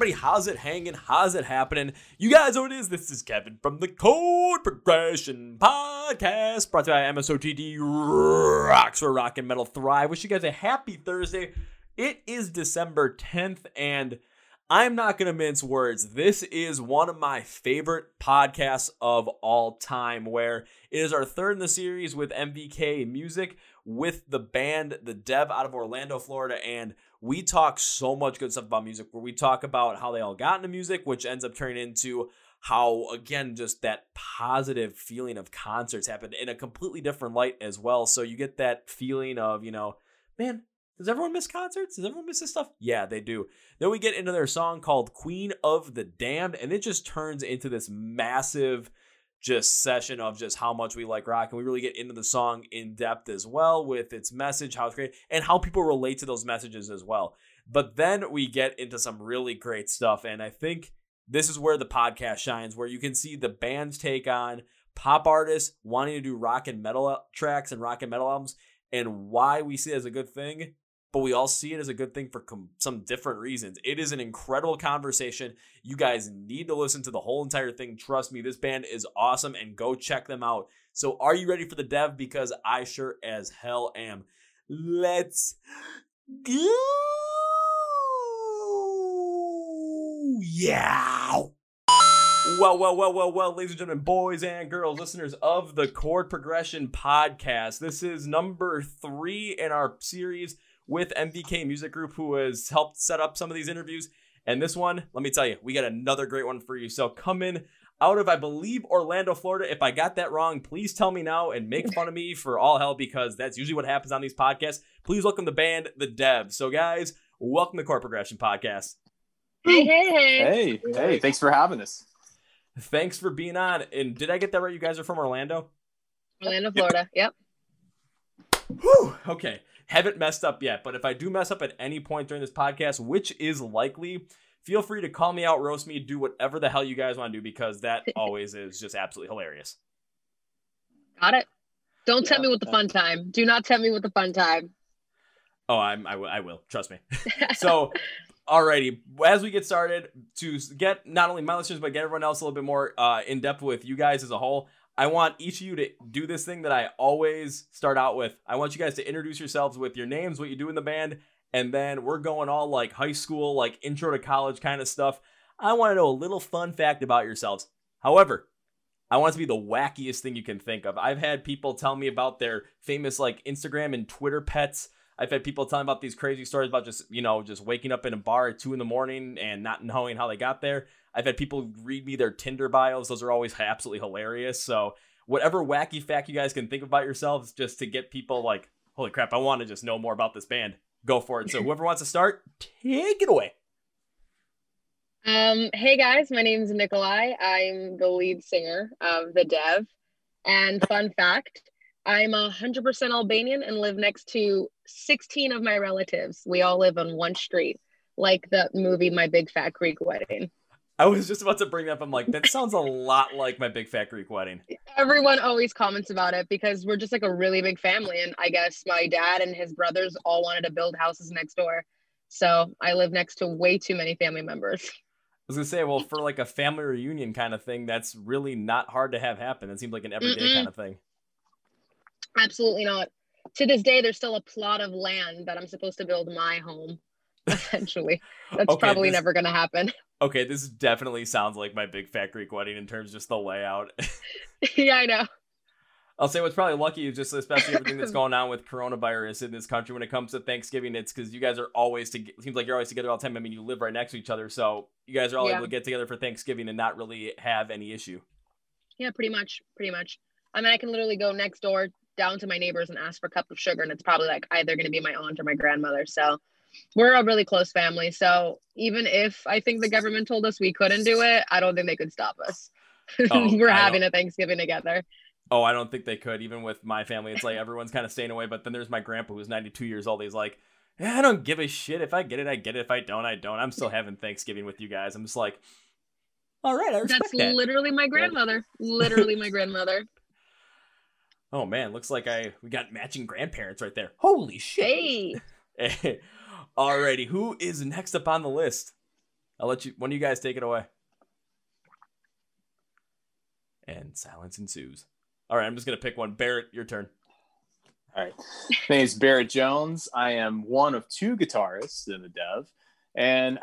everybody? How's it hanging? How's it happening? You guys know what it is. This is Kevin from the Chord Progression Podcast, brought to you by MSOTD Rocks for Rock and Metal Thrive. Wish you guys a happy Thursday. It is December 10th, and I'm not going to mince words. This is one of my favorite podcasts of all time, where it is our third in the series with MVK Music with the band The Dev out of Orlando, Florida. And we talk so much good stuff about music, where we talk about how they all got into music, which ends up turning into how, again, just that positive feeling of concerts happened in a completely different light as well. So you get that feeling of, you know, man, does everyone miss concerts? Does everyone miss this stuff? Yeah, they do. Then we get into their song called Queen of the Damned, and it just turns into this massive just session of just how much we like rock and we really get into the song in depth as well with its message how it's great and how people relate to those messages as well. But then we get into some really great stuff and i think this is where the podcast shines where you can see the band's take on pop artists wanting to do rock and metal uh, tracks and rock and metal albums and why we see it as a good thing but we all see it as a good thing for com- some different reasons. It is an incredible conversation. You guys need to listen to the whole entire thing. Trust me, this band is awesome and go check them out. So, are you ready for the dev? Because I sure as hell am. Let's go! Yeah! Well, well, well, well, well, ladies and gentlemen, boys and girls, listeners of the Chord Progression Podcast. This is number three in our series with MVK Music Group, who has helped set up some of these interviews. And this one, let me tell you, we got another great one for you. So come in out of, I believe, Orlando, Florida. If I got that wrong, please tell me now and make fun of me for all hell because that's usually what happens on these podcasts. Please welcome the band, The Dev. So, guys, welcome to Chord Progression Podcast. Hey, hey, hey. Hey, hey, thanks for having us. Thanks for being on. And did I get that right? You guys are from Orlando? Orlando, Florida. Yep. Whew. Okay haven't messed up yet, but if I do mess up at any point during this podcast, which is likely, feel free to call me out, roast me, do whatever the hell you guys want to do because that always is just absolutely hilarious. Got it. Don't yeah, tell me with the fun time. Do not tell me with the fun time. Oh, I'm, I, w- I will. Trust me. so, alrighty, as we get started, to get not only my listeners, but get everyone else a little bit more uh, in depth with you guys as a whole, I want each of you to do this thing that I always start out with. I want you guys to introduce yourselves with your names, what you do in the band, and then we're going all like high school, like intro to college kind of stuff. I want to know a little fun fact about yourselves. However, I want it to be the wackiest thing you can think of. I've had people tell me about their famous like Instagram and Twitter pets. I've had people tell me about these crazy stories about just, you know, just waking up in a bar at two in the morning and not knowing how they got there. I've had people read me their Tinder bios. Those are always absolutely hilarious. So whatever wacky fact you guys can think about yourselves just to get people like, holy crap, I want to just know more about this band. Go for it. So whoever wants to start, take it away. Um, hey guys, my name is Nikolai. I'm the lead singer of The Dev. And fun fact, I'm 100% Albanian and live next to 16 of my relatives. We all live on one street, like the movie My Big Fat Greek Wedding. I was just about to bring up. I'm like, that sounds a lot like my big fat Greek wedding. Everyone always comments about it because we're just like a really big family, and I guess my dad and his brothers all wanted to build houses next door, so I live next to way too many family members. I was gonna say, well, for like a family reunion kind of thing, that's really not hard to have happen. It seems like an everyday Mm-mm. kind of thing. Absolutely not. To this day, there's still a plot of land that I'm supposed to build my home. Essentially, that's okay, probably this... never gonna happen okay, this definitely sounds like my big fat Greek wedding in terms of just the layout. yeah, I know. I'll say what's probably lucky is just especially everything that's going on with coronavirus in this country when it comes to Thanksgiving. It's because you guys are always to seems like you're always together all the time. I mean, you live right next to each other, so you guys are all yeah. able to get together for Thanksgiving and not really have any issue. Yeah, pretty much, pretty much. I mean, I can literally go next door down to my neighbors and ask for a cup of sugar, and it's probably like either going to be my aunt or my grandmother. So we're a really close family. So even if I think the government told us we couldn't do it, I don't think they could stop us. Oh, we're having a Thanksgiving together. Oh, I don't think they could. Even with my family, it's like everyone's kind of staying away. But then there's my grandpa who's 92 years old. He's like, yeah, I don't give a shit. If I get it, I get it. If I don't, I don't. I'm still having Thanksgiving with you guys. I'm just like, all right, I respect That's that. literally my grandmother. literally my grandmother. Oh man, looks like I we got matching grandparents right there. Holy shit. Hey. hey. Alrighty, who is next up on the list? I'll let you. One of you guys take it away. And silence ensues. All right, I'm just gonna pick one. Barrett, your turn. All right. My name is Barrett Jones. I am one of two guitarists in the Dev, and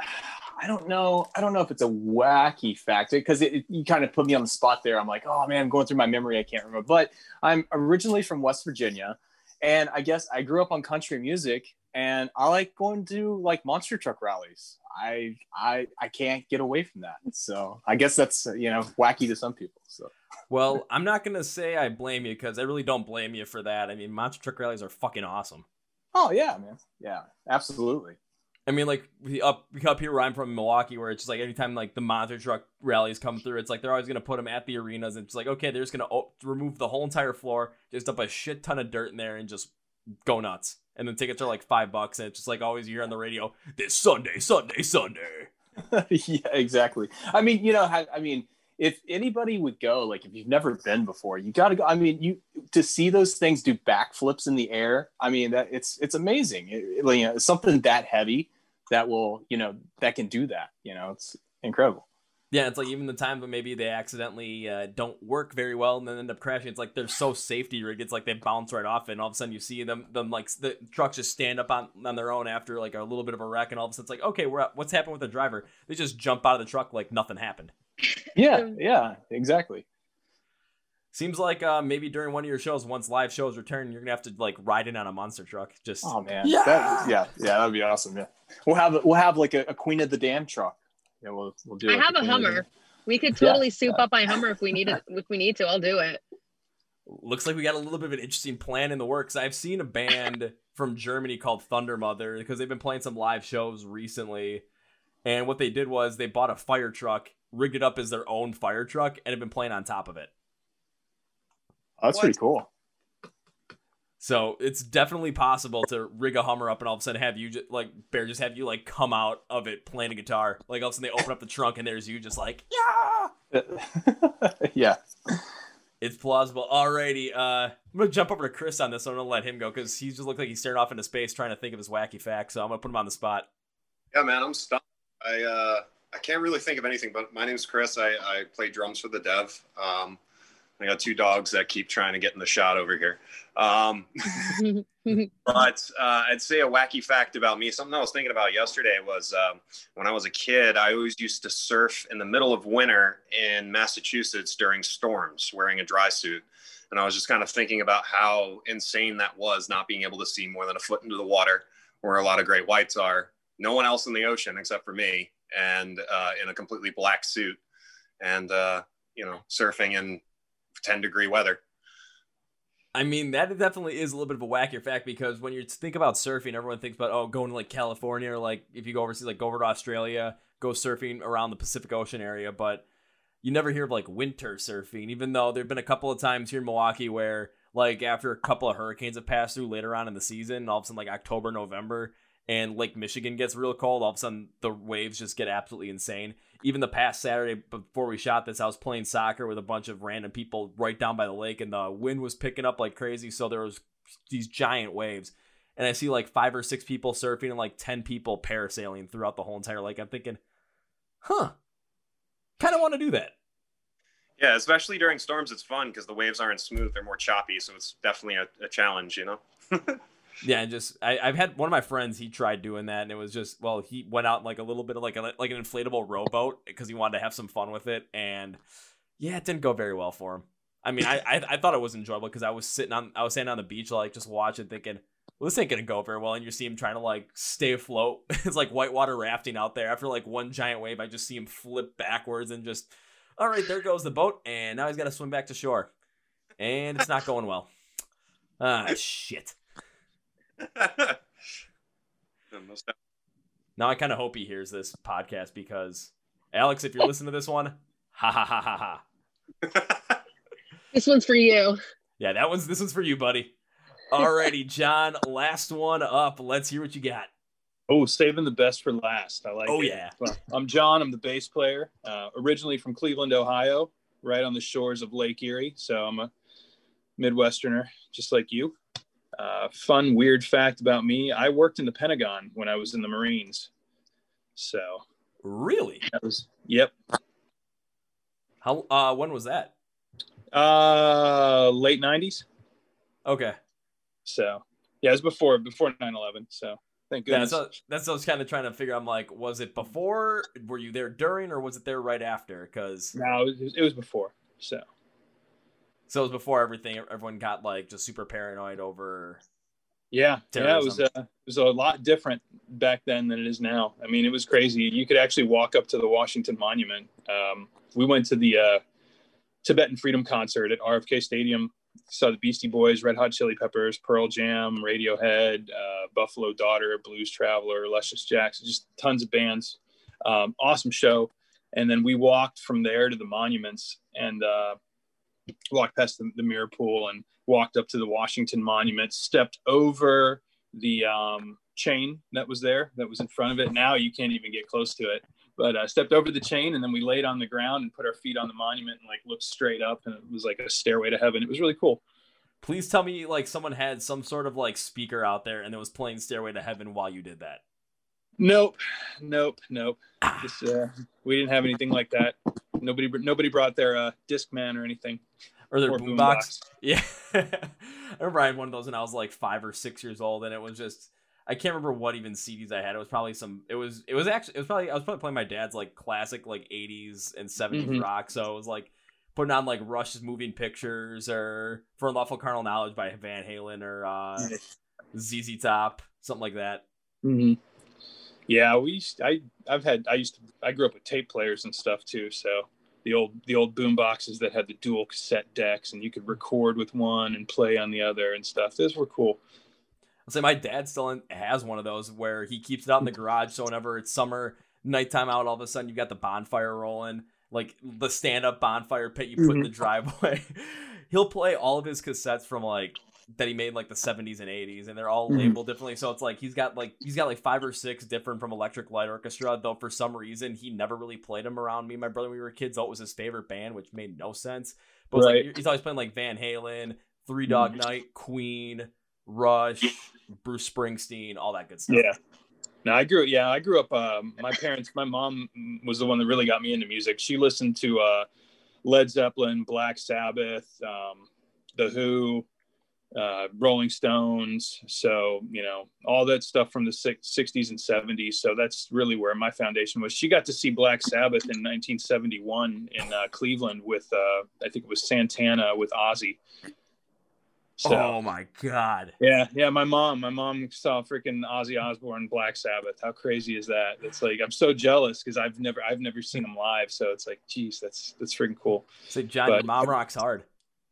I don't know. I don't know if it's a wacky fact because it, it, you kind of put me on the spot there. I'm like, oh man, I'm going through my memory. I can't remember. But I'm originally from West Virginia, and I guess I grew up on country music, and I like going to like monster truck rallies. I I I can't get away from that. So I guess that's you know wacky to some people. So well, I'm not gonna say I blame you because I really don't blame you for that. I mean, monster truck rallies are fucking awesome. Oh yeah, man. Yeah, absolutely. I mean, like up up here where I'm from Milwaukee, where it's just like anytime like the monster truck rallies come through, it's like they're always gonna put them at the arenas, and it's like okay, they're just gonna remove the whole entire floor, just up a shit ton of dirt in there, and just go nuts. And then tickets are like five bucks, and it's just like always you hear on the radio this Sunday, Sunday, Sunday. yeah, exactly. I mean, you know, I, mean if anybody would go, like if you've never been before, you got to go. I mean, you to see those things do backflips in the air. I mean, that it's it's amazing. It, you know, something that heavy that will, you know, that can do that. You know, it's incredible. Yeah, it's like even the time that maybe they accidentally uh, don't work very well and then end up crashing. It's like they're so safety rigged. It's like they bounce right off, and all of a sudden you see them, them like the trucks just stand up on, on their own after like a little bit of a wreck, and all of a sudden it's like, okay, we're what's happened with the driver? They just jump out of the truck like nothing happened. Yeah, yeah, exactly. Seems like uh, maybe during one of your shows, once live shows return, you're gonna have to like ride in on a monster truck. Just oh man, yeah, that, yeah, yeah, that'd be awesome. Yeah, we'll have we'll have like a, a Queen of the Damned truck. Yeah, we'll we'll do. I have a Hummer. We could totally yeah, soup up my Hummer if we need it. If we need to, I'll do it. Looks like we got a little bit of an interesting plan in the works. I've seen a band from Germany called Thundermother because they've been playing some live shows recently. And what they did was they bought a fire truck, rigged it up as their own fire truck, and have been playing on top of it. Oh, that's what? pretty cool. So it's definitely possible to rig a Hummer up and all of a sudden have you just like Bear just have you like come out of it playing a guitar. Like all of a sudden they open up the trunk and there's you just like yeah, yeah. It's plausible. Alrighty, uh, I'm gonna jump over to Chris on this. I'm gonna let him go because he just looked like he's staring off into space trying to think of his wacky facts. So I'm gonna put him on the spot. Yeah, man, I'm stuck. I uh, I can't really think of anything. But my name's Chris. I I play drums for the Dev. Um, I got two dogs that keep trying to get in the shot over here. Um, but uh, I'd say a wacky fact about me, something I was thinking about yesterday was um, when I was a kid, I always used to surf in the middle of winter in Massachusetts during storms wearing a dry suit. And I was just kind of thinking about how insane that was not being able to see more than a foot into the water where a lot of great whites are. No one else in the ocean except for me and uh, in a completely black suit. And, uh, you know, surfing in 10 degree weather. I mean, that definitely is a little bit of a wackier fact because when you think about surfing, everyone thinks about, oh, going to like California or like if you go overseas, like go over to Australia, go surfing around the Pacific Ocean area. But you never hear of like winter surfing, even though there have been a couple of times here in Milwaukee where like after a couple of hurricanes have passed through later on in the season, all of a sudden like October, November, and Lake Michigan gets real cold, all of a sudden the waves just get absolutely insane. Even the past Saturday before we shot this, I was playing soccer with a bunch of random people right down by the lake, and the wind was picking up like crazy. So there was these giant waves, and I see like five or six people surfing and like ten people parasailing throughout the whole entire lake. I'm thinking, huh, kind of want to do that. Yeah, especially during storms, it's fun because the waves aren't smooth; they're more choppy. So it's definitely a, a challenge, you know. Yeah, and just I, have had one of my friends. He tried doing that, and it was just well, he went out in like a little bit of like a like an inflatable rowboat because he wanted to have some fun with it, and yeah, it didn't go very well for him. I mean, I I, I thought it was enjoyable because I was sitting on I was standing on the beach like just watching, thinking, well, this ain't gonna go very well, and you see him trying to like stay afloat. it's like whitewater rafting out there. After like one giant wave, I just see him flip backwards and just, all right, there goes the boat, and now he's got to swim back to shore, and it's not going well. Ah, shit. Now I kind of hope he hears this podcast because Alex, if you're listening to this one, ha ha ha ha ha. this one's for you. Yeah, that one's this one's for you, buddy. Alrighty, John, last one up. Let's hear what you got. Oh, saving the best for last. I like oh, it. yeah. Well, I'm John. I'm the bass player, uh, originally from Cleveland, Ohio, right on the shores of Lake Erie. So I'm a Midwesterner, just like you. Uh, fun, weird fact about me: I worked in the Pentagon when I was in the Marines. So Really? that was yep. How? Uh, when was that? Uh, late '90s. Okay. So yeah, it was before before 9/11. So thank Yeah, goodness. that's what, that's what I was kind of trying to figure. I'm like, was it before? Were you there during, or was it there right after? Because no, it was, it was before. So so it was before everything. Everyone got like just super paranoid over. yeah, yeah, it was Terrorism. uh, it was a lot different back then than it is now. I mean, it was crazy. You could actually walk up to the Washington Monument. Um, we went to the uh, Tibetan Freedom concert at RFK Stadium. Saw the Beastie Boys, Red Hot Chili Peppers, Pearl Jam, Radiohead, uh, Buffalo Daughter, Blues Traveler, Luscious Jackson, just tons of bands. Um, awesome show. And then we walked from there to the monuments and uh, walked past the, the mirror pool and walked up to the Washington Monument, stepped over the um, chain that was there, that was in front of it. Now you can't even get close to it. But I uh, stepped over the chain and then we laid on the ground and put our feet on the monument and like looked straight up and it was like a stairway to heaven. It was really cool. Please tell me like someone had some sort of like speaker out there and it was playing Stairway to Heaven while you did that. Nope, nope, nope. Just, uh, we didn't have anything like that. Nobody, nobody brought their uh, Discman or anything. Or their Or boombox. boombox. Yeah. I remember I had one of those when I was like five or six years old, and it was just I can't remember what even CDs I had. It was probably some. It was. It was actually. It was probably. I was probably playing my dad's like classic like '80s and '70s Mhm. rock. So it was like putting on like Rush's Moving Pictures or For Unlawful Carnal Knowledge by Van Halen or uh, ZZ Top, something like that. Mm-hmm. Yeah, we. Used, I. I've had. I used to. I grew up with tape players and stuff too. So the old the old boom boxes that had the dual cassette decks and you could record with one and play on the other and stuff. Those were cool. I'll say my dad still has one of those where he keeps it out in the garage. So whenever it's summer, nighttime out, all of a sudden you got the bonfire rolling, like the stand up bonfire pit you put in the mm-hmm. driveway. He'll play all of his cassettes from like that he made in, like the 70s and 80s, and they're all Mhm. labeled differently. So it's like he's got like he's got like five or six different from Electric Light Orchestra. Though for some reason he never really played them around me and my brother when we were kids. Though it was his favorite band, which made no sense. But Right. like he's always playing like Van Halen, Three Dog Night, Queen, Rush, Bruce Springsteen, all that good stuff. Yeah. No, I grew. Yeah, I grew up. Um, my parents, my mom was the one that really got me into music. She listened to uh, Led Zeppelin, Black Sabbath, um, The Who, uh, Rolling Stones. So you know all that stuff from the 60s and 70s. So that's really where my foundation was. She got to see Black Sabbath in 1971 in uh, Cleveland with uh, I think it was Santana with Ozzy. So, Oh my god. yeah, yeah. My mom, my mom saw freaking Ozzy Osbourne, Black Sabbath. How crazy is that? It's like I'm so jealous because I've never, I've never seen them live. So it's like, geez, that's that's freaking cool. Say, John, your mom rocks hard.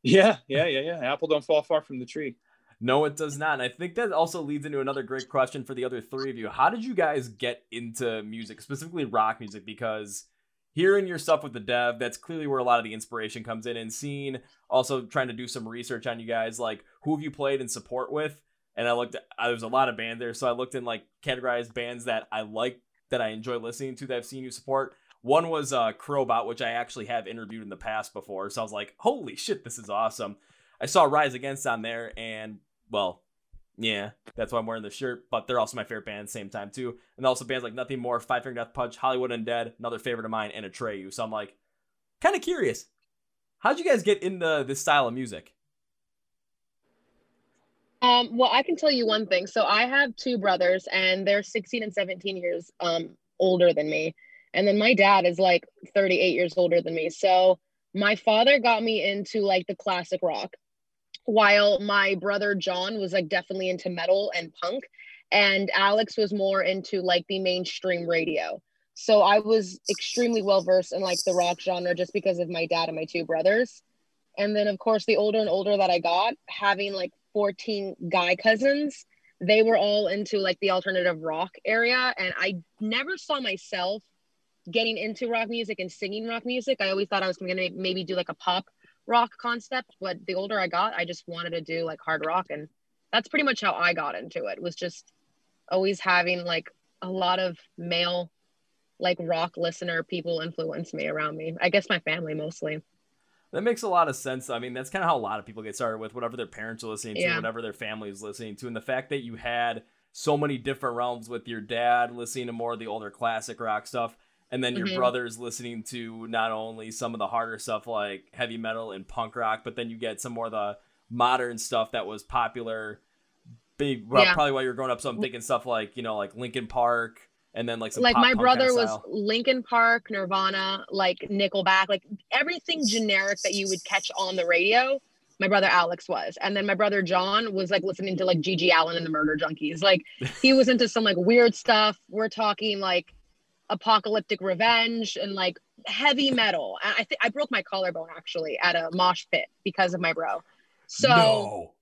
Yeah, yeah, yeah, yeah. Apple don't fall far from the tree. No, it does not. And I think that also leads into another great question for the other three of you. How did you guys get into music, specifically rock music? Because hearing your stuff with the dev, that's clearly where a lot of the inspiration comes in. And seeing, also trying to do some research on you guys, like who have you played and support with? And I looked, at, uh, there's a lot of band there. So I looked in like categorized bands that I like, that I enjoy listening to, that I've seen you support. One was uh, Crobot, which I actually have interviewed in the past before. So I was like, holy shit, this is awesome. I saw Rise Against on there, and well, yeah, that's why I'm wearing the shirt. But they're also my favorite band same time too. And also bands like Nothing More, Five Finger Death Punch, Hollywood Undead, another favorite of mine, and Atreyu. So I'm like, kind of curious, how'd you guys get into this style of music? Um, well, I can tell you one thing. So I have two brothers, and they're 16 and 17 years um, older than me. And then my dad is like 38 years older than me. So my father got me into like the classic rock, while my brother John was like definitely into metal and punk. And Alex was more into like the mainstream radio. So I was extremely well versed in like the rock genre just because of my dad and my two brothers. And then, of course, the older and older that I got, having like 14 guy cousins, they were all into like the alternative rock area. And I never saw myself getting into rock music and singing rock music. I always thought I was going to maybe do like a pop rock concept. But the older I got, I just wanted to do like hard rock. And that's pretty much how I got into it, was just always having like a lot of male like rock listener people influence me around me. I guess my family mostly. That makes a lot of sense. I mean, that's kind of how a lot of people get started with whatever their parents are listening to, Yeah. whatever their family is listening to. And the fact that you had so many different realms with your dad listening to more of the older classic rock stuff, and then your Mhm. brothers listening to not only some of the harder stuff like heavy metal and punk rock, but then you get some more of the modern stuff that was popular. Big, well, Yeah. probably while you were growing up. So I'm thinking stuff like you know, like Linkin Park, and then like some like my brother kinda was style. Linkin Park, Nirvana, like Nickelback, like everything generic that you would catch on the radio. My brother Alex was, and then my brother John was like listening to like GG Allin and the Murder Junkies. Like he was into some like weird stuff. We're talking like apocalyptic revenge and like heavy metal. I think I broke my collarbone actually at a mosh pit because of my bro. So no.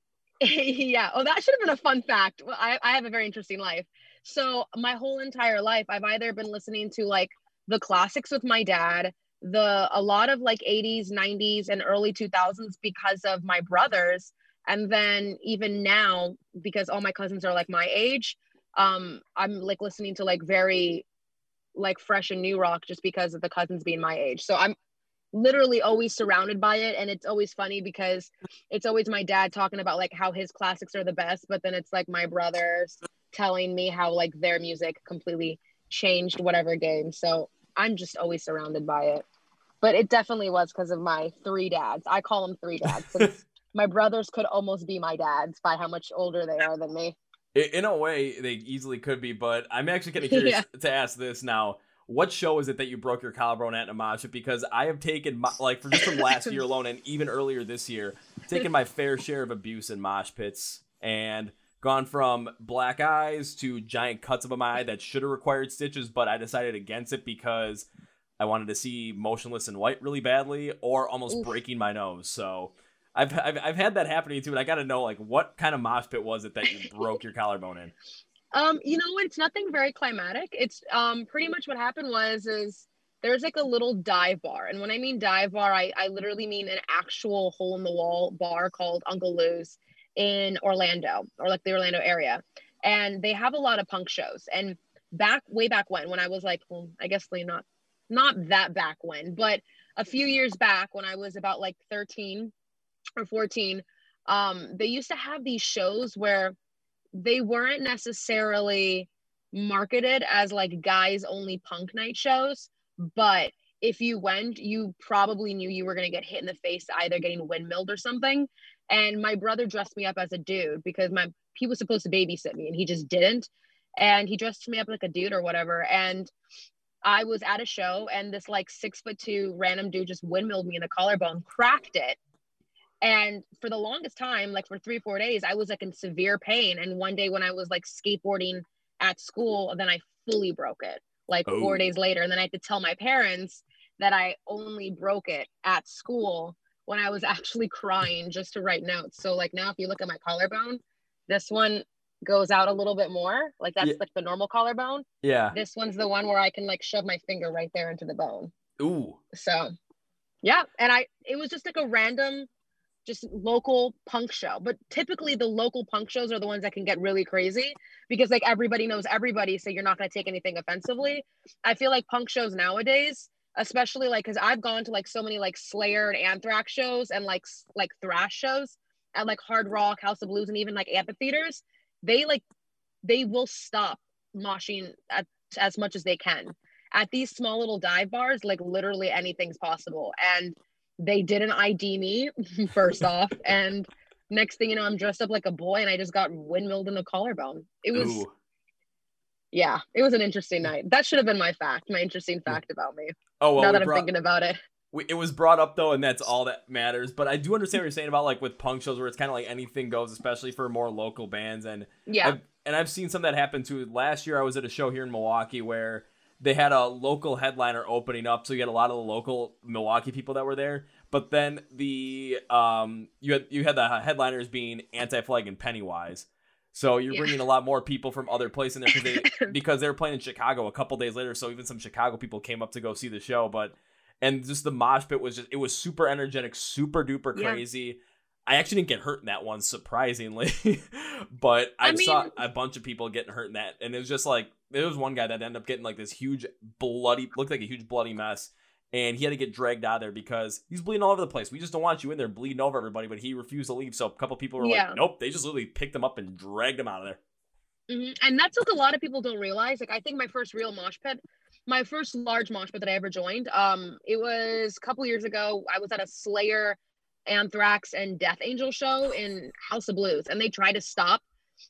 yeah. Oh, that should have been a fun fact. Well, I, I have a very interesting life. So my whole entire life, I've either been listening to like the classics with my dad, the a lot of like 80s, 90s, and early 2000s because of my brothers, and then even now because all my cousins are like my age, um, I'm like listening to like very like fresh and new rock just because of the cousins being my age. So I'm literally always surrounded by it. And it's always funny because it's always my dad talking about like how his classics are the best but then it's like my brothers telling me how like their music completely changed whatever game. So i'm just always surrounded by it. But it definitely was because of my three dads. I call them three dads my brothers could almost be my dads by how much older they are than me In a way, they easily could be, but I'm actually kind of curious Yeah. to ask this now. What show is it that you broke your collarbone at in a mosh pit? Because I have taken, my, like, from just from last year alone, and even earlier this year, taken my fair share of abuse in mosh pits, and gone from black eyes to giant cuts of my eye that should have required stitches, but I decided against it because I wanted to see Motionless in White really badly, or almost Oof. breaking my nose. So. I've, I've, I've had that happening too, and I got to know like what kind of mosh pit was it that you broke your collarbone in? Um, you know? It's nothing very climatic. It's um pretty much what happened was is there's like a little dive bar. And when I mean dive bar, I, I literally mean an actual hole in the wall bar called Uncle Lou's in Orlando or like the Orlando area. And they have a lot of punk shows. And back way back when, when I was like, well, I guess like not not that back when, but a few years back when I was about like 13 or 14, um, they used to have these shows where they weren't necessarily marketed as like guys only punk night shows but if you went you probably knew you were going to get hit in the face either getting windmilled or something. And my brother dressed me up as a dude because my he was supposed to babysit me and he just didn't. And he dressed me up like a dude or whatever. And i was at a show and this like six foot two random dude just windmilled me in the collarbone cracked it and for the longest time like for three four days i was like in severe pain. And one day when i was like skateboarding at school then i fully broke it like four oh. days later. And then i had to tell my parents that i only broke it at school when i was actually crying just to write notes so like now if you look at my collarbone this one goes out a little bit more. Like that's Yeah. like the normal collarbone. Yeah. this one's the one where i can like shove my finger right there into the bone. Ooh. so yeah. And i it was just like a random just local punk show. But typically the local punk shows are the ones that can get really crazy because like everybody knows everybody so you're not going to take anything offensively. I feel like punk shows nowadays especially like because i've gone to like so many like slayer and anthrax shows and like like thrash shows at like hard rock house of blues and even like amphitheaters they like they will stop moshing at, as much as they can. At these small little dive bars like literally anything's possible. And they didn't id me first off and next thing you know i'm dressed up like a boy and i just got windmilled in the collarbone it was Ooh. yeah it was an interesting mm. night that should have been my fact my interesting mm. fact about me Oh well, now we that i'm thinking about it we, it was brought up though, and that's all that matters. But I do understand what you're saying about like with punk shows where it's kind of like anything goes, especially for more local bands. And yeah I've, and I've seen some that happen too. Last year, I was at a show here in Milwaukee where they had a local headliner opening up, so you had a lot of the local Milwaukee people that were there. But then the um you had you had the headliners being Anti Flag and Pennywise. So you're Yeah. bringing a lot more people from other places in there because they because they were playing in Chicago a couple days later. So even some Chicago people came up to go see the show. But and just the mosh pit was just it was super energetic, super duper Yeah. I actually didn't get hurt in that one, surprisingly, but I, I saw a bunch of people getting hurt in that, and it was just like there was one guy that ended up getting like this huge bloody, looked like a huge bloody mess, and he had to get dragged out of there because he's bleeding all over the place. We just don't want you in there bleeding over everybody, but he refused to leave. So a couple people were Yeah. like, "Nope." They just literally picked him up and dragged him out of there. hmm And that's what a lot of people don't realize. Like, I think my first real mosh pit, my first large mosh pit that I ever joined, um, it was a couple years ago. I was at a Slayer, Anthrax, and Death Angel show in House of Blues, and they tried to stop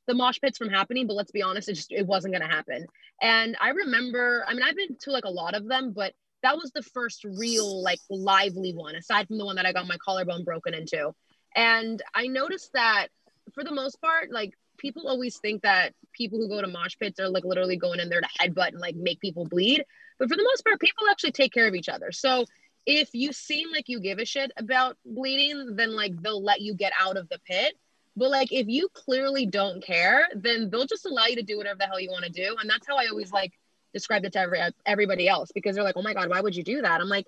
the mosh pits from happening. But let's be honest, it just it wasn't going to happen. And I remember, I mean, I've been to like a lot of them, but that was the first real like lively one, aside from the one that I got my collarbone broken into. And I noticed that for the most part, like people always think that people who go to mosh pits are like literally going in there to headbutt and like make people bleed. But for the most part, people actually take care of each other. So if you seem like you give a shit about bleeding, then like they'll let you get out of the pit. But like if you clearly don't care, then they'll just allow you to do whatever the hell you want to do. And that's how I always like described it to every everybody else because they're like, "Oh my god, why would you do that?" I'm like,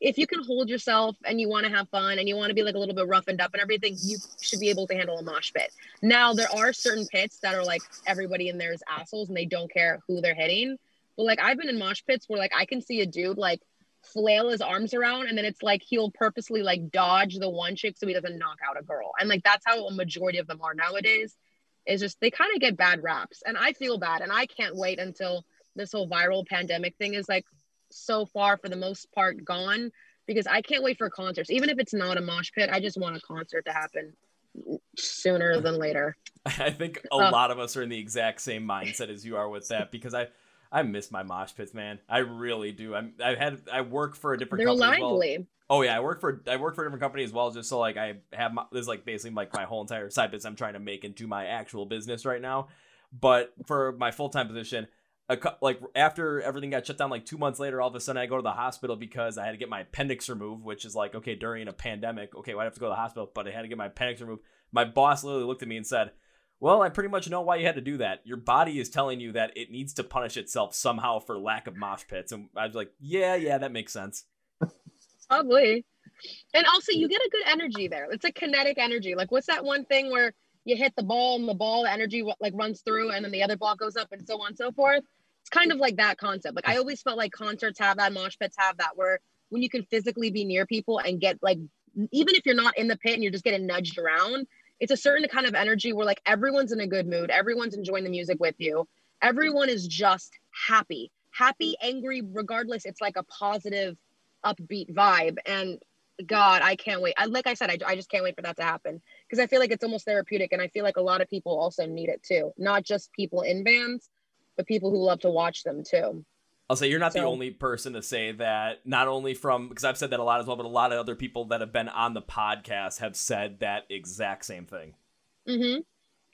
if you can hold yourself and you want to have fun and you want to be like a little bit roughened up and everything, you should be able to handle a mosh pit. Now there are certain pits that are like everybody in there is assholes and they don't care who they're hitting. But like I've been in mosh pits where like I can see a dude like flail his arms around and then it's like he'll purposely like dodge the one chick so he doesn't knock out a girl. And like that's how a majority of them are nowadays. Is just they kind of get bad raps. And I feel bad and I can't wait until this whole viral pandemic thing is like so far for the most part gone because I can't wait for concerts. Even if it's not a mosh pit, I just want a concert to happen sooner than later. I think a Uh. lot of us are in the exact same mindset as you are with that because I I miss my mosh pits, man. I really do. I'm I had I work for a different They're company as well. lively. Oh yeah, I work for I work for a different company as well, just so like I have my, this is like basically like my whole entire side business I'm trying to make into my actual business right now. But for my full time position, a, like after everything got shut down, like two months later, all of a sudden I go to the hospital because I had to get my appendix removed, which is like okay during a pandemic, okay, well, I have to go to the hospital, but I had to get my appendix removed. My boss literally looked at me and said. Well, I pretty much know why you had to do that. Your body is telling you that it needs to punish itself somehow for lack of mosh pits. And I was like, yeah, yeah, that makes sense. Probably. And also you get a good energy there. It's a kinetic energy. Like what's that one thing where you hit the ball and the ball, the energy like runs through and then the other ball goes up and so on and so forth. It's kind of like that concept. Like I always felt like concerts have that, mosh pits have that, where when you can physically be near people and get like, even if you're not in the pit and you're just getting nudged around, it's a certain kind of energy where like everyone's in a good mood, everyone's enjoying the music with you, everyone is just happy, happy, angry, regardless. It's like a positive, upbeat vibe. And God, I can't wait. I, like I said, I, I just can't wait for that to happen because I feel like it's almost therapeutic. And I feel like a lot of people also need it too. Not just people in bands, but people who love to watch them too. I'll say you're not the only person to say that. Not only from because I've said that a lot as well, but a lot of other people that have been on the podcast have said that exact same thing. Mm-hmm.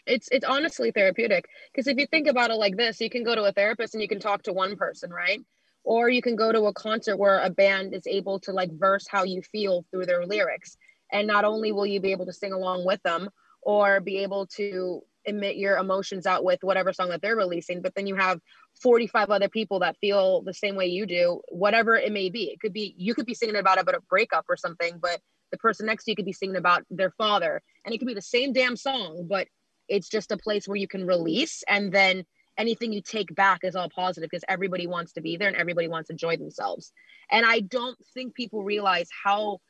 It's it's honestly therapeutic because if you think about it like this, you can go to a therapist and you can talk to one person, right? Or you can go to a concert where a band is able to like verse how you feel through their lyrics, and not only will you be able to sing along with them or be able to emit your emotions out with whatever song that they're releasing, but then you have 45 other people that feel the same way you do, whatever it may be. It could be you could be singing about about a breakup or something, but the person next to you could be singing about their father, and it could be the same damn song, but it's just a place where you can release and then anything you take back is all positive because everybody wants to be there and everybody wants to enjoy themselves. And i don't think people realize how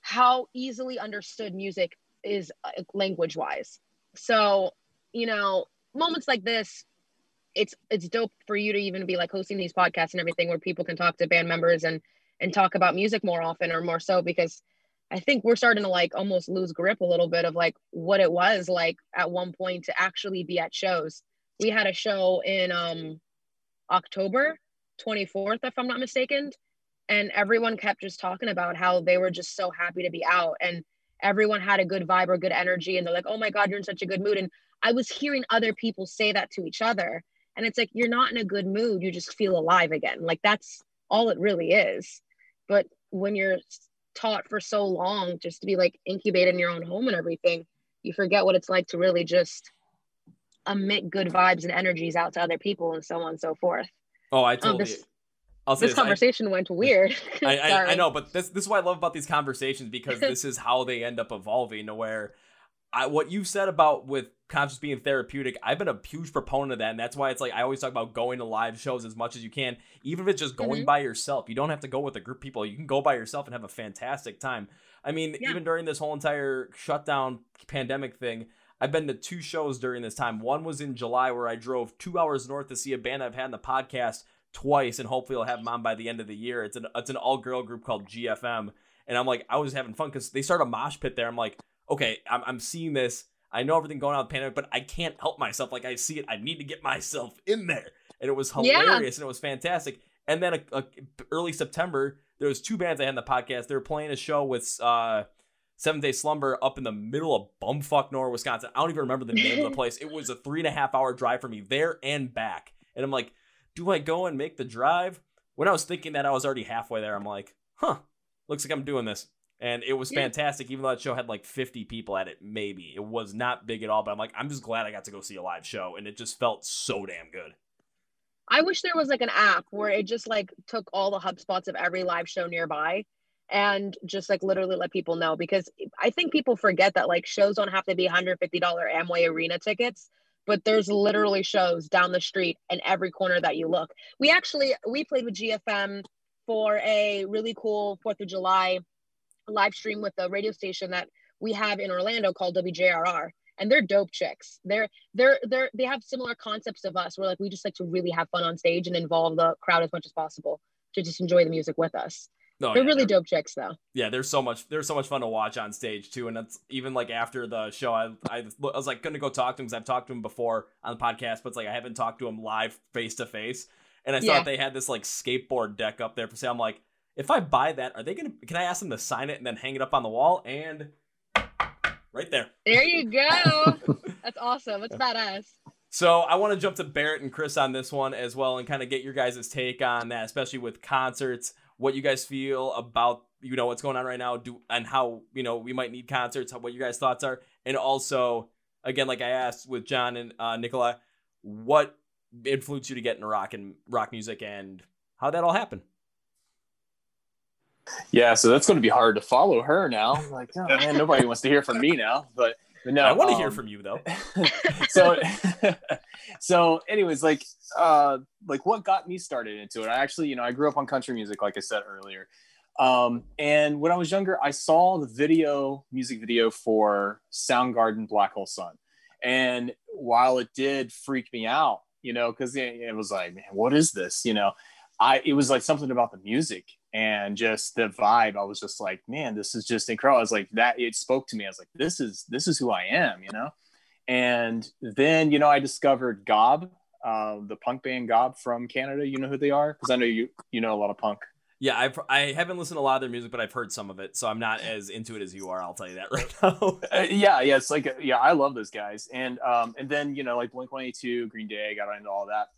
how easily understood music is uh, language wise so you know moments like this it's it's dope for you to even be like hosting these podcasts and everything where people can talk to band members and and talk about music more often or more so because I think we're starting to like almost lose grip a little bit of like what it was like at one point to actually be at shows. We had a show in um October 24th, if I'm not mistaken, and everyone kept just talking about how they were just so happy to be out and everyone had a good vibe or good energy and they're like, "Oh my god, you're in such a good mood." And I was hearing other people say that to each other and it's like you're not in a good mood, you just feel alive again. Like that's all it really is. But when you're taught for so long just to be like incubated in your own home and everything, you forget what it's like to really just emit good vibes and energies out to other people and so on and so forth. Oh, I um, totally. this- I'll say This this, I- conversation went weird. I, I, I know, but this this is what I love about these conversations because this is how they end up evolving. To where I, what you said about with concerts being therapeutic, I've been a huge proponent of that, and that's why it's like I always talk about going to live shows as much as you can, even if it's just going Mhm. by yourself. You don't have to go with a group of people. You can go by yourself and have a fantastic time. I mean, Yeah. even during this whole entire shutdown pandemic thing, I've been to two shows during this time. One was in July where I drove two hours north to see a band I've had in the podcast twice, and hopefully I'll have them on by the end of the year. It's an it's an all girl group called GFM, and I'm like I was having fun because they start a mosh pit there. I'm like, okay, I'm, I'm seeing this. I know everything going on with the pandemic, but I can't help myself. Like I see it, I need to get myself in there, and it was Yeah. hilarious and it was fantastic. And then a, a- early September, there was two bands I had in the podcast. They were playing a show with uh, Seventh Day Slumber up in the middle of bumfuck nowhere, Wisconsin. I don't even remember the name of the place. It was a three and a half hour drive for me there and back. And I'm like, do I go and make the drive? When I was thinking that I was already halfway there, I'm like, huh, looks like I'm doing this. And it was Yeah. fantastic, even though that show had like 50 people at it, maybe. It was not big at all, but I'm like, I'm just glad I got to go see a live show. And it just felt so damn good. I wish there was like an app where it just like took all the hub spots of every live show nearby and just like literally let people know because I think people forget that like shows don't have to be $150 Amway arena tickets but there's literally shows down the street in every corner that you look. We actually we played with GFM for a really cool 4th of July live stream with the radio station that we have in Orlando called WJRR and they're dope chicks. They're they're they're they have similar concepts of us. We're like we just like to really have fun on stage and involve the crowd as much as possible to just enjoy the music with us. No, they're yeah, really dope chicks though. yeah, there's so much there's so much fun to watch on stage too, and that's even like after the show, I I, I was like gonna go talk to him because I've talked to him before on the podcast, but it's like I haven't talked to him live face to face, and I saw Yeah. that they had this like skateboard deck up there for sale. I'm like, if I buy that, are they gonna? Can I ask them to sign it and then hang it up on the wall? And right there. There you go. That's awesome. That's badass. So I want to jump to Barrett and Chris on this one as well, and kind of get your guys' take on that, especially with concerts. What you guys feel about you know what's going on right now, do and how you know we might need concerts. What your guys' thoughts are, and also again, like I asked with John and uh, Nicola, what influenced you to get into rock and rock music, and how that all happened. Yeah, so that's going to be hard to follow her now. Like, oh man, nobody wants to hear from me now. But, but no, I want to hear um, from you though. so so anyways like uh like what got me started into it i actually you know i grew up on country music like i said earlier um and when i was younger i saw the video music video for soundgarden black hole sun and while it did freak me out you know because it, it was like man what is this you know i it was like something about the music and just the vibe i was just like man this is just incredible i was like that it spoke to me i was like this is this is who i am you know and then, you know, I discovered Gob, uh, the punk band Gob from Canada. You know who they are? Because I know you you know a lot of punk. Yeah, I've I haven't listened to a lot of their music, but I've heard some of it, so I'm not as into it as you are. I'll tell you that right now. Uh, yeah, yeah, it's like yeah, I love those guys. And um, and then you know like Blink One Eighty Two, Green Day, I got into all that.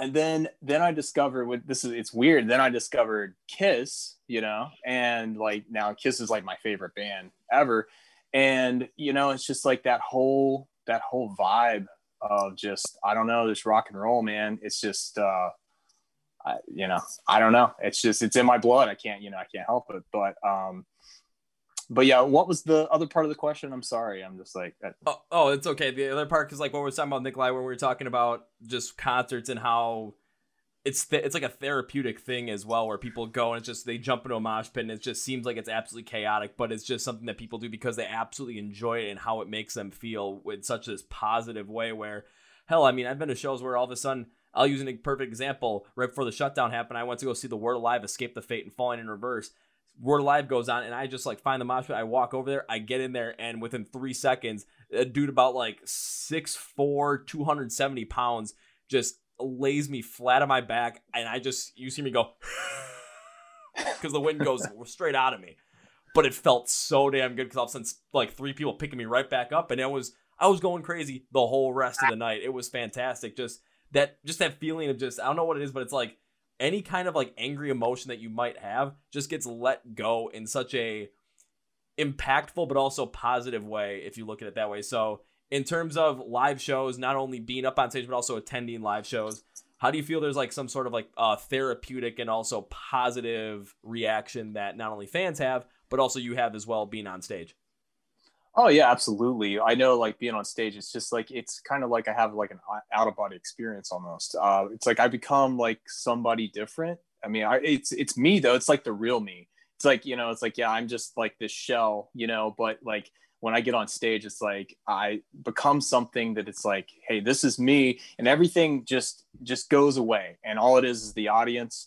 And then then I discovered what this is. It's weird. Then I discovered Kiss, you know, and like now Kiss is like my favorite band ever. And you know, it's just like that whole that whole vibe of just I don't know this rock and roll, man. It's just uh, I, you know I don't know. It's just it's in my blood. I can't you know I can't help it. But um, but yeah, what was the other part of the question? I'm sorry. I'm just like uh, Oh, oh, it's okay. The other part, is like what we were talking about, Nikolai, when we were talking about just concerts and how it's th- it's like a therapeutic thing as well, where people go and it's just they jump into a mosh pit and it just seems like it's absolutely chaotic, but it's just something that people do because they absolutely enjoy it and how it makes them feel in such this positive way. Where hell, I mean, I've been to shows where all of a sudden. I'll use a perfect example. Right before the shutdown happened, I went to go see the Word Alive, Escape the Fate, and Falling in Reverse. Word Live goes on, and I just like find the mosh pit. I walk over there, I get in there, and within three seconds, a dude about like 6'4, 270 pounds just lays me flat on my back, and I just, you see me go, because the wind goes straight out of me. But it felt so damn good because a sudden, like three people picking me right back up, and it was, I was going crazy the whole rest of the night. It was fantastic. Just that, just that feeling of just, I don't know what it is, but it's like, any kind of like angry emotion that you might have just gets let go in such a impactful but also positive way if you look at it that way. So in terms of live shows not only being up on stage but also attending live shows how do you feel there's like some sort of like uh, therapeutic and also positive reaction that not only fans have but also you have as well being on stage Oh yeah, absolutely. I know like being on stage, it's just like it's kind of like I have like an out of body experience almost. Uh, it's like I become like somebody different. I mean, I, it's it's me though. It's like the real me. It's like you know, it's like yeah, I'm just like this shell, you know. But like when I get on stage, it's like I become something that it's like, hey, this is me, and everything just just goes away, and all it is is the audience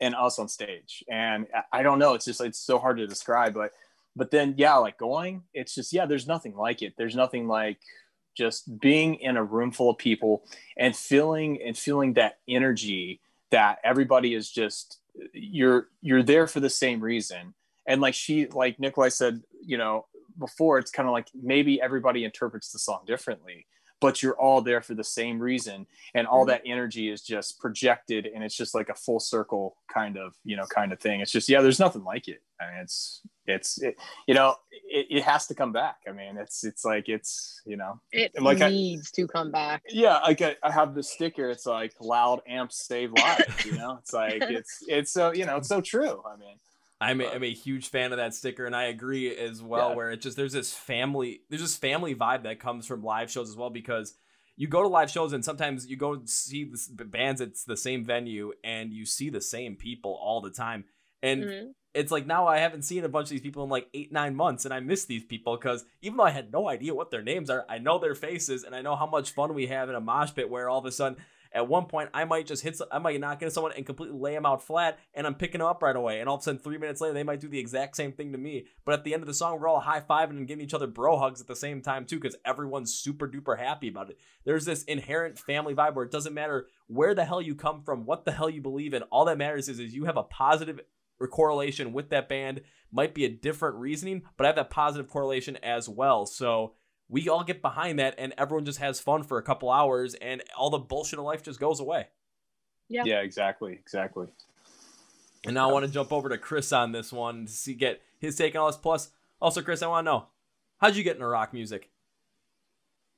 and us on stage. And I don't know, it's just it's so hard to describe, but but then yeah like going it's just yeah there's nothing like it. There's nothing like just being in a room full of people and feeling and feeling that energy that everybody is just you're you're there for the same reason. And like she like nikolai said you know before it's kind of like maybe everybody interprets the song differently but you're all there for the same reason. And all mm-hmm. that energy is just projected and it's just like a full circle kind of you know kind of thing. It's just yeah there's nothing like it. I mean, it's it's it, you know it, it, has to come back. I mean it's it's like it's you know it like needs I, to come back. Yeah like I, I have the sticker. It's like loud amps save lives you know? It's like it's it's so you know it's so true. I mean I'm a, I'm a huge fan of that sticker, and I agree as well. Yeah. Where it just there's this family there's this family vibe that comes from live shows as well because you go to live shows and sometimes you go see the bands it's the same venue and you see the same people all the time and mm-hmm. it's like now I haven't seen a bunch of these people in like eight nine months and I miss these people because even though I had no idea what their names are, I know their faces and I know how much fun we have in a mosh pit where all of a sudden at one point, I might just hit, I might knock into someone and completely lay them out flat, and I'm picking them up right away. And all of a sudden, three minutes later, they might do the exact same thing to me. But at the end of the song, we're all high fiving and giving each other bro hugs at the same time too, because everyone's super duper happy about it. There's this inherent family vibe where it doesn't matter where the hell you come from, what the hell you believe in. All that matters is, is you have a positive correlation with that band. Might be a different reasoning, but I have that positive correlation as well. So we all get behind that and everyone just has fun for a couple hours and all the bullshit of life just goes away. Yeah. Yeah, exactly. Exactly. And now I want to jump over to Chris on this one to see get his take on this. Plus, also, Chris, I want to know how'd you get into rock music?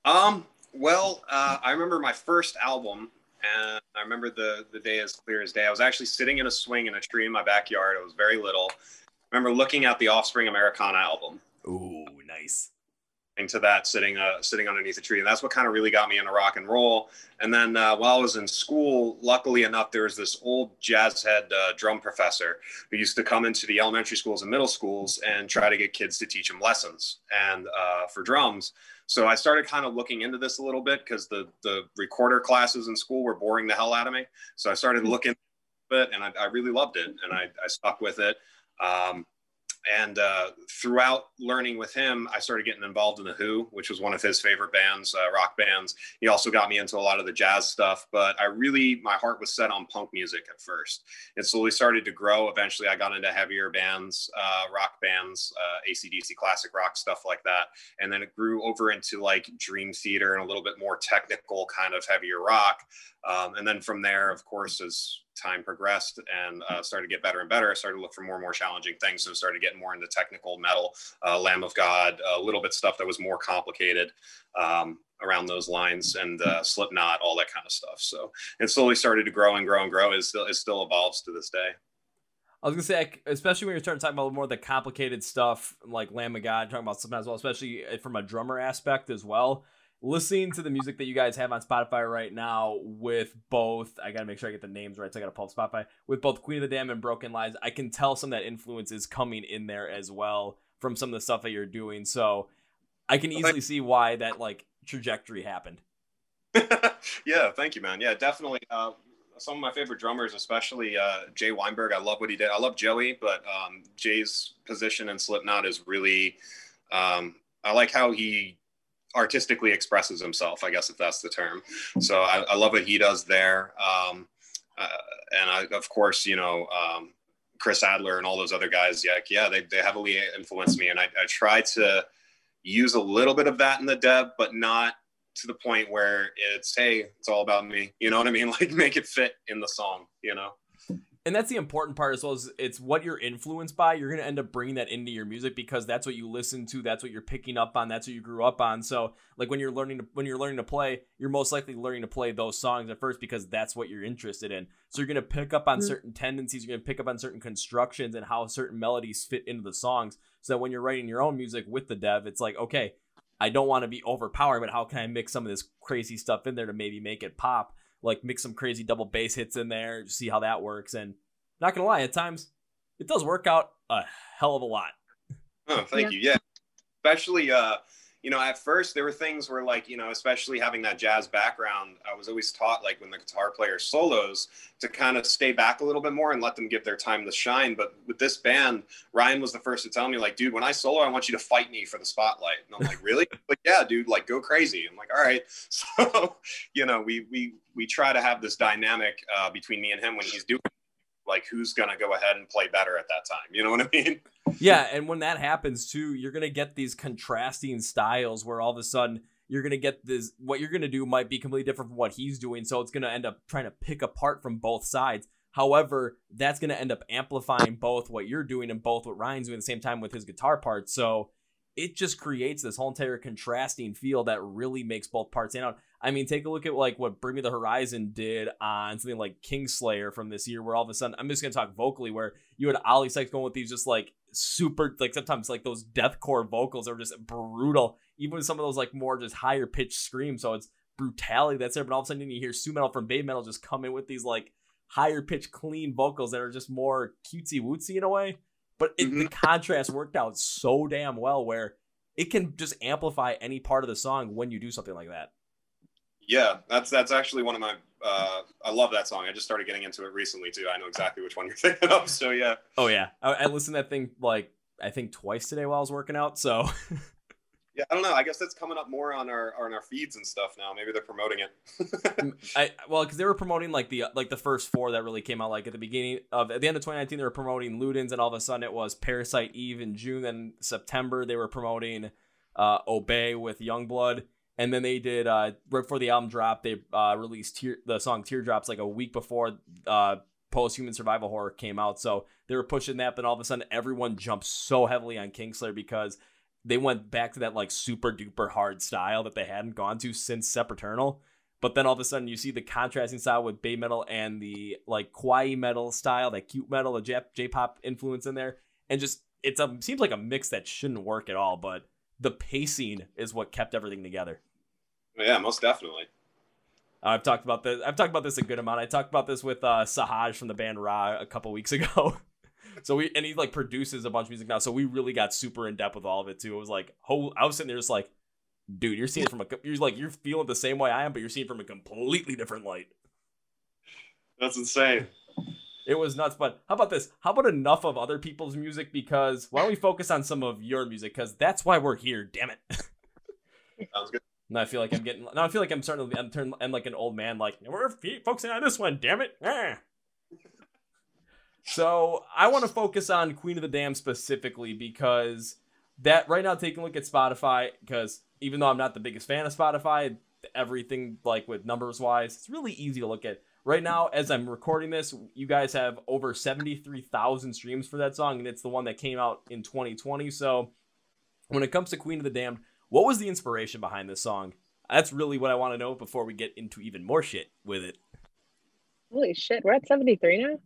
Um, well, uh, I remember my first album, and I remember the the day as clear as day. I was actually sitting in a swing in a tree in my backyard. I was very little. I remember looking at the Offspring Americana album. Ooh, nice to that sitting uh, sitting underneath a tree. And that's what kind of really got me into rock and roll. And then uh, while i was in school luckily enough there was this old jazz head uh, drum professor who used to come into the elementary schools and middle schools and try to get kids to teach them lessons and uh, for drums. So i started kind of looking into this a little bit because the the recorder classes in school were boring the hell out of me. So i started looking it and i, I really loved it and I, I stuck with it. Um, and uh, throughout learning with him, I started getting involved in the Who, which was one of his favorite bands, uh, rock bands. He also got me into a lot of the jazz stuff, but I really my heart was set on punk music at first. It slowly started to grow. Eventually, I got into heavier bands, uh, rock bands, uh, ACDC classic rock stuff like that, and then it grew over into like Dream Theater and a little bit more technical kind of heavier rock. Um, and then from there, of course, as time progressed and uh, started to get better and better, I started to look for more and more challenging things. So started getting more into technical metal, uh, Lamb of God, a little bit stuff that was more complicated um, around those lines, and uh, Slipknot, all that kind of stuff. So it slowly started to grow and grow and grow. It still it still evolves to this day. I was gonna say, especially when you're starting to talk about more of the complicated stuff, like Lamb of God, talking about as well, especially uh, from a drummer aspect as well listening to the music that you guys have on Spotify right now with both, I gotta make sure I get the names right, so I gotta pull up Spotify, with both Queen of the Damned and Broken Lies, I can tell some of that influence is coming in there as well from some of the stuff that you're doing. So I can easily see why that like trajectory happened. yeah, thank you, man. Yeah, definitely. Uh, some of my favorite drummers, especially uh, Jay Weinberg. I love what he did. I love Joey, but um, Jay's position in Slipknot is really. Um, I like how he artistically expresses himself, I guess if that's the term. So I, I love what he does there. Um, uh, and I, of course, you know, um, Chris Adler and all those other guys, yeah, yeah, they, they heavily influenced me. And I, I try to use a little bit of that in the dev, but not to the point where it's, hey, it's all about me. You know what I mean? Like make it fit in the song, you know? And that's the important part as well as it's what you're influenced by you're going to end up bringing that into your music because that's what you listen to that's what you're picking up on that's what you grew up on. So like when you're learning to when you're learning to play you're most likely learning to play those songs at first because that's what you're interested in. So you're going to pick up on mm-hmm. certain tendencies you're going to pick up on certain constructions and how certain melodies fit into the songs. So that when you're writing your own music with the dev it's like okay i don't want to be overpowered but how can i mix some of this crazy stuff in there to maybe make it pop like mix some crazy double bass hits in there, see how that works. And not gonna lie, at times it does work out a hell of a lot. Oh, thank yeah. you. Yeah, especially uh, you know, at first there were things where like you know, especially having that jazz background, I was always taught like when the guitar player solos to kind of stay back a little bit more and let them give their time to shine. But with this band, Ryan was the first to tell me like, dude, when I solo, I want you to fight me for the spotlight. And I'm like, really? like, yeah, dude, like go crazy. I'm like, all right. So, you know, we we we try to have this dynamic uh, between me and him when he's doing like who's gonna go ahead and play better at that time. You know what I mean? Yeah, and when that happens too, you're gonna get these contrasting styles where all of a sudden you're gonna get this what you're gonna do might be completely different from what he's doing. So it's gonna end up trying to pick apart from both sides. However, that's gonna end up amplifying both what you're doing and both what Ryan's doing at the same time with his guitar parts. So it just creates this whole entire contrasting feel that really makes both parts stand out. I mean, take a look at like what Bring Me the Horizon did on something like Kingslayer from this year, where all of a sudden I'm just gonna talk vocally, where you had Oli Sykes going with these just like super like sometimes like those deathcore vocals are just brutal, even with some of those like more just higher pitched screams. So it's brutality that's there, but all of a sudden you hear Su-metal from Babymetal just come in with these like higher pitched clean vocals that are just more cutesy wootsy in a way. But it, mm-hmm. the contrast worked out so damn well where it can just amplify any part of the song when you do something like that. Yeah, that's that's actually one of my. Uh, I love that song. I just started getting into it recently too. I know exactly which one you're thinking of. So yeah. Oh yeah, I, I listened to that thing like I think twice today while I was working out. So. yeah, I don't know. I guess that's coming up more on our on our feeds and stuff now. Maybe they're promoting it. I well, because they were promoting like the like the first four that really came out like at the beginning of at the end of 2019 they were promoting Ludens, and all of a sudden it was Parasite Eve in June. Then September they were promoting uh, Obey with YUNGBLUD and then they did uh, right before the album dropped, they uh, released the song "Teardrops" like a week before uh, post-human survival horror came out. So they were pushing that, but all of a sudden everyone jumped so heavily on Kingslayer because they went back to that like super duper hard style that they hadn't gone to since Sempiternal. But then all of a sudden you see the contrasting style with Babymetal and the like kawaii metal style, that cute metal, the J pop influence in there, and just it's a seems like a mix that shouldn't work at all, but the pacing is what kept everything together. Yeah, most definitely. I've talked about this. I've talked about this a good amount. I talked about this with uh, Sahaj from the band Ra a couple weeks ago. so we and he like produces a bunch of music now. So we really got super in depth with all of it too. It was like, oh, I was sitting there just like, dude, you're seeing it from a you're like you're feeling the same way I am, but you're seeing from a completely different light. That's insane. It was nuts. But how about this? How about enough of other people's music? Because why don't we focus on some of your music? Because that's why we're here. Damn it. Sounds good. Now I feel like I'm getting. Now I feel like I'm starting to. I'm like an old man. Like we're focusing on this one. Damn it. Ah. So I want to focus on Queen of the Damned specifically because that right now taking a look at Spotify because even though I'm not the biggest fan of Spotify, everything like with numbers wise, it's really easy to look at. Right now, as I'm recording this, you guys have over 73,000 streams for that song, and it's the one that came out in 2020. So, when it comes to Queen of the Damned, what was the inspiration behind this song? That's really what I want to know before we get into even more shit with it. Holy shit, we're at 73 now?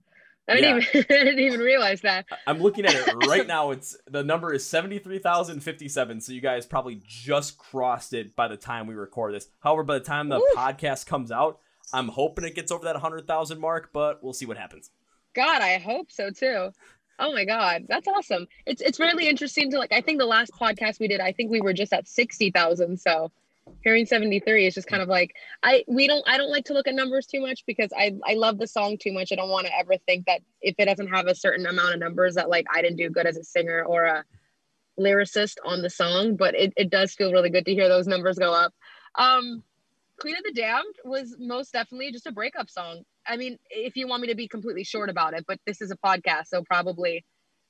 I didn't, yeah. even, I didn't even realize that. I'm looking at it right now. It's the number is 73,057. So you guys probably just crossed it by the time we record this. However, by the time the Ooh. podcast comes out, I'm hoping it gets over that 100,000 mark, but we'll see what happens. God, I hope so too. Oh my god, that's awesome. It's it's really interesting to like I think the last podcast we did, I think we were just at 60,000, so hearing 73 is just kind of like I we don't I don't like to look at numbers too much because I I love the song too much. I don't want to ever think that if it doesn't have a certain amount of numbers that like I didn't do good as a singer or a lyricist on the song, but it, it does feel really good to hear those numbers go up. Um Queen of the Damned was most definitely just a breakup song. I mean, if you want me to be completely short about it, but this is a podcast, so probably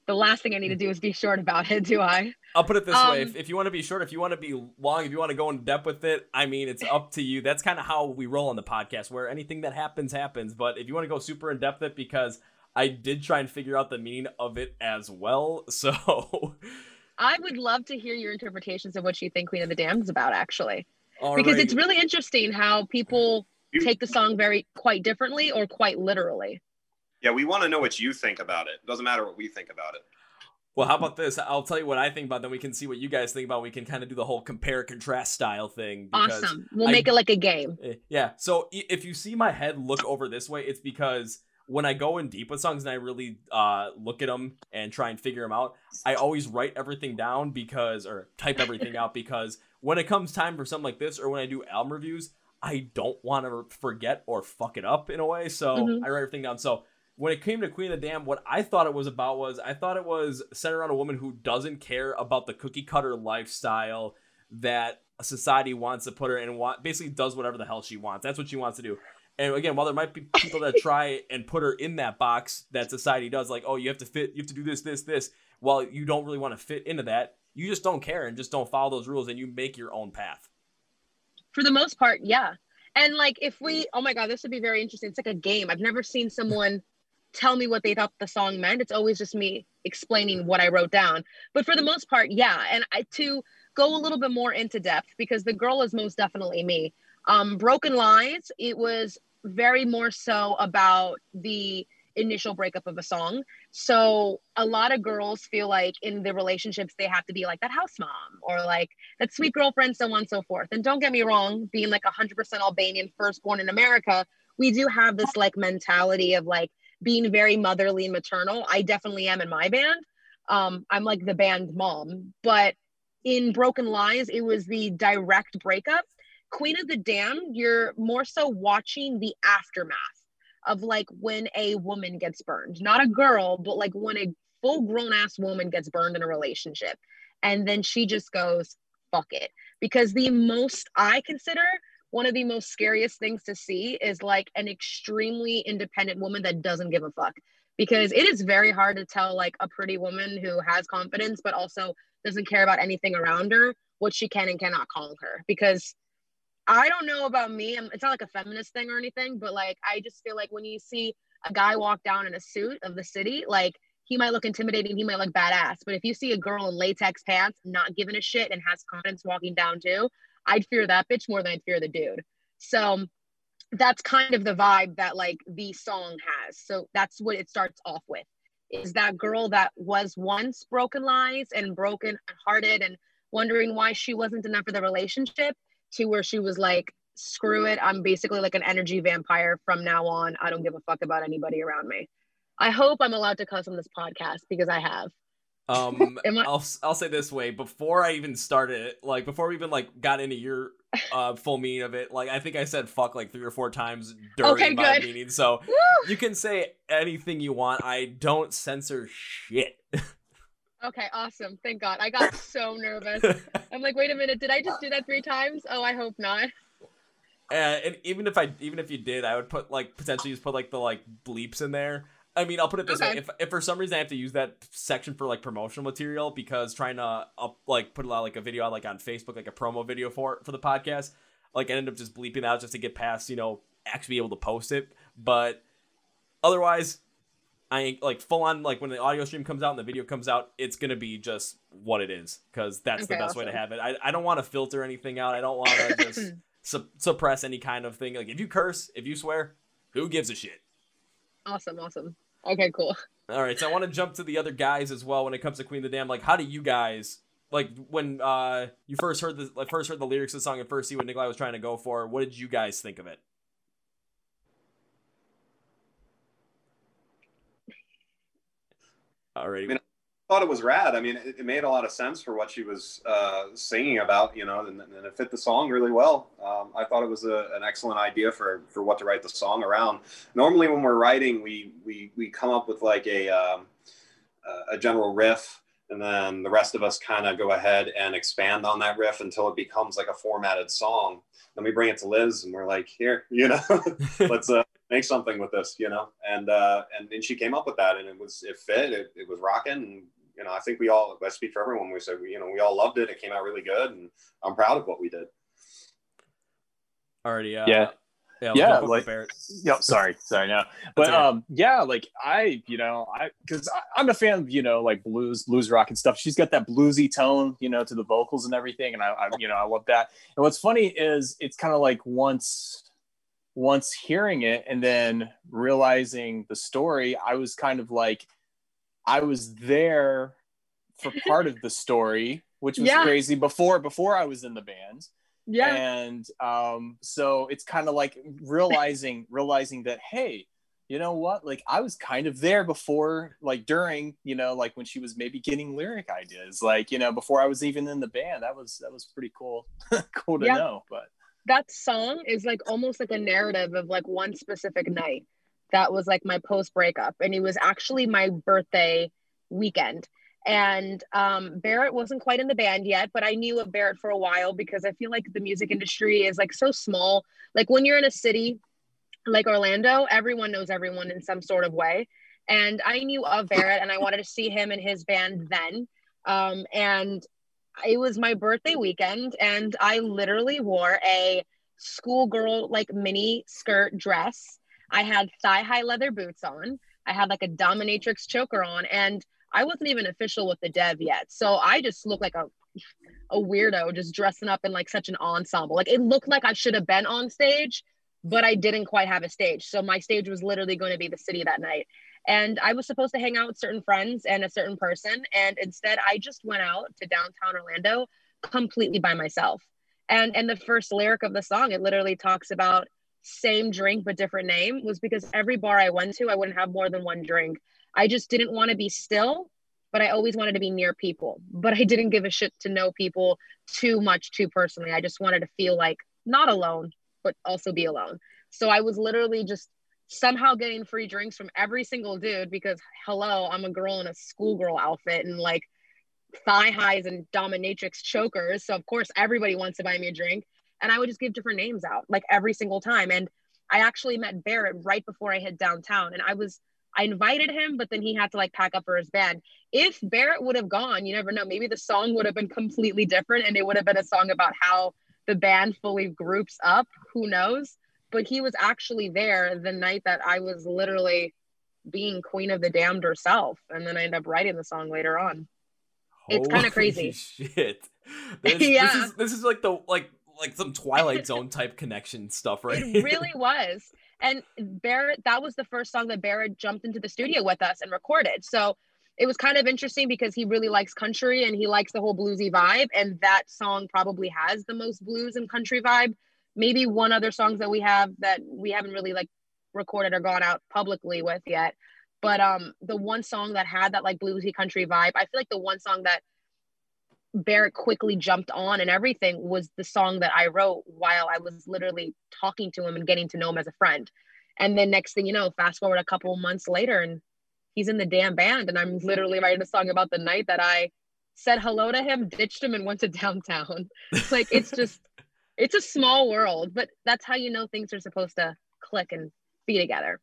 the last thing I need to do is be short about it, do I? I'll put it this um, way. If, if you want to be short, if you want to be long, if you want to go in depth with it, I mean, it's up to you. That's kind of how we roll on the podcast, where anything that happens, happens. But if you want to go super in depth with it, because I did try and figure out the meaning of it as well. So I would love to hear your interpretations of what you think Queen of the Damned is about, actually, all because right. it's really interesting how people take the song very quite differently or quite literally. Yeah, we want to know what you think about it. Doesn't matter what we think about it. Well, how about this? I'll tell you what I think about. Then we can see what you guys think about. We can kind of do the whole compare contrast style thing. Awesome. We'll I- make it like a game. Eh, Yeah. So if you see my head look over this way, it's because when I go in deep with songs and I really uh, look at them and try and figure them out, I always write everything down because, or type everything out because when it comes time for something like this or when I do album reviews, I don't want to forget or fuck it up in a way. So Mhm. I write everything down. So when it came to Queen of the Damned, what I thought it was about was I thought it was centered around a woman who doesn't care about the cookie cutter lifestyle that society wants to put her in and want basically does whatever the hell she wants. That's what she wants to do. And again, while there might be people that try and put her in that box that society does, like, oh, you have to fit, you have to do this, this, this, while you don't really want to fit into that, you just don't care and just don't follow those rules and you make your own path. For the most part, yeah. And like if we oh my god, this would be very interesting. It's like a game. I've never seen someone tell me what they thought the song meant. It's always just me explaining what I wrote down. But for the most part, yeah. And I to go a little bit more into depth because the girl is most definitely me. Um Broken Lines, it was very more so about the initial breakup of a song. So a lot of girls feel like in the relationships they have to be like that house mom or like that sweet girlfriend, so on and so forth. And don't get me wrong, being like 100% Albanian, firstborn in America, we do have this like mentality of like being very motherly and maternal. I definitely am in my band. Um, I'm like the band mom, but in Broken Lies, it was the direct breakup. Queen of the Damned, you're more so watching the aftermath of like when a woman gets burned, not a girl, but like when a full grown ass woman gets burned in a relationship. And then she just goes, fuck it. Because the most I consider one of the most scariest things to see is like an extremely independent woman that doesn't give a fuck. Because it is very hard to tell like a pretty woman who has confidence, but also doesn't care about anything around her, what she can and cannot conquer. Because I don't know about me. It's not like a feminist thing or anything, but like I just feel like when you see a guy walk down in a suit of the city, like he might look intimidating, he might look badass. But if you see a girl in latex pants, not giving a shit and has confidence walking down too, I'd fear that bitch more than I'd fear the dude. So that's kind of the vibe that like the song has. So that's what it starts off with. Is that girl that was once broken lies and broken hearted and wondering why she wasn't enough for the relationship to where she was like, screw it. I'm basically like an energy vampire from now on. I don't give a fuck about anybody around me. I hope I'm allowed to cuss on this podcast because I have. Um, I- I'll I'll say this way: before I even started it, like before we even like got into your uh full meaning of it, like I think I said fuck like three or four times during Okay, my good. meaning. So Woo! you can say anything you want. I don't censor shit. Okay, awesome. Thank God. I got so nervous. I'm like, wait a minute, did I just do that three times? Oh, I hope not. Uh, and even if I even if you did, I would put like potentially just put like the like bleeps in there. I mean, I'll put it this way: if if for some reason I have to use that section for like promotional material because trying to up like put a lot like a video out like on Facebook like a promo video for for the podcast, like I end up just bleeping out just to get past you know actually be able to post it. But otherwise, I ain't like full on like when the audio stream comes out and the video comes out, it's gonna be just what it is because that's the Okay, best way to have it. I I don't want to filter anything out. I don't want to just su- suppress any kind of thing. Like if you curse, if you swear, who gives a shit? awesome, awesome. Okay, cool. All right, so I want to jump to the other guys as well when it comes to Queen of the Damned. Like, how do you guys like when uh you first heard the like first heard the lyrics of the song and first see what Nikolai was trying to go for? What did you guys think of it? Alrighty. I mean, thought it was rad. I mean, it, it made a lot of sense for what she was uh, singing about, you know, and, and it fit the song really well. Um, I thought it was a, an excellent idea for for what to write the song around. Normally, when we're writing, we we we come up with like a um, a general riff, and then the rest of us kind of go ahead and expand on that riff until it becomes like a formatted song. Then we bring it to Liz, and we're like, here, you know, let's uh, make something with this, you know. And uh, and then she came up with that, and it was it fit, it, it was rocking. And, you know, I think we all, I speak for everyone. We said, you know, we all loved it. It came out really good, and I'm proud of what we did. Already. Uh, Yeah. Yeah, yeah, like- for Barrett. Yep. Sorry. Sorry. No. But okay. um, yeah, like I, you know, I because I'm a fan of you know like blues, blues rock and stuff. She's got that bluesy tone, you know, to the vocals and everything, and I, I you know, I love that. And what's funny is it's kind of like once, once hearing it and then realizing the story, I was kind of like, I was there for part of the story, which was Yeah. crazy before before I was in the band Yeah. and um, so it's kind of like realizing realizing that hey you know what like i was kind of there before like during you know like when she was maybe getting lyric ideas like you know before i was even in the band that was that was pretty cool cool to Yeah. know but that song is like almost like a narrative of like one specific night that was like my post breakup and it was actually my birthday weekend. And um, barrett wasn't quite in the band yet but i knew of barrett for a while because i feel like the music industry is like so small. Like when you're in a city like orlando everyone knows everyone in some sort of way. And i knew of barrett and i wanted to see him and his band then. Um, and it was my birthday weekend and I literally wore a schoolgirl like mini skirt dress. I had thigh high leather boots on. I had like a dominatrix choker on and I wasn't even official with the dev yet. So I just looked like a a weirdo just dressing up in like such an ensemble. Like it looked like I should have been on stage, but I didn't quite have a stage. So my stage was literally going to be the city that night. And I was supposed to hang out with certain friends and a certain person. And instead, I just went out to downtown Orlando completely by myself. And and the first lyric of the song, it literally talks about same drink but different name, was because every bar I went to, I wouldn't have more than one drink. I just didn't want to be still, but I always wanted to be near people. But I didn't give a shit to know people too much too personally. I just wanted to feel like not alone, but also be alone. So I was literally just somehow getting free drinks from every single dude because hello, I'm a girl in a schoolgirl outfit and like thigh highs and dominatrix chokers. So of course everybody wants to buy me a drink. And I would just give different names out like every single time. And I actually met Barrett right before I hit downtown. And I was I invited him, but then he had to like pack up for his band. If Barrett would have gone, you never know. Maybe the song would have been completely different and it would have been a song about how the band fully groups up. Who knows? But he was actually there the night that I was literally being queen of the damned herself. And then I ended up writing the song later on. It's kinda crazy. Shit. This, Yeah. this is this is like the like like some Twilight Zone type connection stuff, right? It really was. And Barrett, that was the first song that Barrett jumped into the studio with us and recorded. So it was kind of interesting because he really likes country and he likes the whole bluesy vibe. And that song probably has the most blues and country vibe. Maybe one other songs that we have that we haven't really like recorded or gone out publicly with yet. But um the one song that had that like bluesy country vibe, I feel like the one song that Barrett quickly jumped on and everything was the song that I wrote while I was literally talking to him and getting to know him as a friend. And then next thing you know, fast forward a couple months later and he's in the damn band and I'm literally writing a song about the night that I said hello to him, ditched him and went to downtown. like it's just it's a small world, but that's how you know things are supposed to click and be together.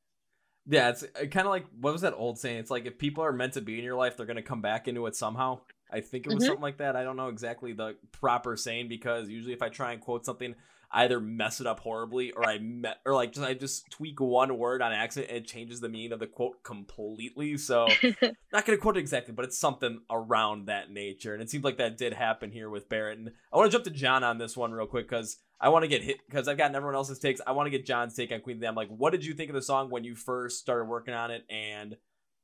Yeah, it's kind of like what was that old saying? It's like if people are meant to be in your life, they're gonna come back into it somehow. I think it was Mhm. something like that. I don't know exactly the proper saying because usually if I try and quote something, I either mess it up horribly or I met or like just I just tweak one word on accident and it changes the meaning of the quote completely. So not gonna quote it exactly, but it's something around that nature. And it seems like that did happen here with Barrett. And I want to jump to John on this one real quick because I want to get hit because I've gotten everyone else's takes. I want to get John's take on Queen of the Damned. Like, what did you think of the song when you first started working on it, and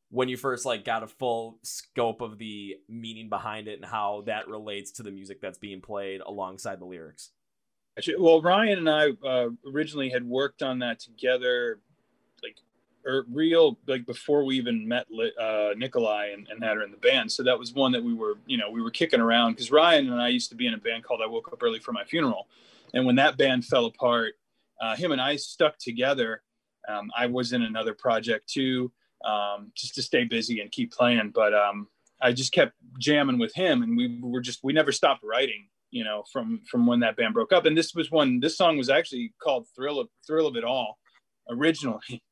when you first like got a full scope of the meaning behind it and how that relates to the music that's being played alongside the lyrics? Well, Ryan and I uh, originally had worked on that together, like, or real like before we even met uh, Nikolai and, and had her in the band. So that was one that we were, you know, we were kicking around because Ryan and I used to be in a band called I Woke Up Early for My Funeral, and when that band fell apart, uh, him and I stuck together. Um, I was in another project too, um, just to stay busy and keep playing. But um, I just kept jamming with him, and we were just we never stopped writing you know from from when that band broke up and this was one this song was actually called thrill of thrill of it all originally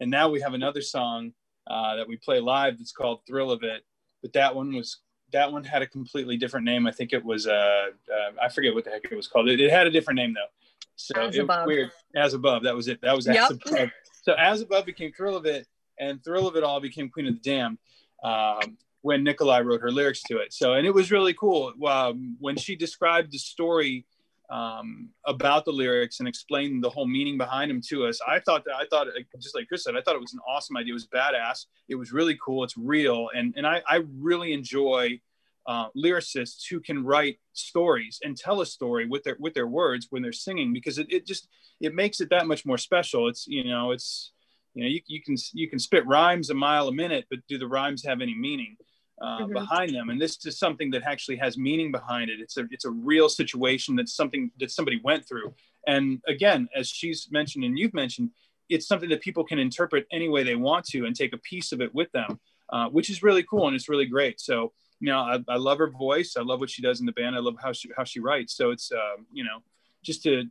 and now we have another song uh, that we play live that's called thrill of it but that one was that one had a completely different name i think it was uh, uh i forget what the heck it was called it, it had a different name though So As it was above. weird. As above, that was it. That was as Yep. above. So as above became thrill of it, and thrill of it all became Queen of the Damned. Um, when Nikolai wrote her lyrics to it. So, and it was really cool um, when she described the story um, about the lyrics and explained the whole meaning behind them to us. I thought that I thought, just like Chris said, I thought it was an awesome idea. It was badass. It was really cool. It's real, and and I, I really enjoy uh, lyricists who can write stories and tell a story with their with their words when they're singing because it, it just it makes it that much more special. It's you know it's you know you, you can you can spit rhymes a mile a minute, but do the rhymes have any meaning? Uh, Mhm. behind them. And this is something that actually has meaning behind it. It's a it's a real situation that's something that somebody went through. And again as she's mentioned and you've mentioned it's something that people can interpret any way they want to and take a piece of it with them uh, which is really cool and it's really great. So you know I, I love her voice. I love what she does in the band. I love how she how she writes. So it's um, you know just to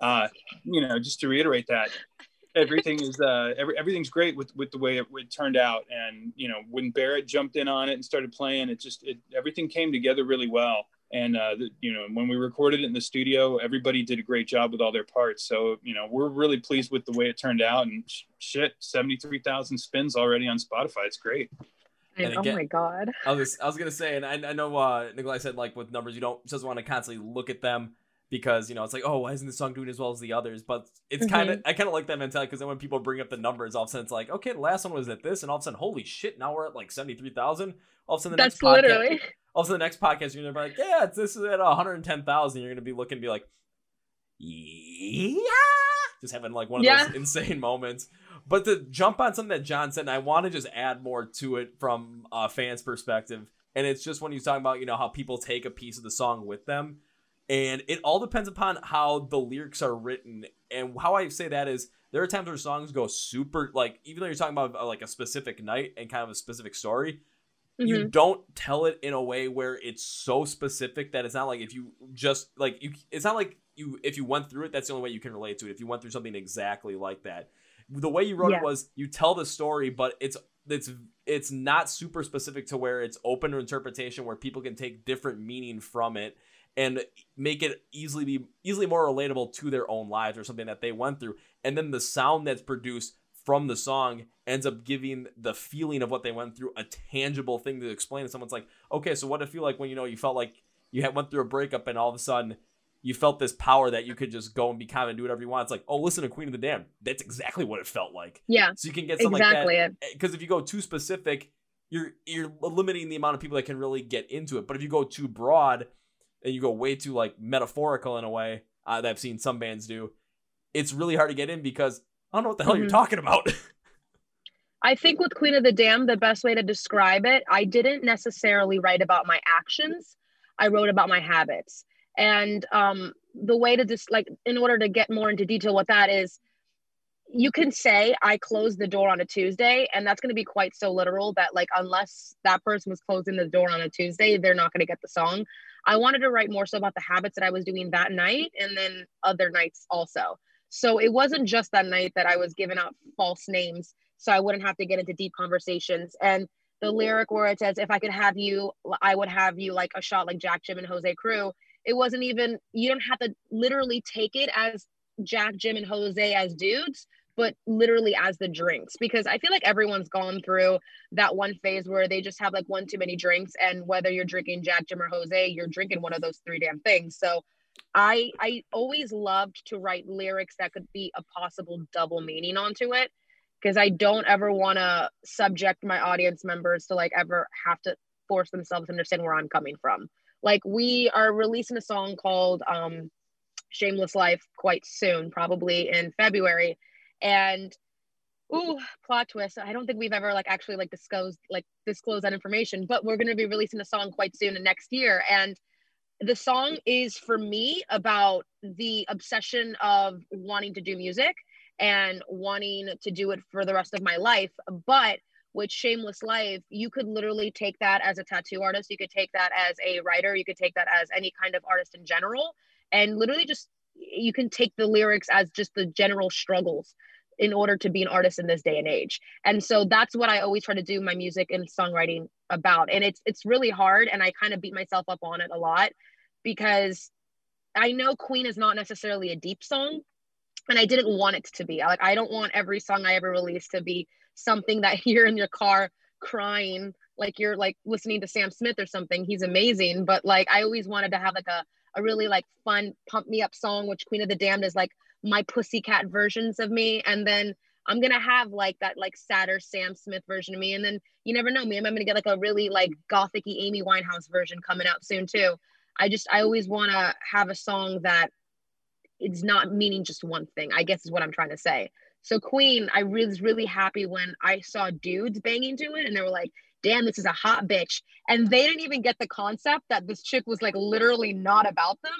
uh, you know just to reiterate that everything is uh, every, everything's great with with the way it, it turned out. And you know when barrett jumped in on it and started playing it just it, everything came together really well. And uh, the, you know when we recorded it in the studio everybody did a great job with all their parts. So you know we're really pleased with the way it turned out. And sh- shit 73000 spins already on spotify. It's great. And, And oh again- my god. I was I was gonna say, and I, I know uh, Nikolai said like with numbers, you don't just want to constantly look at them because you know it's like, oh, why isn't this song doing as well as the others? But it's kind of mm-hmm. I kind of like that mentality because then when people bring up the numbers, all of a sudden it's like, okay, the last one was at this, and all of a sudden, holy shit, now we're at like seventy three thousand. All of a sudden, the That's next podcast, literally. all of a sudden the next podcast, you're gonna be like, yeah, it's, this is at one hundred ten thousand. You're gonna be looking, and be like, yeah, just having like one of Yeah. those insane moments. But to jump on something that John said, and I want to just add more to it from a fan's perspective, and it's just when he's talking about you know how people take a piece of the song with them, and it all depends upon how the lyrics are written. And how I say that is there are times where songs go super like even though you're talking about uh, like a specific night and kind of a specific story, you Mhm. don't tell it in a way where it's so specific that it's not like if you just like you it's not like you if you went through it that's the only way you can relate to it if you went through something exactly like that the way you wrote Yeah. it was you tell the story but it's it's it's not super specific to where it's open to interpretation where people can take different meaning from it and make it easily be easily more relatable to their own lives or something that they went through. And then the sound that's produced from the song ends up giving the feeling of what they went through a tangible thing to explain. To someone's like okay so what did it feel like when you know you felt like you had went through a breakup and all of a sudden you felt this power that you could just go and be kind and do whatever you want? It's like oh listen to queen of the damned. That's exactly what it felt like. Yeah, so you can get something exactly eh, like it. that because if you go too specific you're you're limiting the amount of people that can really get into it. But if you go too broad and you go way too like metaphorical in a way uh, that i've seen some bands do it's really hard to get in because i don't know what the hell you're Mhm. talking about I think with Queen of the Damned, the best way to describe it, I didn't necessarily write about my actions. I wrote about my habits. And um, the way to just like, in order to get more into detail what that is, you can say I closed the door on a Tuesday, and that's going to be quite so literal that like unless that person was closing the door on a Tuesday, they're not going to get the song. I wanted to write more so about the habits that I was doing that night, and then other nights also. So it wasn't just that night that I was giving out false names, so I wouldn't have to get into deep conversations. And the lyric where it says, "If I could have you, I would have you like a shot like Jack, Jim, and Jose Cuervo." It wasn't even. You don't have to literally take it as Jack, Jim, and Jose as dudes, but literally as the drinks because I feel like everyone's gone through that one phase where they just have like one too many drinks and whether you're drinking Jack, Jim, or Jose, you're drinking one of those three damn things. So I I always loved to write lyrics that could be a possible double meaning onto it because I don't ever want to subject my audience members to like ever have to force themselves to understand where I'm coming from. Like we are releasing a song called um Shameless Life quite soon, probably in February. And ooh, plot twist. I don't think we've ever like actually like disclosed like disclosed that information, but we're gonna be releasing a song quite soon next year. And the song is for me about the obsession of wanting to do music and wanting to do it for the rest of my life. But with Shameless Life, you could literally take that as a tattoo artist. You could take that as a writer. You could take that as any kind of artist in general. And literally just, you can take the lyrics as just the general struggles in order to be an artist in this day and age. And so that's what I always try to do my music and songwriting about. And it's it's really hard and I kind of beat myself up on it a lot because I know Queen is not necessarily a deep song, and I didn't want it to be. Like I don't want every song I ever release to be something that you're in your car crying like you're like listening to Sam Smith or something. He's amazing, but like I always wanted to have like a a really like fun pump me up song, which Queen of the Damned is like my pussycat versions of me, and then I'm gonna have like that like sadder Sam Smith version of me, and then you never know, me. I'm gonna get like a really like gothicy Amy Winehouse version coming out soon too. I just I always want to have a song that it's not meaning just one thing. I guess is what I'm trying to say. So Queen, I was really happy when I saw dudes banging to it, and they were like, "Damn, this is a hot bitch," and they didn't even get the concept that this chick was like literally not about them.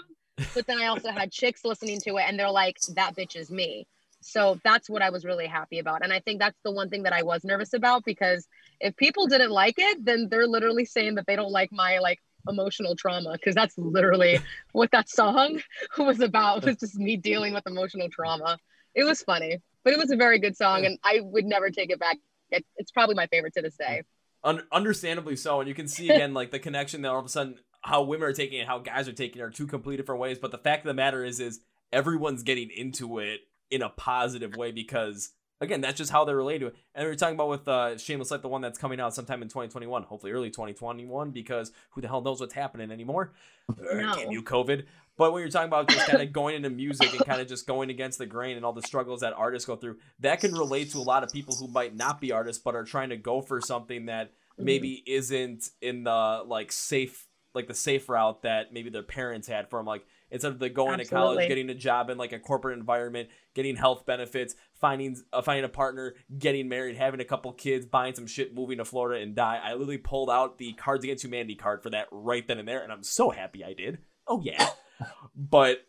But then I also had chicks listening to it, and they're like, "That bitch is me." So that's what I was really happy about, and I think that's the one thing that I was nervous about because if people didn't like it, then they're literally saying that they don't like my like emotional trauma because that's literally what that song was about was just me dealing with emotional trauma. It was funny but it was a very good song and i would never take it back. It, it's probably my favorite to this day. Un- understandably so and you can see again like the connection that all of a sudden how women are taking it how guys are taking it are two completely different ways but the fact of the matter is is everyone's getting into it in a positive way because again, that's just how they're related to it. And we are talking about with uh, Shameless Life, the one that's coming out sometime in 2021, hopefully early 2021, because who the hell knows what's happening anymore? No. Damn you, COVID. But when you're talking about just kind of going into music and kind of just going against the grain and all the struggles that artists go through, that can relate to a lot of people who might not be artists but are trying to go for something that Mm-hmm. maybe isn't in the like safe like the safe route that maybe their parents had for them like instead of the going to college getting a job in like a corporate environment getting health benefits finding uh, finding a partner getting married having a couple kids buying some shit moving to florida and die. I literally pulled out the cards against humanity card for that right then and there and i'm so happy i did. Oh yeah. But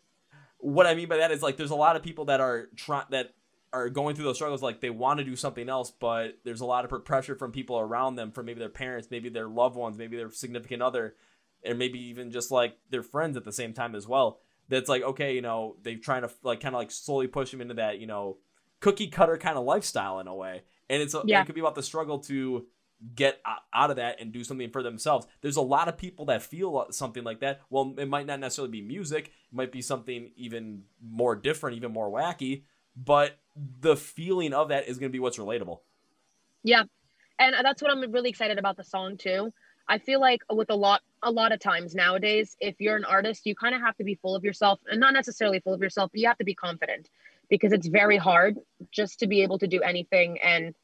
what i mean by that is like there's a lot of people that are trying that are going through those struggles like they want to do something else but there's a lot of pressure from people around them from maybe their parents maybe their loved ones maybe their significant other and maybe even just like their friends at the same time as well that's like okay you know they're trying to like kind of like slowly push them into that you know cookie cutter kind of lifestyle in a way and it's Yeah. it could be about the struggle to get out of that and do something for themselves there's a lot of people that feel uh, something like that well it might not necessarily be music it might be something even more different even more wacky but the feeling of that is going to be what's relatable Yeah. And uh, that's what I'm really excited about the song too. I feel like with a lot a lot of times nowadays, if you're an artist, you kind of have to be full of yourself and not necessarily full of yourself, but you have to be confident because it's very hard just to be able to do anything and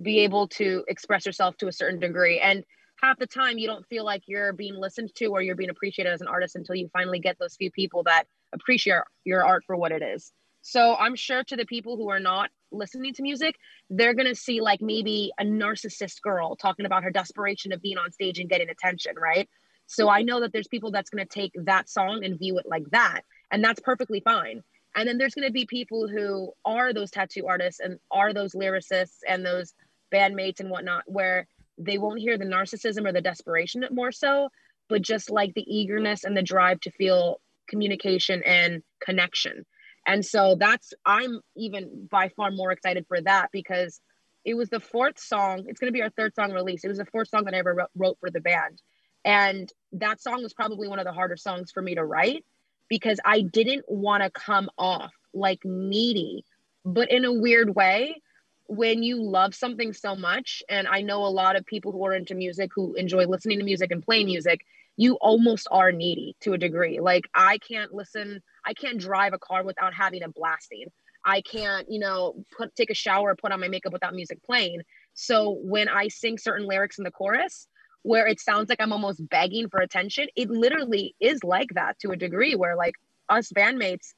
be able to express yourself to a certain degree. And half the time you don't feel like you're being listened to or you're being appreciated as an artist until you finally get those few people that appreciate your art for what it is. So I'm sure to the people who are not listening to music, they're gonna see like maybe a narcissist girl talking about her desperation of being on stage and getting attention, right? So I know that there's people that's gonna take that song and view it like that, and that's perfectly fine. And then there's gonna be people who are those tattoo artists and are those lyricists and those bandmates and whatnot, where they won't hear the narcissism or the desperation more so, but just like the eagerness and the drive to feel communication and connection. And so that's I'm even by far more excited for that because it was the fourth song. It's going to be our third song release. It was the fourth song that I ever wrote, for the band. And that song was probably one of the harder songs for me to write because I didn't want to come off like needy, but in a weird way when you love something so much and I know a lot of people who are into music who enjoy listening to music and play music, you almost are needy to a degree. Like I can't listen I can't drive a car without having it blasting. I can't, you know, put take a shower, put on my makeup without music playing. So when I sing certain lyrics in the chorus where it sounds like I'm almost begging for attention, it literally is like that to a degree where like us bandmates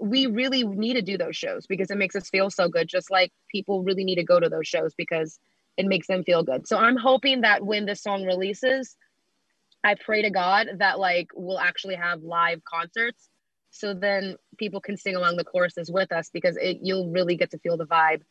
we really need to do those shows because it makes us feel so good just like people really need to go to those shows because it makes them feel good. So I'm hoping that when this song releases I pray to God that like we'll actually have live concerts so then people can sing along the choruses with us because it, you'll really get to feel the vibe.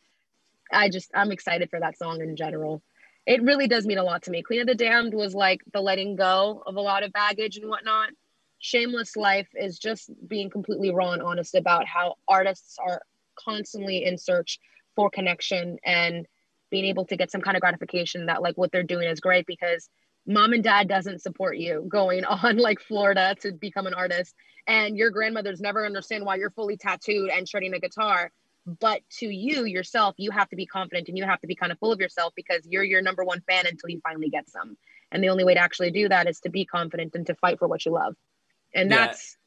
I just i'm excited for that song in general. It really does mean a lot to me. Queen of the damned was like the letting go of a lot of baggage and whatnot. Shameless life is just being completely raw and honest about how artists are constantly in search for connection and being able to get some kind of gratification that like what they're doing is great because mom and dad doesn't support you going on like Florida to become an artist and your grandmother's never understand why you're fully tattooed and shredding a guitar. But to you yourself you have to be confident and you have to be kind of full of yourself because you're your number one fan until you finally get some. And the only way to actually do that is to be confident and to fight for what you love. And Yeah. that's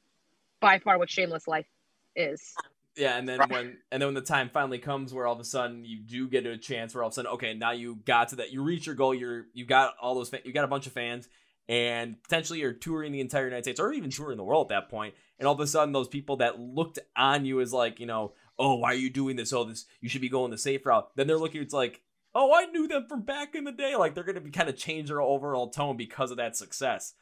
by far what shameless life is Yeah, and then Right. when and then when the time finally comes where all of a sudden you do get a chance where all of a sudden okay now you got to that you reach your goal you're you got all those you got a bunch of fans and potentially you're touring the entire United States or even touring the world at that point and all of a sudden those people that looked on you as like you know oh why are you doing this oh this you should be going the safe route then they're looking it's like oh I knew them from back in the day like they're gonna be kind of change their overall tone because of that success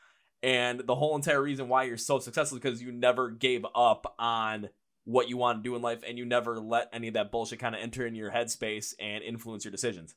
and the whole entire reason why you're so successful is because you never gave up on what you want to do in life and you never let any of that bullshit kind of enter in your headspace and influence your decisions.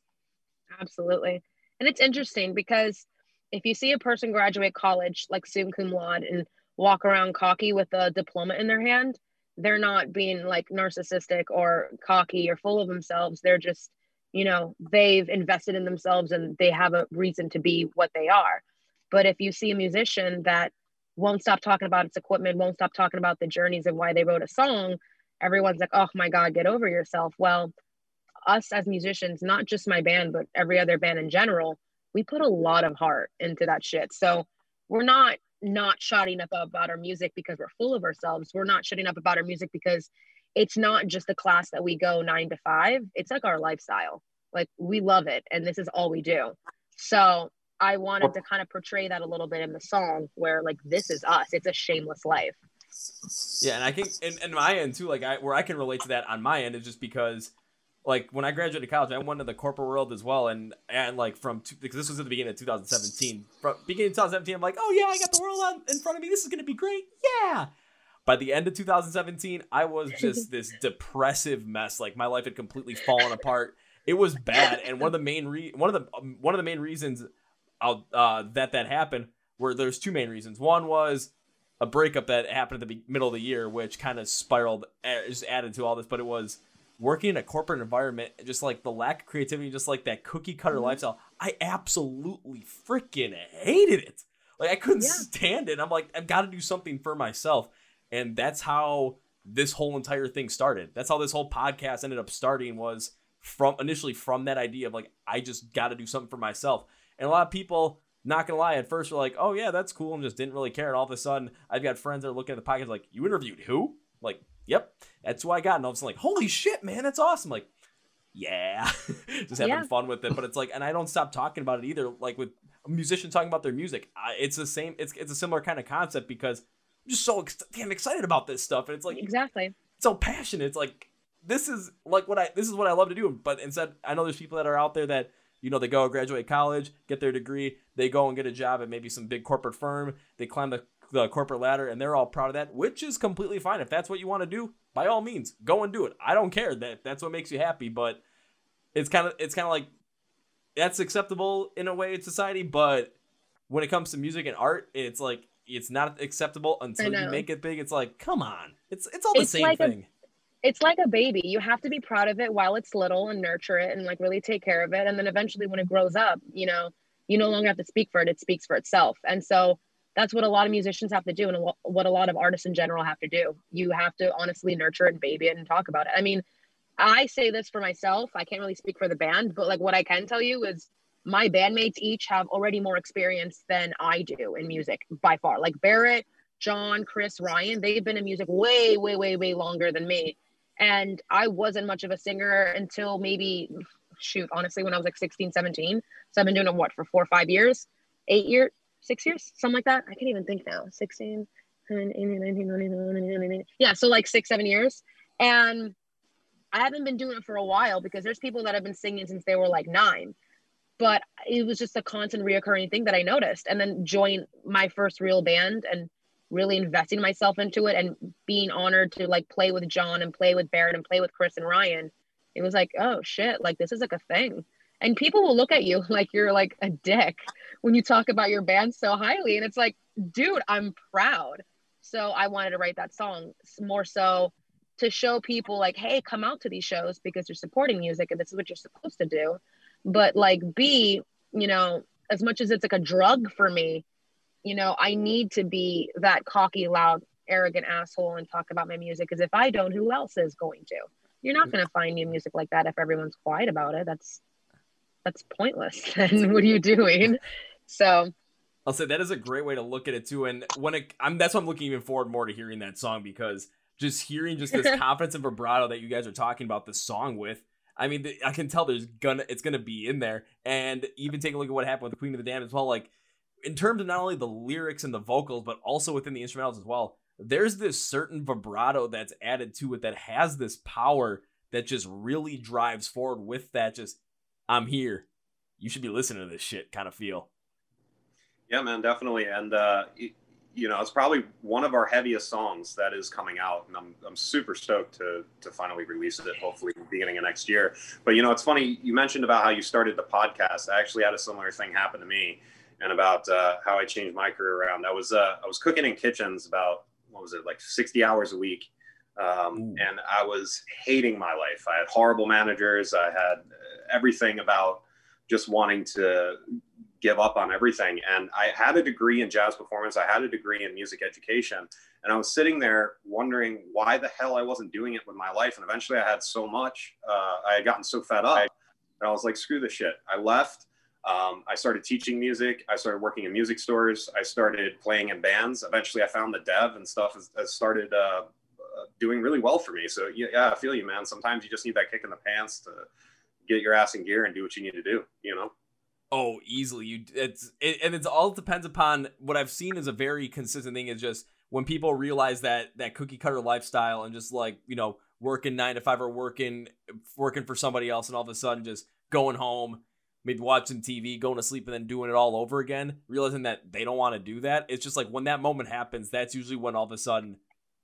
Absolutely. And it's interesting because if you see a person graduate college like summa cum laude and walk around cocky with a diploma in their hand, they're not being like narcissistic or cocky or full of themselves. They're just, you know, they've invested in themselves and they have a reason to be what they are. But if you see a musician that won't stop talking about its equipment, won't stop talking about the journeys and why they wrote a song, everyone's like, oh my God, get over yourself. Well, us as musicians, not just my band, but every other band in general, we put a lot of heart into that shit. So we're not not shutting up about our music because we're full of ourselves. We're not shutting up about our music because it's not just a class that we go nine to five. It's like our lifestyle. Like we love it, and this is all we do. So I wanted to kind of portray that a little bit in the song, where like this is us. It's a shameless life. Yeah, and I think in, in my end too, like I where I can relate to that on my end is just because like when I graduated college, I went into the corporate world as well, and and like from two, because this was at the beginning of 2017. From beginning of 2017, I'm like, oh yeah, I got the world on, in front of me. This is gonna be great. Yeah. By the end of 2017, I was just this depressive mess. Like my life had completely fallen apart. It was bad, and one of the main re- one of the um, one of the main reasons I'll, uh, that that happened were there's two main reasons. One was a breakup that happened at the middle of the year, which kind of spiraled, uh, just added to all this. But it was working in a corporate environment, just like the lack of creativity, just like that cookie cutter lifestyle. I absolutely freaking hated it. Like I couldn't Yeah. stand it. I'm like, I've got to do something for myself, and that's how this whole entire thing started. That's how this whole podcast ended up starting. Was from initially from that idea of like, I just got to do something for myself. And a lot of people not gonna lie, at first were like, "Oh yeah, that's cool," and just didn't really care. And all of a sudden, I've got friends that are looking at the podcast like, "You interviewed who?" Like, "Yep, that's who I got." And all of a sudden, like, "Holy shit, man, that's awesome!" Like, yeah, just having Yeah. fun with it. But it's like, and I don't stop talking about it either. Like with a musician talking about their music, I, it's the same. It's it's a similar kind of concept because I'm just so ex- damn excited about this stuff, and it's like Exactly. so passionate. It's like this is like what I this is what I love to do. But instead, I know there's people that are out there that you know they go graduate college, get their degree, they go and get a job at maybe some big corporate firm, they climb the, the corporate ladder, and they're all proud of that, which is completely fine. If that's what you want to do, by all means, go and do it. I don't care that that's what makes you happy, but it's kind of it's kind of like that's acceptable in a way in society, but when it comes to music and art, it's like it's not acceptable until you make it big. It's like, come on, it's it's all the It's same like a- thing. It's like a baby. You have to be proud of it while it's little and nurture it and like really take care of it. And then eventually, when it grows up, you know, you no longer have to speak for it, it speaks for itself. And so that's what a lot of musicians have to do and what a lot of artists in general have to do. You have to honestly nurture it and baby it and talk about it. I mean, I say this for myself. I can't really speak for the band, but like what I can tell you is my bandmates each have already more experience than I do in music by far. Like Barrett, John, Chris, Ryan, they've been in music way, way, way, way longer than me. And I wasn't much of a singer until maybe, shoot, honestly, when I was like 16, 17. So I've been doing it, what, for four or five years, eight years, six years, something like that. I can't even think now. 16, 18, 19, 20, 21, 22. yeah, so like six, seven years. And I haven't been doing it for a while because there's people that have been singing since they were like nine. But it was just a constant reoccurring thing that I noticed. And then join my first real band and really investing myself into it and being honored to like play with John and play with Barrett and play with Chris and Ryan. It was like, oh shit, like this is like a thing. And people will look at you like you're like a dick when you talk about your band so highly. And it's like, dude, I'm proud. So I wanted to write that song more so to show people like, hey, come out to these shows because you're supporting music and this is what you're supposed to do. But like B, you know, as much as it's like a drug for me, you know, I need to be that cocky, loud, arrogant asshole and talk about my music because if I don't, who else is going to? You're not mm. going to find new music like that if everyone's quiet about it. That's that's pointless. And what are you doing? So I'll say that is a great way to look at it too. And when it, I'm that's why I'm looking even forward more to hearing that song because just hearing just this confidence and vibrato that you guys are talking about the song with. I mean, I can tell there's gonna it's gonna be in there, and even take a look at what happened with the Queen of the Damned as well. Like in terms of not only the lyrics and the vocals, but also within the instrumentals as well. There's this certain vibrato that's added to it that has this power that just really drives forward with that. Just I'm here. You should be listening to this shit kind of feel. Yeah, man, definitely. And uh, you know, it's probably one of our heaviest songs that is coming out, and I'm, I'm super stoked to to finally release it. Hopefully, beginning of next year. But you know, it's funny you mentioned about how you started the podcast. I actually had a similar thing happen to me, and about uh, how I changed my career around. I was uh, I was cooking in kitchens about what was it like 60 hours a week, um, and I was hating my life. I had horrible managers. I had everything about just wanting to give up on everything. And I had a degree in jazz performance, I had a degree in music education. And I was sitting there wondering why the hell I wasn't doing it with my life. And eventually I had so much, uh, I had gotten so fed up. And I was like, screw this shit. I left. Um, I started teaching music. I started working in music stores. I started playing in bands. Eventually, I found the dev and stuff has, has started uh, doing really well for me. So yeah, I feel you, man. Sometimes you just need that kick in the pants to get your ass in gear and do what you need to do. You know. Oh, easily. You it's it, and it's all depends upon what I've seen is a very consistent thing is just when people realize that that cookie cutter lifestyle and just like you know working nine to five or working working for somebody else and all of a sudden just going home maybe watching TV, going to sleep, and then doing it all over again, realizing that they don't want to do that. It's just like when that moment happens, that's usually when all of a sudden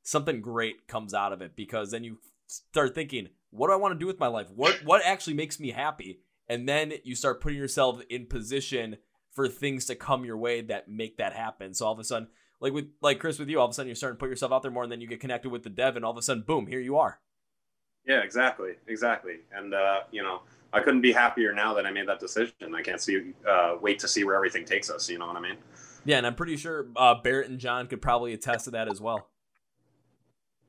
something great comes out of it because then you start thinking, what do I want to do with my life? What what actually makes me happy? and then you start putting yourself in position for things to come your way that make that happen. So all of a sudden, like with like Chris with you, all of a sudden you're starting to put yourself out there more, and then you get connected with the dev, and all of a sudden, boom, here you are. Yeah, exactly, exactly. And uh, you know, I couldn't be happier now that I made that decision. I can't see uh, wait to see where everything takes us. You know what I mean? Yeah, and I'm pretty sure uh, Barrett and John could probably attest to that as well.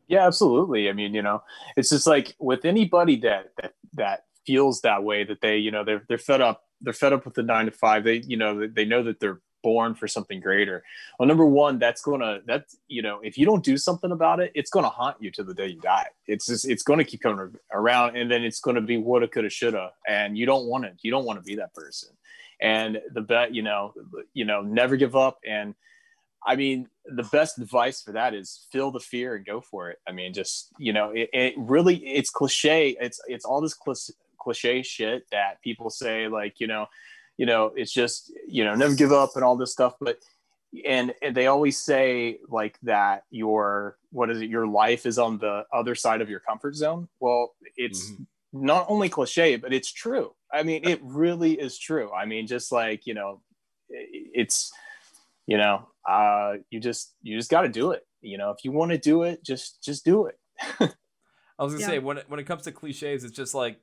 Yeah, absolutely. I mean, you know, it's just like with anybody that that that feels that way that they you know they're they're fed up they're fed up with the nine to five they you know they know that they're born for something greater. Well number one that's gonna that's you know if you don't do something about it it's gonna haunt you to the day you die. It's just it's gonna keep coming around and then it's gonna be woulda coulda shoulda and you don't want it. You don't want to be that person. And the bet you know you know never give up. And I mean, the best advice for that is feel the fear and go for it. I mean, just you know, it, it really it's cliche. It's it's all this cliche shit that people say like you know you know it's just you know never give up and all this stuff. But and, and they always say like that your what is it your life is on the other side of your comfort zone. Well it's mm-hmm. not only cliche but it's true. I mean it really is true. I mean just like you know it's you know uh you just you just got to do it. You know if you want to do it just just do it. I was gonna yeah. say when it, when it comes to cliches, it's just like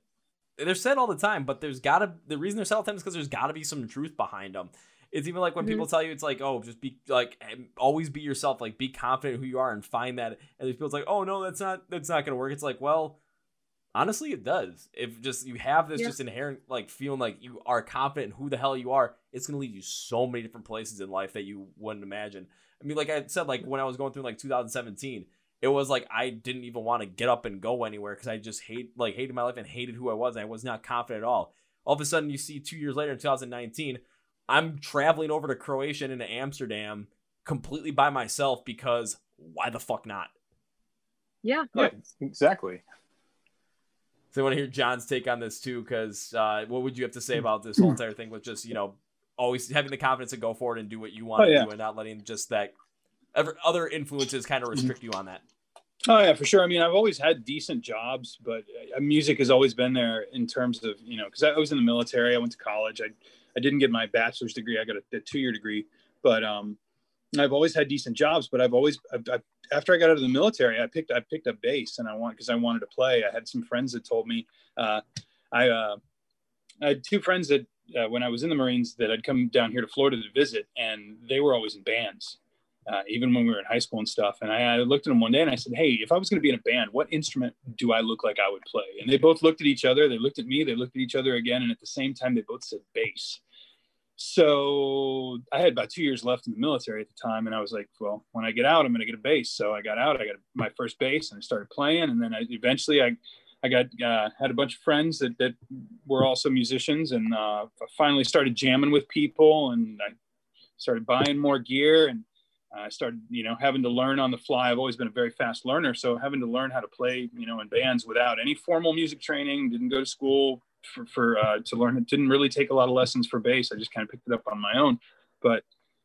they're said all the time, but there's gotta the reason they're said all the time is because there's gotta be some truth behind them. It's even like when mm-hmm. people tell you it's like, oh, just be like always be yourself, like be confident who you are and find that. And there's people like, oh no, that's not that's not gonna work. It's like, well, honestly, it does. If just you have this yeah. just inherent like feeling like you are confident in who the hell you are, it's gonna lead you so many different places in life that you wouldn't imagine. I mean, like I said, like when I was going through like 2017, it was like I didn't even want to get up and go anywhere because I just hate like hated my life and hated who I was. I was not confident at all. All of a sudden, you see two years later in 2019, I'm traveling over to Croatia and into Amsterdam completely by myself because why the fuck not? Yeah. Yeah, exactly. So I want to hear John's take on this too, because uh, what would you have to say about this whole entire thing with just you know always having the confidence to go forward and do what you want oh, to yeah. do and not letting just that other influences kind of restrict you on that. Oh yeah, for sure. I mean, I've always had decent jobs, but uh, music has always been there in terms of you know because I was in the military. I went to college. I I didn't get my bachelor's degree. I got a, a two year degree, but um, I've always had decent jobs. But I've always I've, I've, after I got out of the military, I picked I picked up bass and I want because I wanted to play. I had some friends that told me uh, I uh, I had two friends that uh, when I was in the Marines that I'd come down here to Florida to visit, and they were always in bands, uh, even when we were in high school and stuff. And I, I looked at them one day and I said, "Hey, if I was going to be in a band, what instrument do I look like I would play?" And they both looked at each other. They looked at me. They looked at each other again, and at the same time, they both said bass. So I had about two years left in the military at the time, and I was like, "Well, when I get out, I'm going to get a bass." So I got out. I got my first bass, and I started playing. And then I, eventually, I I got uh, had a bunch of friends that, that were also musicians, and uh, finally started jamming with people, and I started buying more gear, and I started you know having to learn on the fly. I've always been a very fast learner, so having to learn how to play you know in bands without any formal music training. Didn't go to school for, for uh, to learn. It didn't really take a lot of lessons for bass. I just kind of picked it up on my own, but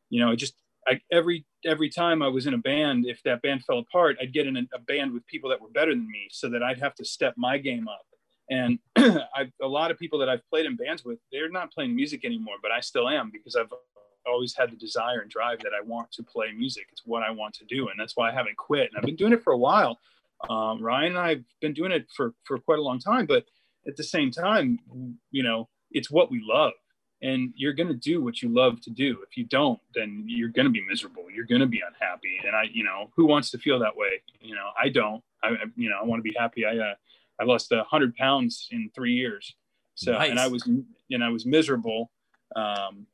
you know, it just I, every every time I was in a band, if that band fell apart, I'd get in a, a band with people that were better than me, so that I'd have to step my game up. And a lot of people that I've played in bands with, they're not playing music anymore, but I still am because I've always had the desire and drive that I want to play music. It's what I want to do, and that's why I haven't quit. And I've been doing it for a while. Um, Ryan and I've been doing it for for quite a long time, but at the same time, you know, it's what we love and you're going to do what you love to do if you don't then you're going to be miserable you're going to be unhappy and i you know who wants to feel that way you know i don't i you know i want to be happy i uh, i lost a hundred pounds in three years so nice. and i was and i was miserable um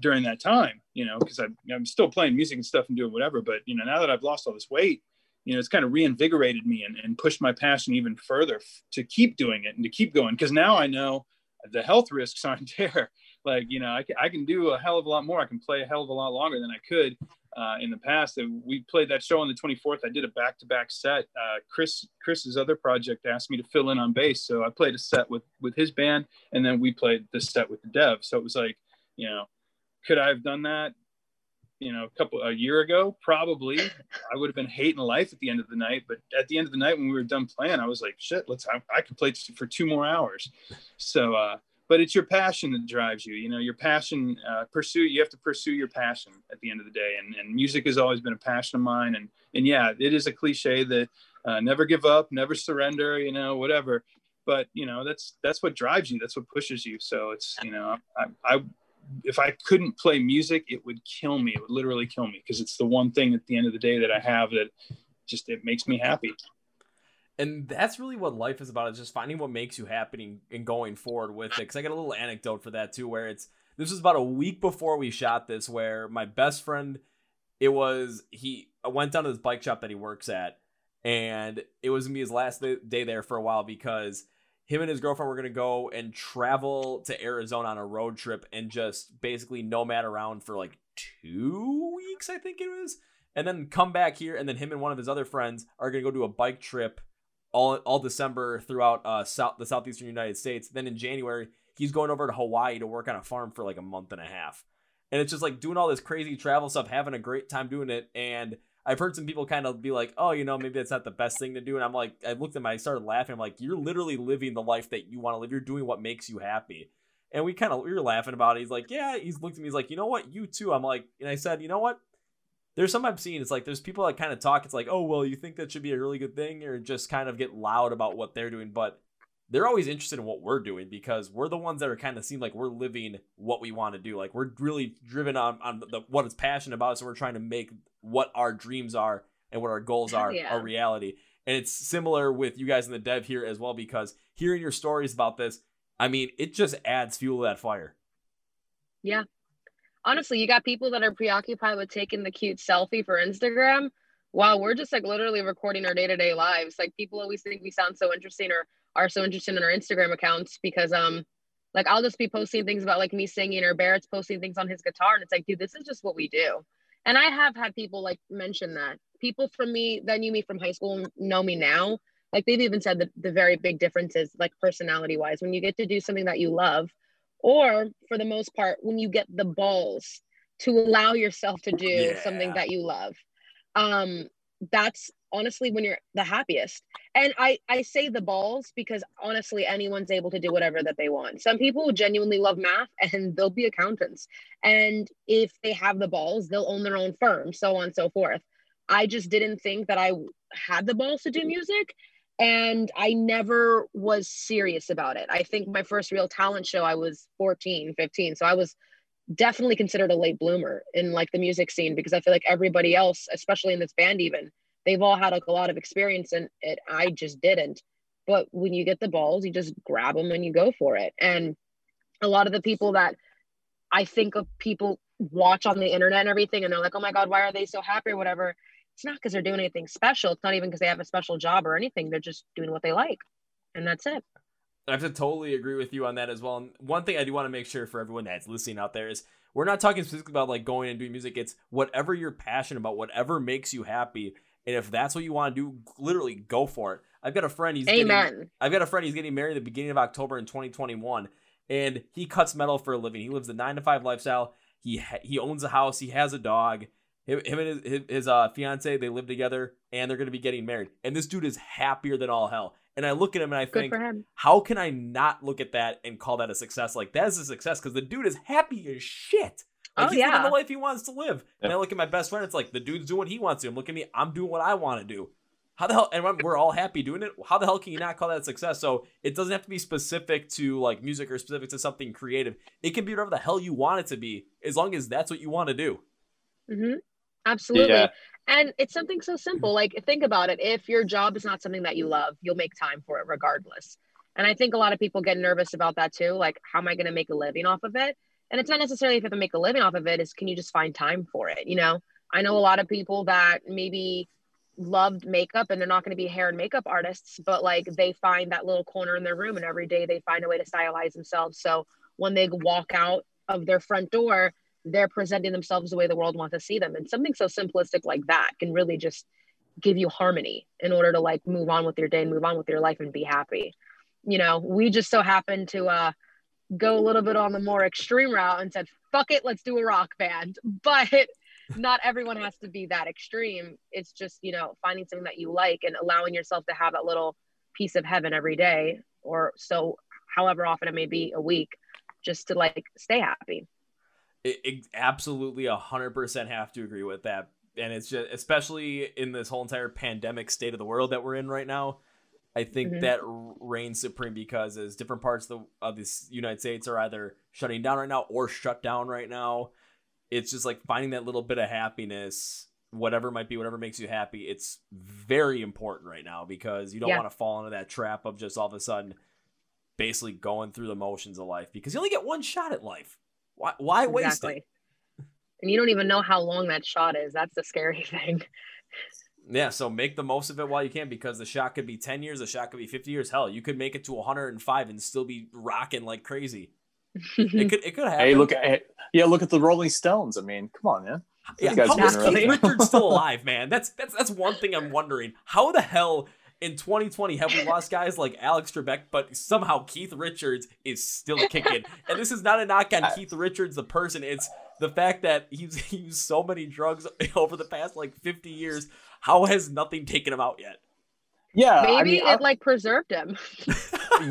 during that time you know because i'm I'm still playing music and stuff and doing whatever but you know now that i've lost all this weight you know, it's kind of reinvigorated me and, and pushed my passion even further f- to keep doing it and to keep going. Because now I know the health risks aren't there. Like, you know, I I can do a hell of a lot more. I can play a hell of a lot longer than I could uh, in the past. And We played that show on the 24th. I did a back-to-back set. Uh, Chris, Chris's other project asked me to fill in on bass. So I played a set with, with his band and then we played the set with the dev. So it was like, you know, could I have done that? you know, a couple a year ago, probably I would have been hating life at the end of the night. But at the end of the night, when we were done playing, I was like, shit, let's I, I could play for two more hours. So, uh, but it's your passion that drives you. You know, your passion uh, pursue. You have to pursue your passion at the end of the day. And, and music has always been a passion of mine. And and yeah, it is a cliche that uh, never give up, never surrender. You know, whatever. But you know, that's that's what drives you. That's what pushes you. So it's you know, I, I if I couldn't play music, it would kill me. It would literally kill me because it's the one thing at the end of the day that I have that just it makes me happy. And that's really what life is about is just finding what makes you happy and going forward with it. Because I got a little anecdote for that too, where it's this was about a week before we shot this, where my best friend, it was he went down to this bike shop that he works at, and it was gonna be his last day there for a while because him and his girlfriend were going to go and travel to Arizona on a road trip and just basically nomad around for like two weeks, I think it was, and then come back here. And then him and one of his other friends are going to go do a bike trip all all December throughout uh south the southeastern United States. Then in January, he's going over to Hawaii to work on a farm for like a month and a half. And it's just like doing all this crazy travel stuff, having a great time doing it, and I've heard some people kind of be like, oh, you know, maybe that's not the best thing to do. And I'm like, I looked at my, I started laughing. I'm like, you're literally living the life that you want to live. You're doing what makes you happy. And we kind of, we were laughing about it. He's like, yeah, he's looked at me. He's like, you know what? You too. I'm like, and I said, you know what? There's some I've seen. It's like, there's people that kind of talk. It's like, oh, well, you think that should be a really good thing or just kind of get loud about what they're doing. But they're always interested in what we're doing because we're the ones that are kind of seem like we're living what we want to do. Like we're really driven on, on the, what it's passionate about. So we're trying to make what our dreams are and what our goals are yeah. our reality. And it's similar with you guys in the dev here as well because hearing your stories about this, I mean, it just adds fuel to that fire. Yeah. Honestly, you got people that are preoccupied with taking the cute selfie for Instagram while we're just like literally recording our day-to-day lives. Like people always think we sound so interesting or are so interested in our Instagram accounts because um like I'll just be posting things about like me singing or Barrett's posting things on his guitar and it's like, dude, this is just what we do. And I have had people like mention that people from me that knew me from high school know me now. Like they've even said that the very big differences, like personality wise, when you get to do something that you love, or for the most part, when you get the balls to allow yourself to do yeah. something that you love. Um, that's honestly when you're the happiest and i i say the balls because honestly anyone's able to do whatever that they want some people genuinely love math and they'll be accountants and if they have the balls they'll own their own firm so on and so forth I just didn't think that I had the balls to do music. and I never was serious about it. I think my first real talent show I was 14, 15. So I was definitely considered a late bloomer in like the music scene because I feel like everybody else, especially in this band even, they've all had like a lot of experience and it I just didn't. But when you get the balls, you just grab them and you go for it. And a lot of the people that I think of people watch on the internet and everything and they're like, "Oh my god, why are they so happy or whatever?" it's not because they're doing anything special. It's not even because they have a special job or anything. They're just doing what they like. And that's it. I have to totally agree with you on that as well. And one thing I do want to make sure for everyone that's listening out there is we're not talking specifically about like going and doing music. It's whatever you're passionate about, whatever makes you happy. And if that's what you want to do, literally go for it. I've got a friend. He's Amen. Getting, I've got a friend. He's getting married at the beginning of October in 2021, and he cuts metal for a living. He lives the nine to five lifestyle. He ha- he owns a house. He has a dog him, him and his, his uh, fiance they live together and they're going to be getting married and this dude is happier than all hell and i look at him and i think how can i not look at that and call that a success like that is a success because the dude is happy as shit like oh, he's yeah. living the life he wants to live and i look at my best friend it's like the dude's doing what he wants to i'm looking at me i'm doing what i want to do how the hell and we're all happy doing it how the hell can you not call that success so it doesn't have to be specific to like music or specific to something creative it can be whatever the hell you want it to be as long as that's what you want to do mm-hmm. Absolutely. Yeah. And it's something so simple. Like, think about it. If your job is not something that you love, you'll make time for it regardless. And I think a lot of people get nervous about that too. Like, how am I going to make a living off of it? And it's not necessarily if you have to make a living off of it, is can you just find time for it? You know, I know a lot of people that maybe loved makeup and they're not going to be hair and makeup artists, but like they find that little corner in their room and every day they find a way to stylize themselves. So when they walk out of their front door, they're presenting themselves the way the world wants to see them and something so simplistic like that can really just give you harmony in order to like move on with your day and move on with your life and be happy you know we just so happen to uh go a little bit on the more extreme route and said fuck it let's do a rock band. But not everyone has to be that extreme. It's just you know finding something that you like and allowing yourself to have that little piece of heaven every day or so however often it may be a week just to like stay happy. It, it absolutely 100% have to agree with that. And it's just especially in this whole entire pandemic state of the world that we're in right now i think mm-hmm. that reigns supreme because as different parts of the of this united states are either shutting down right now or shut down right now it's just like finding that little bit of happiness whatever might be whatever makes you happy it's very important right now because you don't yeah. want to fall into that trap of just all of a sudden basically going through the motions of life because you only get one shot at life why, why waste it? And you don't even know how long that shot is. That's the scary thing. Yeah, so make the most of it while you can because the shot could be 10 years, the shot could be 50 years. Hell, you could make it to 105 and still be rocking like crazy. it could it could happen. Hey, look at yeah, look at the Rolling Stones. I mean, come on, man. Yeah, how is Keith Richards still alive, man? That's that's that's one thing I'm wondering. How the hell in 2020 have we lost guys like Alex Trebek, but somehow Keith Richards is still kicking. and this is not a knock on Keith Richards, the person. It's the fact that he's used so many drugs over the past like 50 years. How has nothing taken him out yet? Yeah, maybe I mean, it I, like preserved him.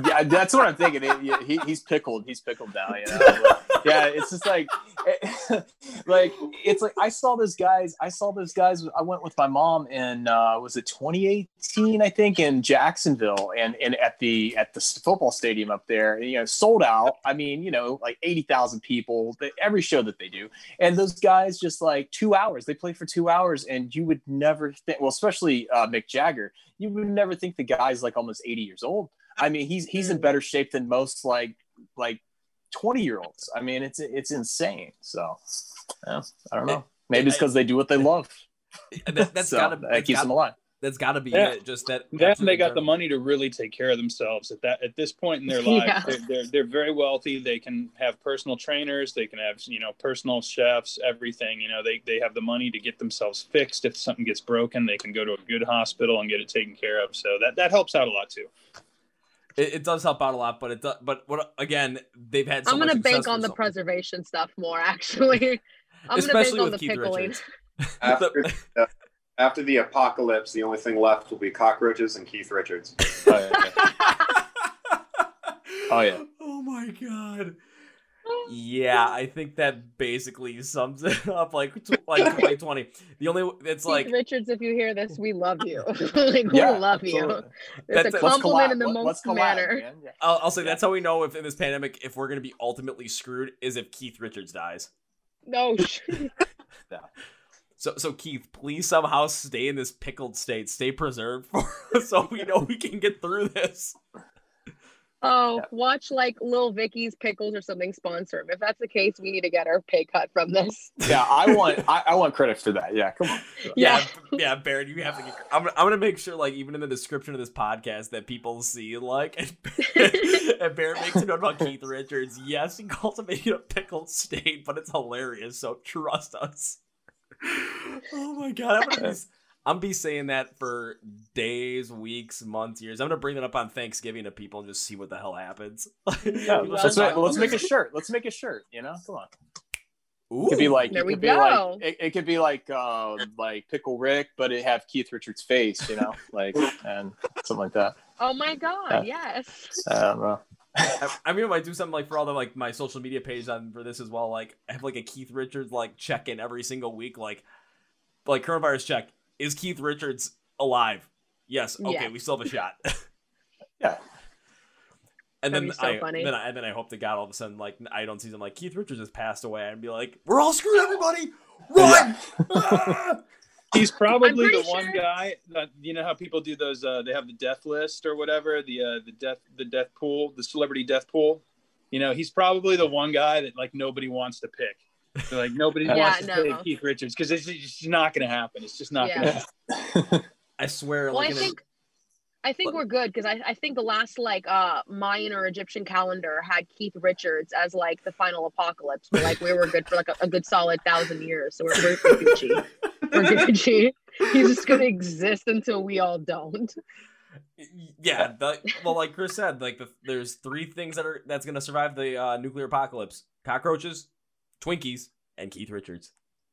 yeah, that's what I'm thinking. It, he, he's pickled. He's pickled now. You know? Yeah, it's just like, like it's like I saw those guys. I saw those guys. I went with my mom in uh, was it 2018? I think in Jacksonville, and and at the at the football stadium up there, and, you know, sold out. I mean, you know, like eighty thousand people. Every show that they do, and those guys just like two hours. They play for two hours, and you would never think. Well, especially uh, Mick Jagger, you would never think the guy's like almost eighty years old. I mean, he's he's in better shape than most like like 20 year olds. I mean, it's it's insane. So yeah, I don't know. Maybe it's because they do what they love. That, has so, gotta that keeps gotta, them alive. That's got to be yeah. it. Just that. Then they got the money to really take care of themselves at that at this point in their life. Yeah. They're, they're, they're very wealthy. They can have personal trainers. They can have you know personal chefs. Everything. You know they they have the money to get themselves fixed. If something gets broken, they can go to a good hospital and get it taken care of. So that that helps out a lot too. It, it, does help out a lot, but it does. But what again? They've had. So I'm gonna bank on the preservation stuff more. Actually, I'm Especially gonna bank on the Keith pickling. After, uh, after the apocalypse, the only thing left will be cockroaches and Keith Richards. Oh yeah. oh, yeah. oh my god. Yeah, I think that basically sums it up. Like, tw- like 2020. The only it's like Keith like Richards, if you hear this, we love you. like Yeah, we love you. It's That's a it. Compliment collab. in the Let- most collab, manner. Yeah. I'll, I'll say Yeah. that's how we know if in this pandemic if we're gonna be ultimately screwed is if Keith Richards dies. No, sh- So so Keith, please somehow stay in this pickled state, stay preserved for so we know we can get through this. Oh, Yeah. watch like Lil Vicky's pickles or something sponsor him. If that's the case, we need to get our pay cut from this. Yeah, I want I, I want credit for that. Yeah, come on. Yeah, yeah, Baron, you have to get. I'm, I'm gonna make sure, like, even in the description of this podcast, that people see, like, and, and Baron makes a note about Keith Richards. Yes, he calls him a pickled state, but it's hilarious. So trust us. Oh my god, I'm gonna be, I'm be saying that for days, weeks, months, years. I'm gonna bring that up on Thanksgiving to people and just see what the hell happens. Yeah, let's, make, done. let's make a shirt. Let's make a shirt. You know, come on. Ooh. It could be like There it we could be go. like it, it could be like uh like pickle Rick, but it have Keith Richards' face. You know, like and something like that. Oh my god, yes. I don't know. I, I mean, I might do something like for all the like my social media page on for this as well. Like, I have like a Keith Richards like check in every single week. Like, like coronavirus check is Keith Richards alive? Yes. Okay, Yeah. we still have a shot. Yeah. And That'd then so I funny. then I, and then I hope to God all of a sudden like I don't see them like Keith Richards has passed away and be like we're all screwed everybody run. He's probably pretty the one guy that you know how people do those. Uh, they have the death list or whatever, the uh, the death the death pool, the celebrity death pool. You know, he's probably the one guy that like nobody wants to pick. They're like nobody Yeah, wants to no. pick Keith Richards because it's just not going to happen. It's just not Yeah. going to. happen. I swear. Well, like I in a- think I think we're good because I, I think the last like uh Mayan or Egyptian calendar had Keith Richards as like the final apocalypse. But like we were good for like a, a good solid thousand years. So we're, we're, we're Gucci. We're Gucci. He's just gonna exist until we all don't. yeah the, well like chris said like the, there's three things that are that's gonna survive the uh, nuclear apocalypse cockroaches twinkies and keith richards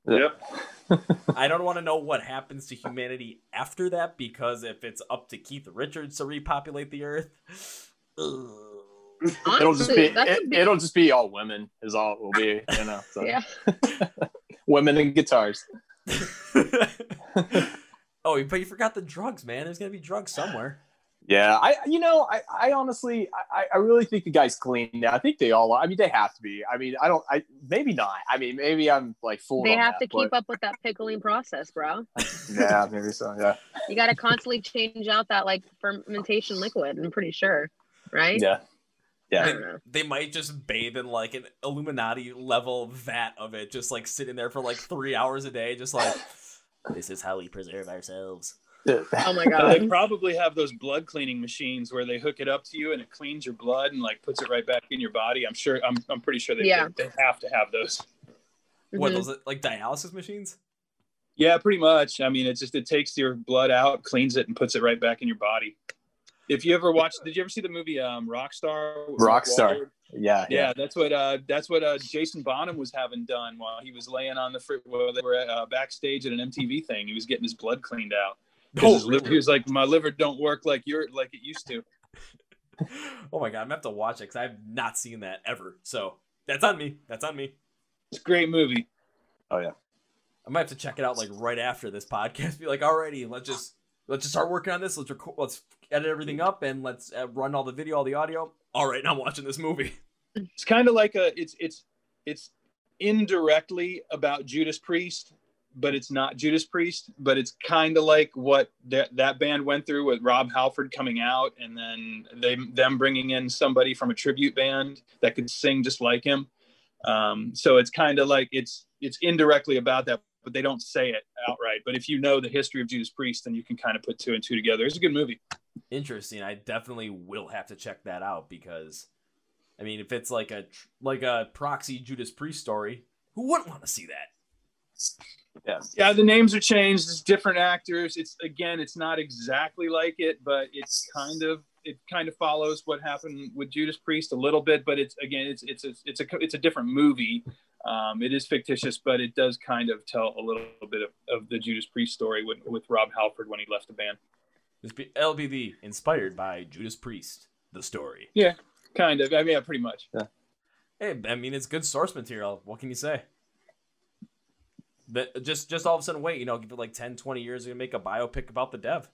Yep. i don't want to know what happens to humanity after that because if it's up to keith richards to repopulate the earth ugh. it'll just Honestly, be it, big- it'll just be all women is all it will be. You know, so. yeah. women and guitars. oh but you forgot the drugs man there's gonna be drugs somewhere Yeah, I you know I, I honestly I, I really think the guys clean now. I think they all are. I mean they have to be. I mean I don't I maybe not. I mean maybe I'm like fooled. They have that, to keep but- up with that pickling process, bro. Yeah, maybe so. Yeah, You got to constantly change out that like fermentation liquid. I'm pretty sure, right? yeah, yeah. don't they might just bathe in like an illuminati level vat of it just like sitting there for like three hours a day just like this is how we preserve ourselves Oh my god! they probably have those blood cleaning machines where they hook it up to you and it cleans your blood and like puts it right back in your body. I'm sure. I'm, I'm pretty sure they, Yeah. they, they have to have those. what Mhm. those like dialysis machines Yeah, pretty much. I mean, it's just it takes your blood out, cleans it, and puts it right back in your body. If you ever watched, did you ever see the movie um, Rockstar? with Mark Rockstar. Wahlberg? yeah, Yeah, that's what uh, that's what uh, Jason Bonham was having done while he was laying on the fr- while they were uh, backstage at an MTV thing. He was getting his blood cleaned out. 'Cause Oh, his liver, he was like, "My liver don't work like your like it used to." oh my god i'm gonna have to watch it because i've not seen that ever. So that's on me. That's on me. It's a great movie. Oh yeah. i might have to check it out like right after this podcast. Be like alrighty let's just let's just start working on this. Let's record let's edit everything up and let's uh, run all the video all the audio. All right now i'm watching this movie. It's kind of like a it's it's it's indirectly about Judas Priest, but it's not Judas Priest. But it's kind of like what that that band went through with Rob Halford coming out, and then they them bringing in somebody from a tribute band that could sing just like him. Um, so it's kind of like it's it's indirectly about that, but they don't say it outright. But if you know the history of Judas Priest, then you can kind of put two and two together. It's a good movie. interesting i definitely will have to check that out because i mean if it's like a like a proxy judas priest story who wouldn't want to see that Yeah, Yeah, the names are changed. It's different actors. It's again, it's not exactly like it, but it's kind of it kind of follows what happened with Judas Priest a little bit. But it's again, it's it's a, it's a it's a different movie. Um, it is fictitious, but it does kind of tell a little bit of, of the Judas Priest story with, with Rob Halford when he left the band. This be lbv inspired by judas priest the story Yeah, Kind of. I mean, yeah, pretty much. Hey, I mean, it's good source material. What can you say? But just just all of a sudden, wait, you know, give it like 10, 20 years, you're gonna make a biopic about the dev.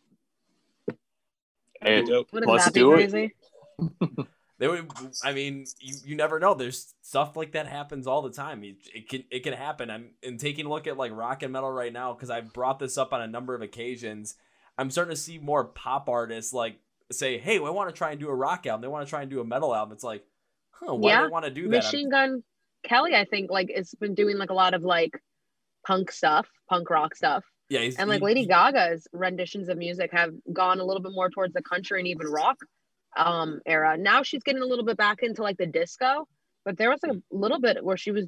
Hey, Let's that be do it. They would. I mean, you, you never know. There's stuff like that happens all the time. It, it can it can happen. I'm and taking a look at like rock and metal right now because I've brought this up on a number of occasions. I'm starting to see more pop artists like say, "Hey, I want to try and do a rock album. They want to try and do a metal album." It's like, huh? Why do Yeah. they want to do that? Machine Gun Kelly, I think, like, it's been doing like a lot of like punk stuff, punk rock stuff. yeah, And like he- Lady Gaga's renditions of music have gone a little bit more towards the country and even rock um era. Now she's getting a little bit back into like the disco, but there was a little bit where she was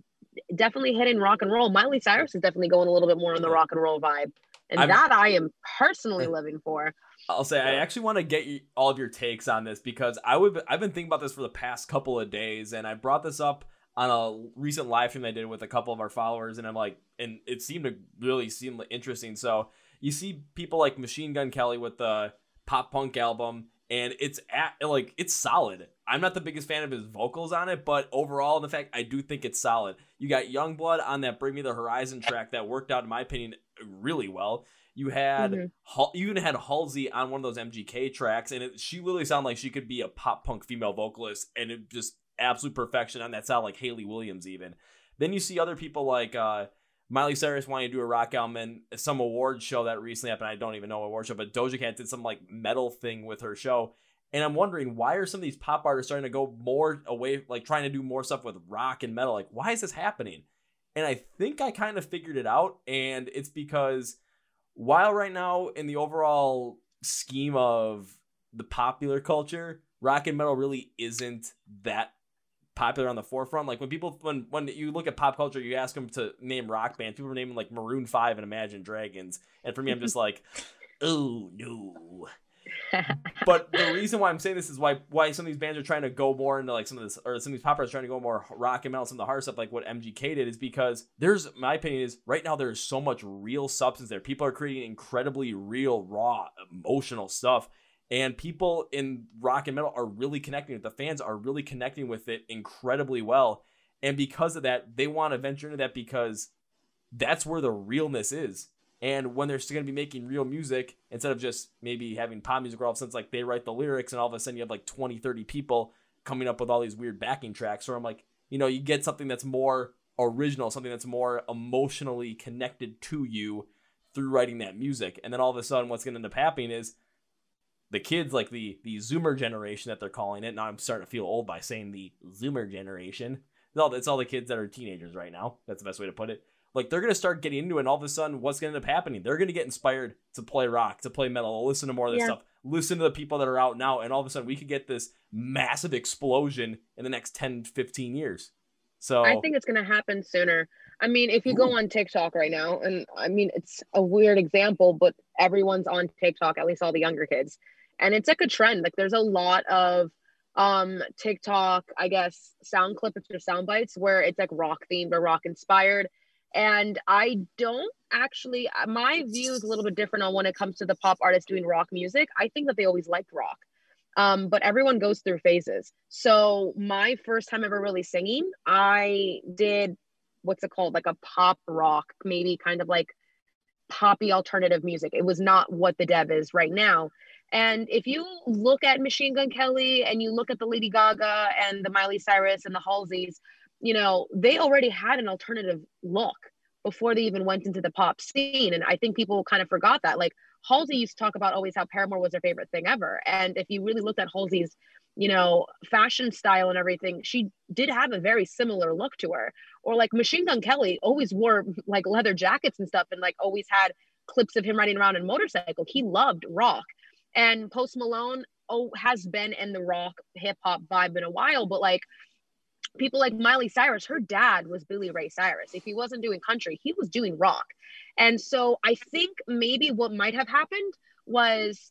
definitely hitting rock and roll. Miley Cyrus is definitely going a little bit more on the rock and roll vibe. And I'm- that I am personally living for. I'll say I actually want to get you, all of your takes on this because I would I've been thinking about this for the past couple of days and I brought this up on a recent live stream I did with a couple of our followers and I'm like and it seemed to really seem interesting. So you see people like Machine Gun Kelly with the pop punk album and it's at like it's solid. I'm not the biggest fan of his vocals on it, but overall, the fact I do think it's solid. You got YUNGBLUD on that "Bring Me the Horizon" track that worked out, in my opinion, really well. You had Mhm. Hal- you even had Halsey on one of those MGK tracks, and it, she literally sounded like she could be a pop punk female vocalist, and it just absolute perfection on that sound, like Hayley Williams even. Then you see other people like uh, Miley Cyrus wanting to do a rock album, and some award show that recently happened. I don't even know award show, but Doja Cat did some like metal thing with her show, and I'm wondering why are some of these pop artists starting to go more away, like trying to do more stuff with rock and metal? Like, why is this happening? And I think I kind of figured it out, and it's because while right now in the overall scheme of the popular culture, rock and metal really isn't that popular on the forefront. Like when people when when you look at pop culture, you ask them to name rock bands, people are naming like Maroon Five and Imagine Dragons, and for me, I'm just like, oh no. but the reason why I'm saying this is why why some of these bands are trying to go more into like some of this or some of these pop artists trying to go more rock and metal, some of the hard stuff like what MGK did is because there's my opinion is right now there's so much real substance there. People are creating incredibly real, raw, emotional stuff. And people in rock and metal are really connecting with the fans are really connecting with it incredibly well. And because of that, they want to venture into that because that's where the realness is. And when they're still going to be making real music, instead of just maybe having pop music where all of a sudden like they write the lyrics and all of a sudden you have like 20, 30 people coming up with all these weird backing tracks. Or I'm like, you know, you get something that's more original, something that's more emotionally connected to you through writing that music. And then all of a sudden what's going to end up happening is the kids, like the the Zoomer generation that they're calling it. Now I'm starting to feel old by saying the Zoomer generation. It's all, it's all the kids that are teenagers right now. That's the best way to put it like they're gonna start getting into it and all of a sudden what's gonna end up happening they're gonna get inspired to play rock to play metal listen to more of this Yeah. stuff listen to the people that are out now and all of a sudden we could get this massive explosion in the next 10 15 years so I think it's going to happen sooner. I mean, if you go on TikTok right now, and I mean, it's a weird example, but everyone's on TikTok, at least all the younger kids. And it's like a trend. Like there's a lot of um TikTok, I guess, sound clips or sound bites where it's like rock themed or rock inspired. And I don't actually, my view is a little bit different on when it comes to the pop artists doing rock music. I think that they always liked rock. Um, but everyone goes through phases. So my first time ever really singing, I did what's it called, like a pop rock, maybe kind of like poppy alternative music. It was not what the dev is right now. And if you look at Machine Gun Kelly and you look at the Lady Gaga and the Miley Cyrus and the Halseys, you know, they already had an alternative look before they even went into the pop scene. And I think people kind of forgot that. Like Halsey used to talk about always how Paramore was her favorite thing ever. And if you really looked at Halsey's, you know, fashion style and everything, she did have a very similar look to her. Or like Machine Gun Kelly always wore like leather jackets and stuff and like always had clips of him riding around in motorcycle. He loved rock. And Post Malone oh has been in the rock hip hop vibe in a while, but like people like Miley Cyrus, her dad was Billy Ray Cyrus. If he wasn't doing country, he was doing rock. And so I think maybe what might have happened was,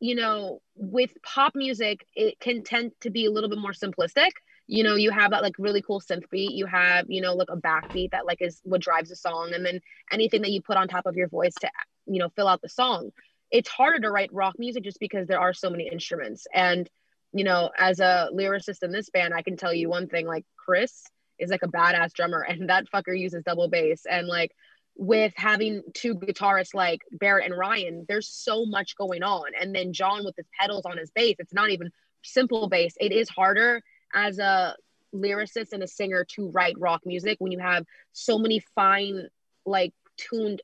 you know, with pop music, it can tend to be a little bit more simplistic. You know, you have that like really cool synth beat. You have, you know, like a backbeat that like is what drives the song, and then anything that you put on top of your voice to, you know, fill out the song. It's harder to write rock music just because there are so many instruments and you know, as a lyricist in this band, I can tell you one thing like Chris is like a badass drummer and that fucker uses double bass. And like with having two guitarists like Barrett and Ryan, there's so much going on. And then John with his pedals on his bass, it's not even simple bass. It is harder as a lyricist and a singer to write rock music when you have so many fine, like tuned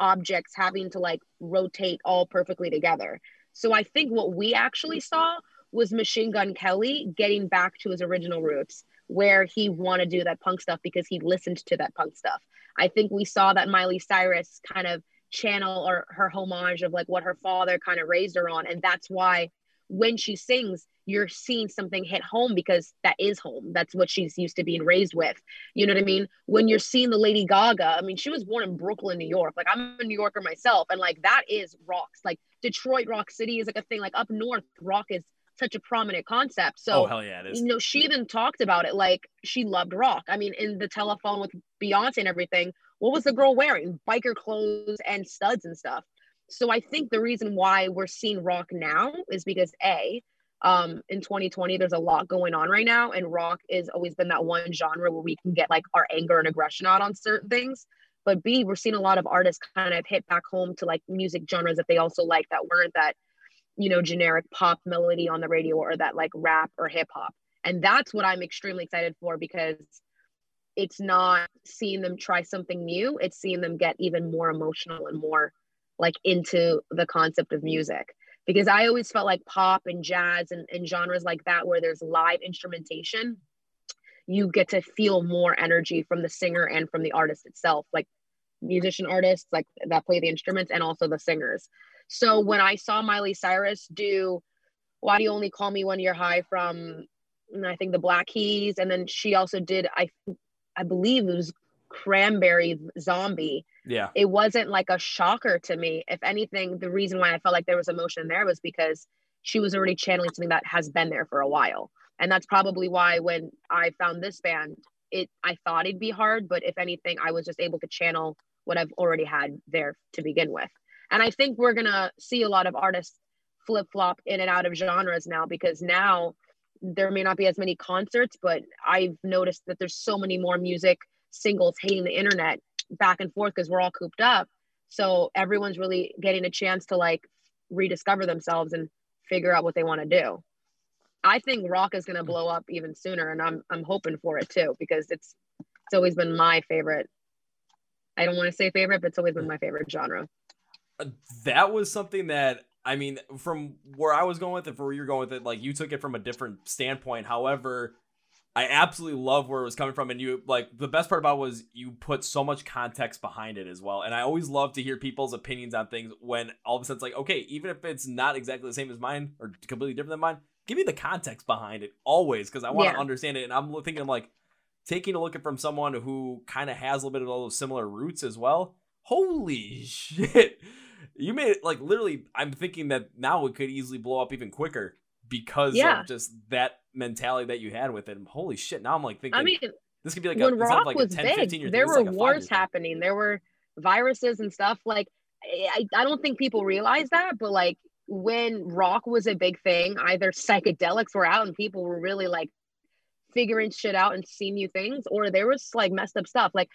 objects having to like rotate all perfectly together. So I think what we actually saw was Machine Gun Kelly getting back to his original roots where he wanted to do that punk stuff because he listened to that punk stuff. I think we saw that Miley Cyrus kind of channel or her homage of like what her father kind of raised her on. And that's why when she sings, you're seeing something hit home because that is home. That's what she's used to being raised with. You know what I mean? When you're seeing the Lady Gaga, I mean, she was born in Brooklyn, New York. Like I'm a New Yorker myself, and like that is rocks. Like Detroit Rock City is like a thing. Like up north, rock is such a prominent concept. So, oh hell yeah, it is. You know, she even talked about it like she loved rock. I mean, in the telephone with Beyonce and everything, what was the girl wearing? Biker clothes and studs and stuff. So I think the reason why we're seeing rock now is because a um in 2020 there's a lot going on right now and rock is always been that one genre where we can get like our anger and aggression out on certain things but b we're seeing a lot of artists kind of hit back home to like music genres that they also like that weren't that you know, generic pop melody on the radio or that like rap or hip hop. And that's what I'm extremely excited for because it's not seeing them try something new, it's seeing them get even more emotional and more like into the concept of music. Because I always felt like pop and jazz and, and genres like that, where there's live instrumentation, you get to feel more energy from the singer and from the artist itself, like musician artists like that play the instruments and also the singers. So when I saw Miley Cyrus do Why Do You Only Call Me When You're High from mm, I think the Black Keys, and then she also did I I believe it was Cranberry Zombie. Yeah. It wasn't like a shocker to me. If anything, the reason why I felt like there was emotion there was because she was already channeling something that has been there for a while. And that's probably why when I found this band, it I thought it'd be hard, but if anything, I was just able to channel what I've already had there to begin with. And I think we're to see a lot of artists flip flop in and out of genres now because now there may not be as many concerts, but I've noticed that there's so many more music singles hitting the internet back and forth because we're all cooped up. So everyone's really getting a chance to like rediscover themselves and figure out what they want to do. I think rock is going to blow up even sooner, and I'm I'm hoping for it too because it's it's always been my favorite. I don't want to say favorite, but it's always been my favorite genre uh, that was something that I mean, from where I was going with it, for where you're going with it, like you took it from a different standpoint. However, I absolutely love where it was coming from, and you like the best part about was you put so much context behind it as well. And I always love to hear people's opinions on things when all of a sudden it's like, okay, even if it's not exactly the same as mine or completely different than mine, give me the context behind it always because I want to yeah. understand it. And I'm thinking like taking a look at from someone who kind of has a little bit of all those similar roots as well. Holy shit! you made it like literally. I'm thinking that now it could easily blow up even quicker because yeah. of just that mentality that you had with it. Holy shit! Now I'm like thinking. I mean, this could be like when a, rock like was 10, big, there were like wars happening. There were viruses and stuff. Like I, I don't think people realize that, but like when rock was a big thing, either psychedelics were out and people were really like figuring shit out and seeing new things, or there was like messed up stuff. Like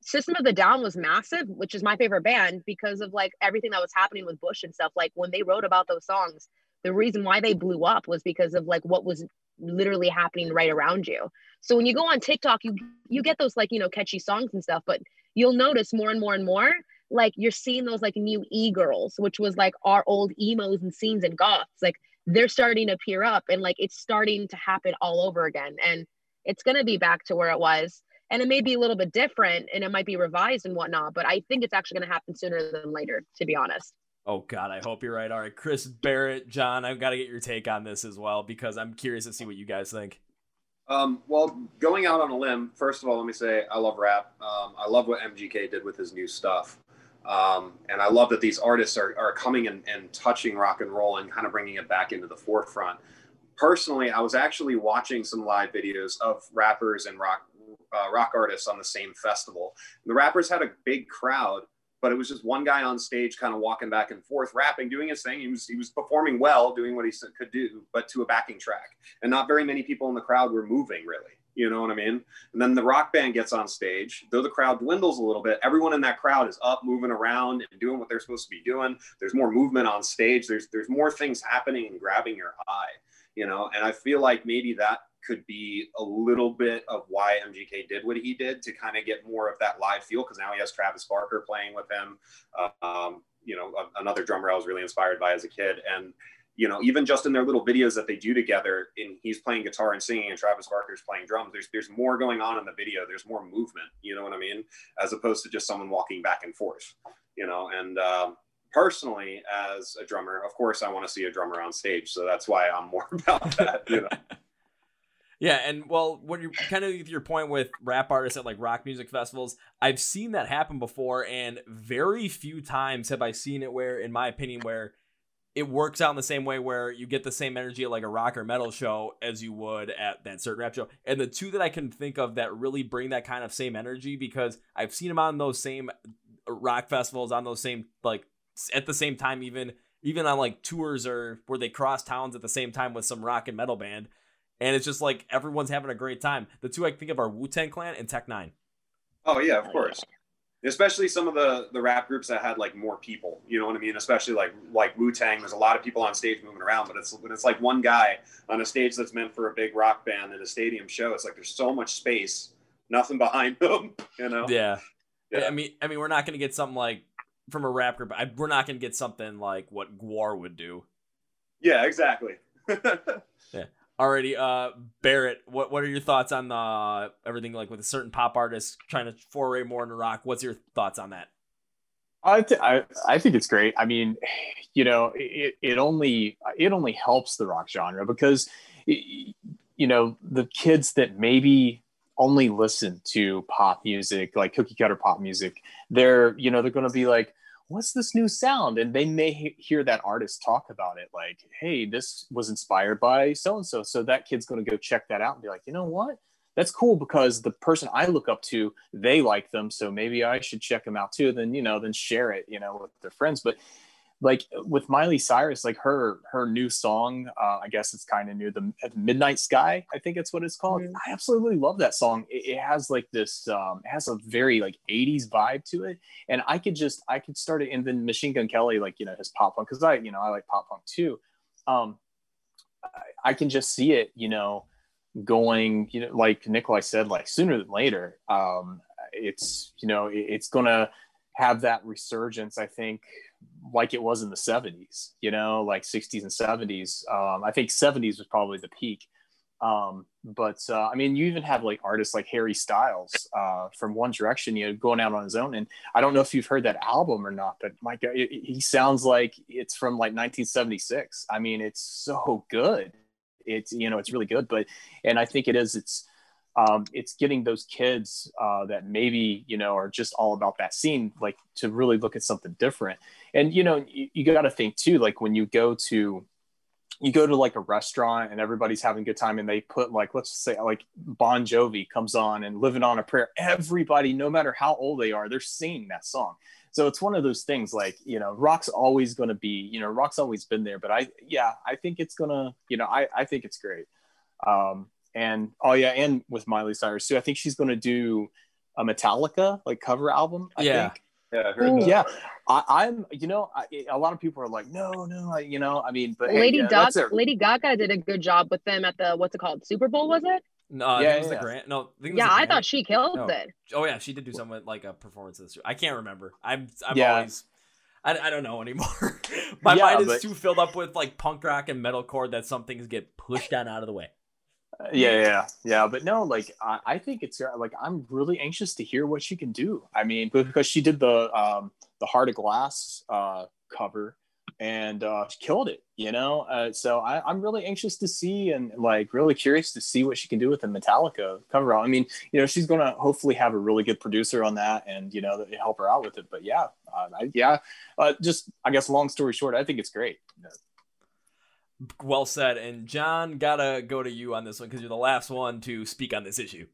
System of the Down was massive, which is my favorite band because of like everything that was happening with Bush and stuff. Like when they wrote about those songs, the reason why they blew up was because of like what was literally happening right around you. So when you go on TikTok, you you get those like, you know, catchy songs and stuff, but you'll notice more and more and more like you're seeing those like new e-girls, which was like our old emos and scenes and goths. Like they're starting to appear up and like it's starting to happen all over again. And it's gonna be back to where it was and it may be a little bit different and it might be revised and whatnot but i think it's actually going to happen sooner than later to be honest oh god i hope you're right. All right chris barrett john i've got to get your take on this as well because i'm curious to see what you guys think. Um, well going out on a limb first of all let me say i love rap. Um, i love what mgk did with his new stuff. Um, and i love that these artists are, are coming and, and touching rock and roll and kind of bringing it back into the forefront. Personally i was actually watching some live videos of rappers and rock uh, rock artists on the same festival. And the rappers had a big crowd, but it was just one guy on stage kind of walking back and forth rapping doing his thing. He was he was performing well doing what he could do but to a backing track. And not very many people in the crowd were moving really. You know what i mean? And then the rock band gets on stage. Though the crowd dwindles a little bit everyone in that crowd is up moving around and doing what they're supposed to be doing. There's more movement on stage. There's there's more things happening and grabbing your eye you know? And i feel like maybe that could be a little bit of why MGK did what he did to kind of get more of that live feel because now he has Travis Barker playing with him. Uh, um, you know, a, another drummer I was really inspired by as a kid. And, you know, even just in their little videos that they do together, and he's playing guitar and singing, and Travis Barker's playing drums. There's there's more going on in the video. There's more movement. You know what I mean? As opposed to just someone walking back and forth. You know, and um, personally, as a drummer, of course, I want to see a drummer on stage. So that's why I'm more about that. You know. Yeah, and well, when you kind of your point with rap artists at like rock music festivals, I've seen that happen before, and very few times have I seen it where, in my opinion, where it works out in the same way where you get the same energy at like a rock or metal show as you would at that certain rap show. And the two that I can think of that really bring that kind of same energy because I've seen them on those same rock festivals, on those same like at the same time, even even on like tours or where they cross towns at the same time with some rock and metal band and it's just like everyone's having a great time. The two I think of are Wu Tang Clan and Tech N9ne. Oh yeah, of course. Especially some of the the rap groups that had like more people, you know what I mean? Especially like like Wu Tang, there's a lot of people on stage moving around, but it's but it's like one guy on a stage that's meant for a big rock band in a stadium show. It's like there's so much space, nothing behind them, you know? Yeah. yeah. I mean, I mean, we're not gonna get something like from a rap group. I, we're not gonna get something like what GWAR would do. Yeah, exactly. yeah. Alrighty, uh, Barrett, what what are your thoughts on the everything like with a certain pop artist trying to foray more into rock? What's your thoughts on that? I, th- I, I think it's great. I mean, you know, it, it only it only helps the rock genre because you know the kids that maybe only listen to pop music like cookie cutter pop music they're you know they're going to be like what's this new sound? And they may he- hear that artist talk about it like hey this was inspired by so and so so that kid's going to go check that out and be like you know what? That's cool because the person i look up to they like them so maybe i should check them out too then you know then share it you know with their friends but like with Miley Cyrus, like her her new song, uh, I guess it's kind of new, the Midnight Sky, I think it's what it's called. Mm-hmm. I absolutely love that song. It, it, has like this, um, it has a very like '80s vibe to it, and I could just I could start it, and then Machine Gun Kelly, like you know his pop punk, because I you know I like pop punk too. Um, I, I can just see it, you know, going, you know, like Nikolai said, like sooner than later. Um, it's you know it, it's gonna have that resurgence. I think like it was in the 70s, you know, like 60s and 70s. Um, I think 70s was probably the peak. Um, but uh, I mean, you even have like artists like Harry Styles uh, from One Direction, you know, going out on his own. And I don't know if you've heard that album or not, but God, it, he sounds like it's from like 1976. I mean, it's so good. It's, you know, it's really good. But, and I think it is, it's, um, it's getting those kids uh, that maybe you know are just all about that scene like to really look at something different. And you know you, you got to think too like when you go to you go to like a restaurant and everybody's having a good time and they put like let's say like bon jovi comes on and living on a prayer everybody no matter how old they are they're singing that song. So it's one of those things like you know rock's always going to be you know rock's always been there but i yeah i think it's gonna you know i i think it's great. Um and oh yeah, and with Miley Cyrus too. I think she's going to do a Metallica like cover album. I yeah. Think. Yeah, I yeah. I, am you know, I, a lot of people are like, no, no, I, you know, I mean, but Lady hey, yeah, Lady Gaga did a good job with them at the what's it called, Super Bowl, was it? No, yeah, it was yeah. the Grant. No, I yeah, I thought she killed no. it. Oh yeah, she did do something like a performance of this. I can't remember. I'm, I'm yeah. always. I, I don't know anymore. My yeah, mind is but... too filled up with like punk rock and metalcore that some things get pushed down out of the way yeah yeah yeah. But no like I, I, think it's like i'm really anxious to hear what she can do. I mean because she did the um the heart of glass uh cover and uh killed it you know? Uh, so I, i'm really anxious to see and like really curious to see what she can do with the metallica cover. I mean you know she's gonna hopefully have a really good producer on that and you know help her out with it. But yeah uh, I, yeah uh, just i guess long story short i think it's great well said. And John, gotta go to you on this one because you're the last one to speak on this issue.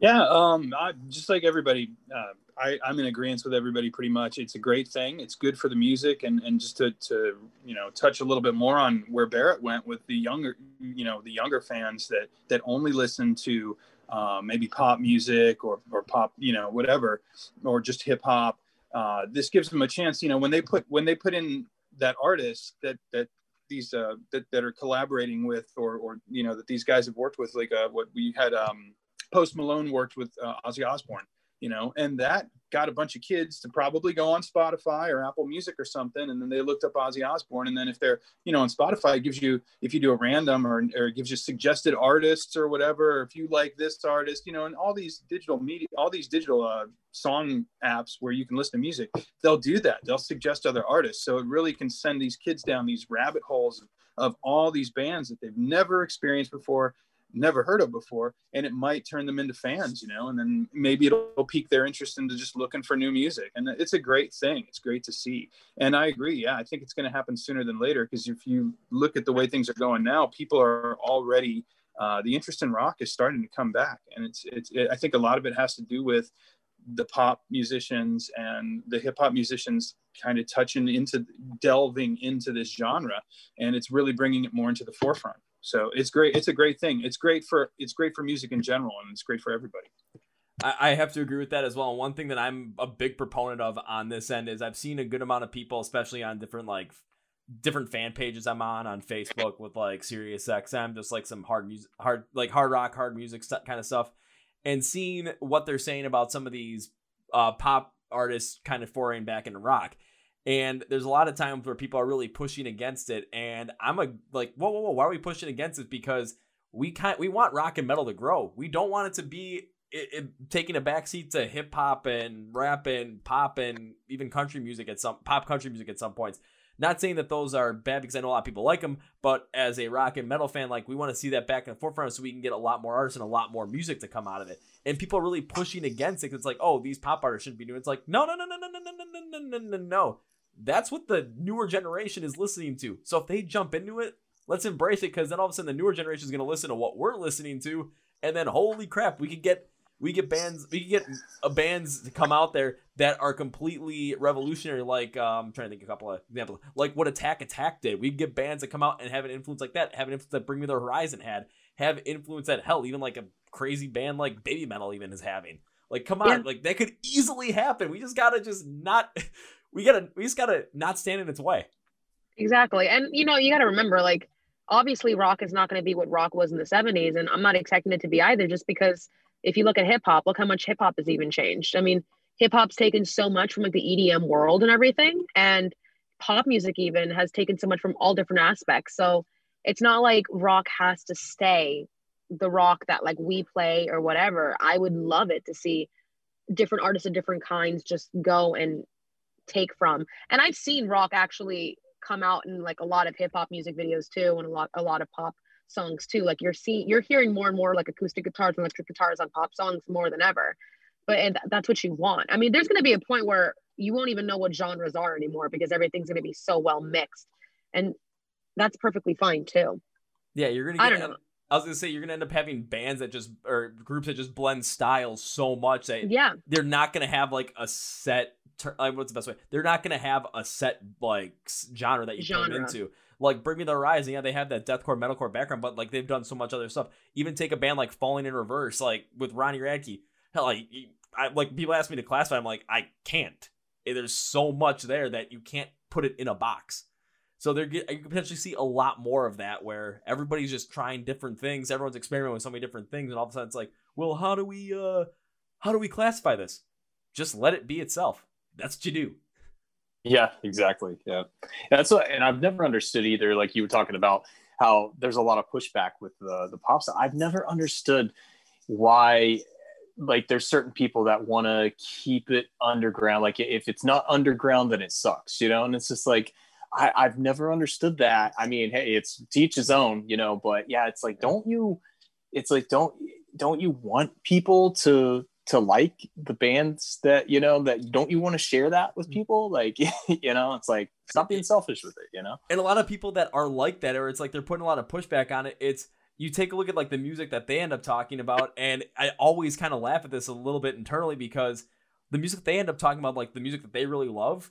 Yeah, um, I, just like everybody, uh, I, I'm in agreement with everybody pretty much. It's a great thing. It's good for the music, and and just to, to you know touch a little bit more on where Barrett went with the younger you know the younger fans that that only listen to uh, maybe pop music or or pop you know whatever or just hip hop. Uh, this gives them a chance. You know when they put when they put in that artist that that these uh, that that are collaborating with or or you know that these guys have worked with like uh, what we had um, Post Malone worked with uh, Ozzy Osbourne you know, and that got a bunch of kids to probably go on Spotify or Apple Music or something, and then they looked up Ozzy Osbourne, and then if they're, you know, on Spotify, it gives you if you do a random or, or gives you suggested artists or whatever, or if you like this artist, you know, and all these digital media, all these digital uh, song apps where you can listen to music, they'll do that. They'll suggest other artists, so it really can send these kids down these rabbit holes of all these bands that they've never experienced before never heard of before and it might turn them into fans you know and then maybe it'll pique their interest into just looking for new music. And it's a great thing. It's great to see. And i agree. Yeah i think it's going to happen sooner than later because if you look at the way things are going now people are already uh, the interest in rock is starting to come back. And it's it's it, i think a lot of it has to do with the pop musicians and the hip hop musicians kind of touching into delving into this genre and it's really bringing it more into the forefront so it's great. It's a great thing. It's great for it's great for music in general, and it's great for everybody. I, have to agree with that as well. And one thing that I'm a big proponent of on this end is I've seen a good amount of people, especially on different like different fan pages I'm on on Facebook with like Sirius XM, just like some hard music, hard like hard rock, hard music st- kind of stuff, and seeing what they're saying about some of these uh, pop artists kind of foraying back into rock. And there's a lot of times where people are really pushing against it, and I'm a like, whoa, whoa, whoa, why are we pushing against it? Because we kind we want rock and metal to grow. We don't want it to be it, it, taking a backseat to hip hop and rap and pop and even country music at some pop country music at some points. Not saying that those are bad because I know a lot of people like them, but as a rock and metal fan, like we want to see that back in the forefront so we can get a lot more artists and a lot more music to come out of it. And people are really pushing against it. It's like, oh, these pop artists shouldn't be doing. It. It's like, no, no, no, no, no, no, no, no, no, no, no, no, no that's what the newer generation is listening to. So if they jump into it, let's embrace it because then all of a sudden the newer generation is going to listen to what we're listening to, and then holy crap, we could get we get bands we could get a bands to come out there that are completely revolutionary. Like um, I'm trying to think of a couple of examples, like what Attack Attack did. We get bands that come out and have an influence like that, have an influence that Bring Me the Horizon had, have influence that hell even like a crazy band like Babymetal even is having. Like, come on, yeah. like that could easily happen. We just gotta just not we gotta we just gotta not stand in its way. Exactly. And you know, you gotta remember, like, obviously rock is not gonna be what rock was in the 70s, and I'm not expecting it to be either, just because if you look at hip hop, look how much hip hop has even changed. I mean, hip hop's taken so much from like the EDM world and everything, and pop music even has taken so much from all different aspects. So it's not like rock has to stay the rock that like we play or whatever. I would love it to see different artists of different kinds just go and take from. And I've seen rock actually come out in like a lot of hip hop music videos too, and a lot a lot of pop songs too. Like you're seeing you're hearing more and more like acoustic guitars and electric guitars on pop songs more than ever. But and that's what you want. I mean, there's going to be a point where you won't even know what genres are anymore because everything's going to be so well mixed, and that's perfectly fine too. Yeah, you're gonna. Get, I don't know. I was gonna say you're gonna end up having bands that just or groups that just blend styles so much that yeah they're not gonna have like a set ter- like what's the best way? They're not gonna have a set like genre that you genre. put them into. Like Bring Me the Horizon, yeah, they have that deathcore, metalcore background, but like they've done so much other stuff. Even take a band like Falling in Reverse, like with Ronnie Radke. Hell, like I like people ask me to classify. I'm like I can't. There's so much there that you can't put it in a box. So there, you can potentially see a lot more of that where everybody's just trying different things. Everyone's experimenting with so many different things, and all of a sudden it's like, well, how do we, uh, how do we classify this? Just let it be itself that's what you do. Yeah, exactly. Yeah. That's what, and I've never understood either. Like you were talking about how there's a lot of pushback with the the pop. I've never understood why like there's certain people that want to keep it underground. Like if it's not underground, then it sucks, you know? And it's just like, I, I've never understood that. I mean, hey, it's teach his own, you know, but yeah, it's like, don't you, it's like, don't, don't you want people to to like the bands that you know that don't you want to share that with mm. people like you know it's like stop being selfish with it you know and a lot of people that are like that or it's like they're putting a lot of pushback on it it's you take a look at like the music that they end up talking about, and I always kind of laugh at this a little bit internally because the music they end up talking about, like the music that they really love,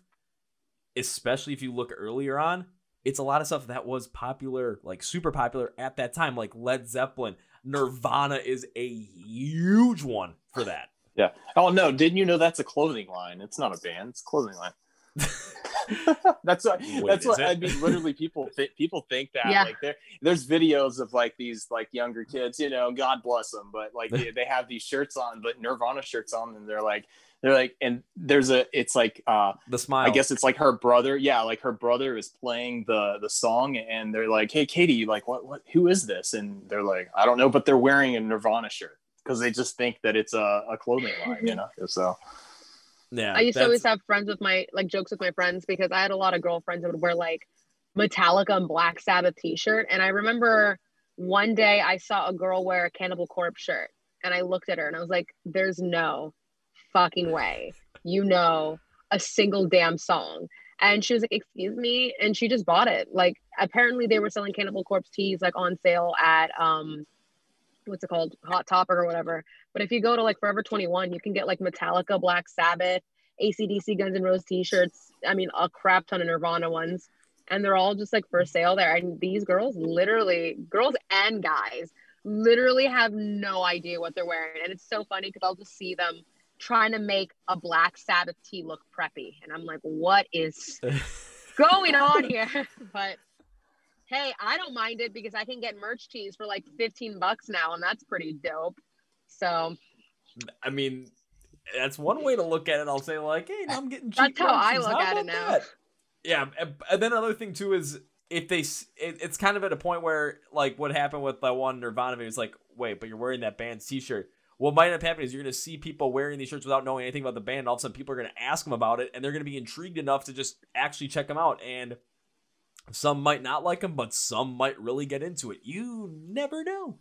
especially if you look earlier on, it's a lot of stuff that was popular, like super popular at that time, like Led Zeppelin. Nirvana is a huge one for that. Yeah. Oh no, didn't you know that's a clothing line? It's not a band, it's a clothing line. that's what Wait, that's what it? I mean. Literally, people th- people think that Yeah. like there there's videos of like these like younger kids, you know, God bless them, but like they, they have these shirts on, but Nirvana shirts on, and they're like they're like, and there's a it's like uh The smile. I guess it's like her brother. Yeah, like her brother is playing the the song, and they're like, "Hey, Katie, you like, what what who is this?" And they're like, "I don't know," but they're wearing a Nirvana shirt because they just think that it's a, a clothing line, you know. So Yeah. I used to always have friends with my like jokes with my friends because I had a lot of girlfriends that would wear like Metallica and Black Sabbath t-shirt. And I remember one day I saw a girl wear a Cannibal Corpse shirt and I looked at her and I was like, there's no fucking way you know a single damn song. And she was like, excuse me. And she just bought it. Like apparently they were selling Cannibal Corpse tees like on sale at um what's it called? Hot Topic or whatever. But if you go to like Forever 21, you can get like Metallica, Black Sabbath, ACDC, Guns N' Roses t-shirts. I mean, a crap ton of Nirvana ones. And they're all just like for sale there. And these girls literally, girls and guys, literally have no idea what they're wearing. And it's so funny because I'll just see them trying to make a Black Sabbath tee look preppy. And I'm like, what is going on here? But hey, I don't mind it because I can get merch tees for like 15 bucks now, and that's pretty dope. So I mean, that's one way to look at it. I'll say like, hey, I'm getting cheap. That's how I look How at it now. that? Yeah, and- then another thing too is if they, it, it's kind of at a point where like what happened with that one Nirvana video is like, wait, but you're wearing that band's T-shirt. What might end up happening is you're going to see people wearing these shirts without knowing anything about the band. All of a sudden, people are going to ask them about it, and they're going to be intrigued enough to just actually check them out. And some might not like them, but some might really get into it. You never know.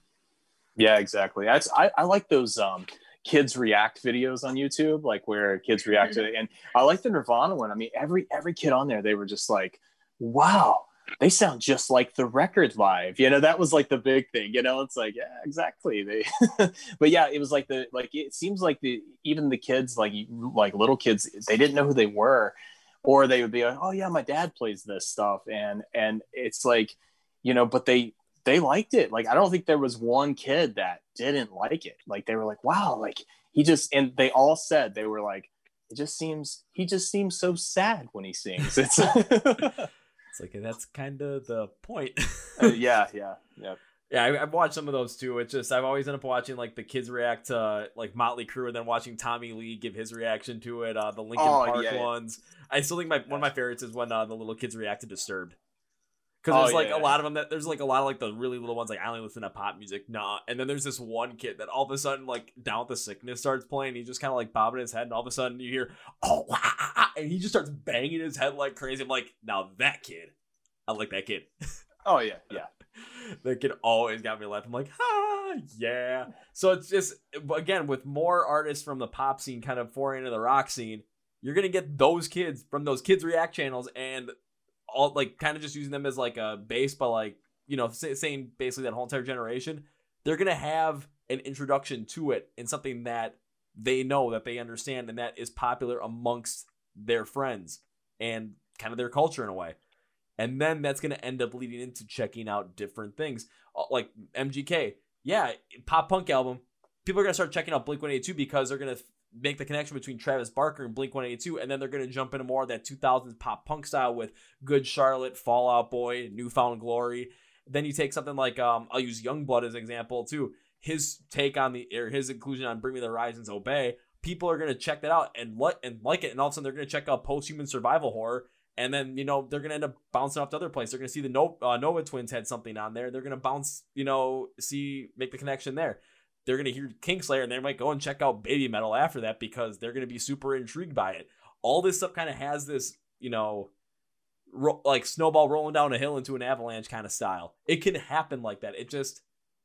yeah, exactly. That's I, I like those um kids react videos on YouTube, like where kids react to it, and I like the Nirvana one. I mean, every every kid on there, they were just like, "Wow." They sound just like the record live, you know. That was like the big thing, you know. It's like, yeah, exactly. They, but yeah, it was like the like. It seems like the even the kids, like like little kids, they didn't know who they were, or they would be like, oh yeah, my dad plays this stuff, and and it's like, you know, but they they liked it. Like I don't think there was one kid that didn't like it. Like they were like, wow, like he just and they all said they were like, it just seems he just seems so sad when he sings. It's It's like that's kind of the point. Uh, yeah, yeah, yeah. Yeah, I, I've watched some of those too. It's just I've always ended up watching like the kids react to like Motley Crue, and then watching Tommy Lee give his reaction to it. Uh, the Lincoln Oh, Park yeah, yeah. ones. I still think my one of my favorites is when uh, the little kids react to Disturbed. Because Oh, there's like yeah. a lot of them that there's like a lot of like the really little ones like I only listen to pop music, nah. And then there's this one kid that all of a sudden like Down with the Sickness starts playing. He just kind of like bobbing his head, and all of a sudden you hear oh, ah," and he just starts banging his head like crazy. I'm like, now that kid, I like that kid. Oh yeah, yeah. that kid always got me laughing. I'm like, ah, yeah. So it's just again with more artists from the pop scene kind of foraying into the rock scene, you're gonna get those kids from those kids react channels and all like kind of just using them as like a base, but like you know say, saying basically that whole entire generation, they're gonna have an introduction to it and something that they know that they understand and that is popular amongst their friends and kind of their culture in a way. And then that's going to end up leading into checking out different things. Uh, like mgk yeah pop punk album. People are going to start checking out blink 182 because they're going to make the connection between travis barker and blink 182 and then they're going to jump into more of that 2000s pop punk style with good charlotte fallout boy newfound glory. Then you take something like um, i'll use YUNGBLUD as an example too. His take on the or his inclusion on bring me the horizons obey people are to check that out and like and like it and all of a sudden they're to check out post-human survival horror and then you know they're gonna end up bouncing off to other places. They're gonna see the no- uh, Nova Twins had something on there. They're gonna bounce, you know, see make the connection there. They're gonna hear Kingslayer and they might go and check out Babymetal after that because they're gonna be super intrigued by it. All this stuff kind of has this, you know, ro- like snowball rolling down a hill into an avalanche kind of style. It can happen like that. It just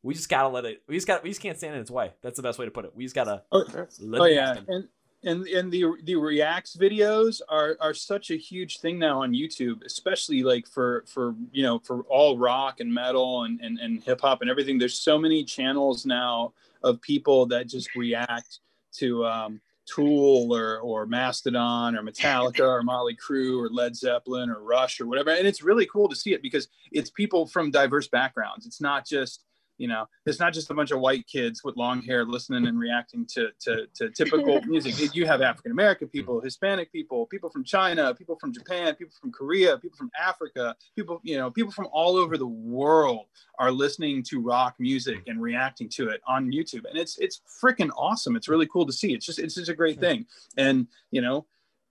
we just gotta let it. We just got we just can't stand in its way. That's the best way to put it. We just gotta Oh, let oh it yeah, happen. and and and the the reacts videos are are such a huge thing now on YouTube, especially like for for you know for all rock and metal and and, and hip hop and everything. There's so many channels now of people that just react to um, Tool or or Mastodon or Metallica or Motley Crue or Led Zeppelin or Rush or whatever, and it's really cool to see it because it's people from diverse backgrounds. It's not just you know it's not just a bunch of white kids with long hair listening and reacting to to, to typical music. You have african american people hispanic people people from china people from japan people from korea people from africa people you know people from all over the world are listening to rock music and reacting to it on youtube. And it's it's freaking awesome. It's really cool to see. It's just it's just a great thing. And you know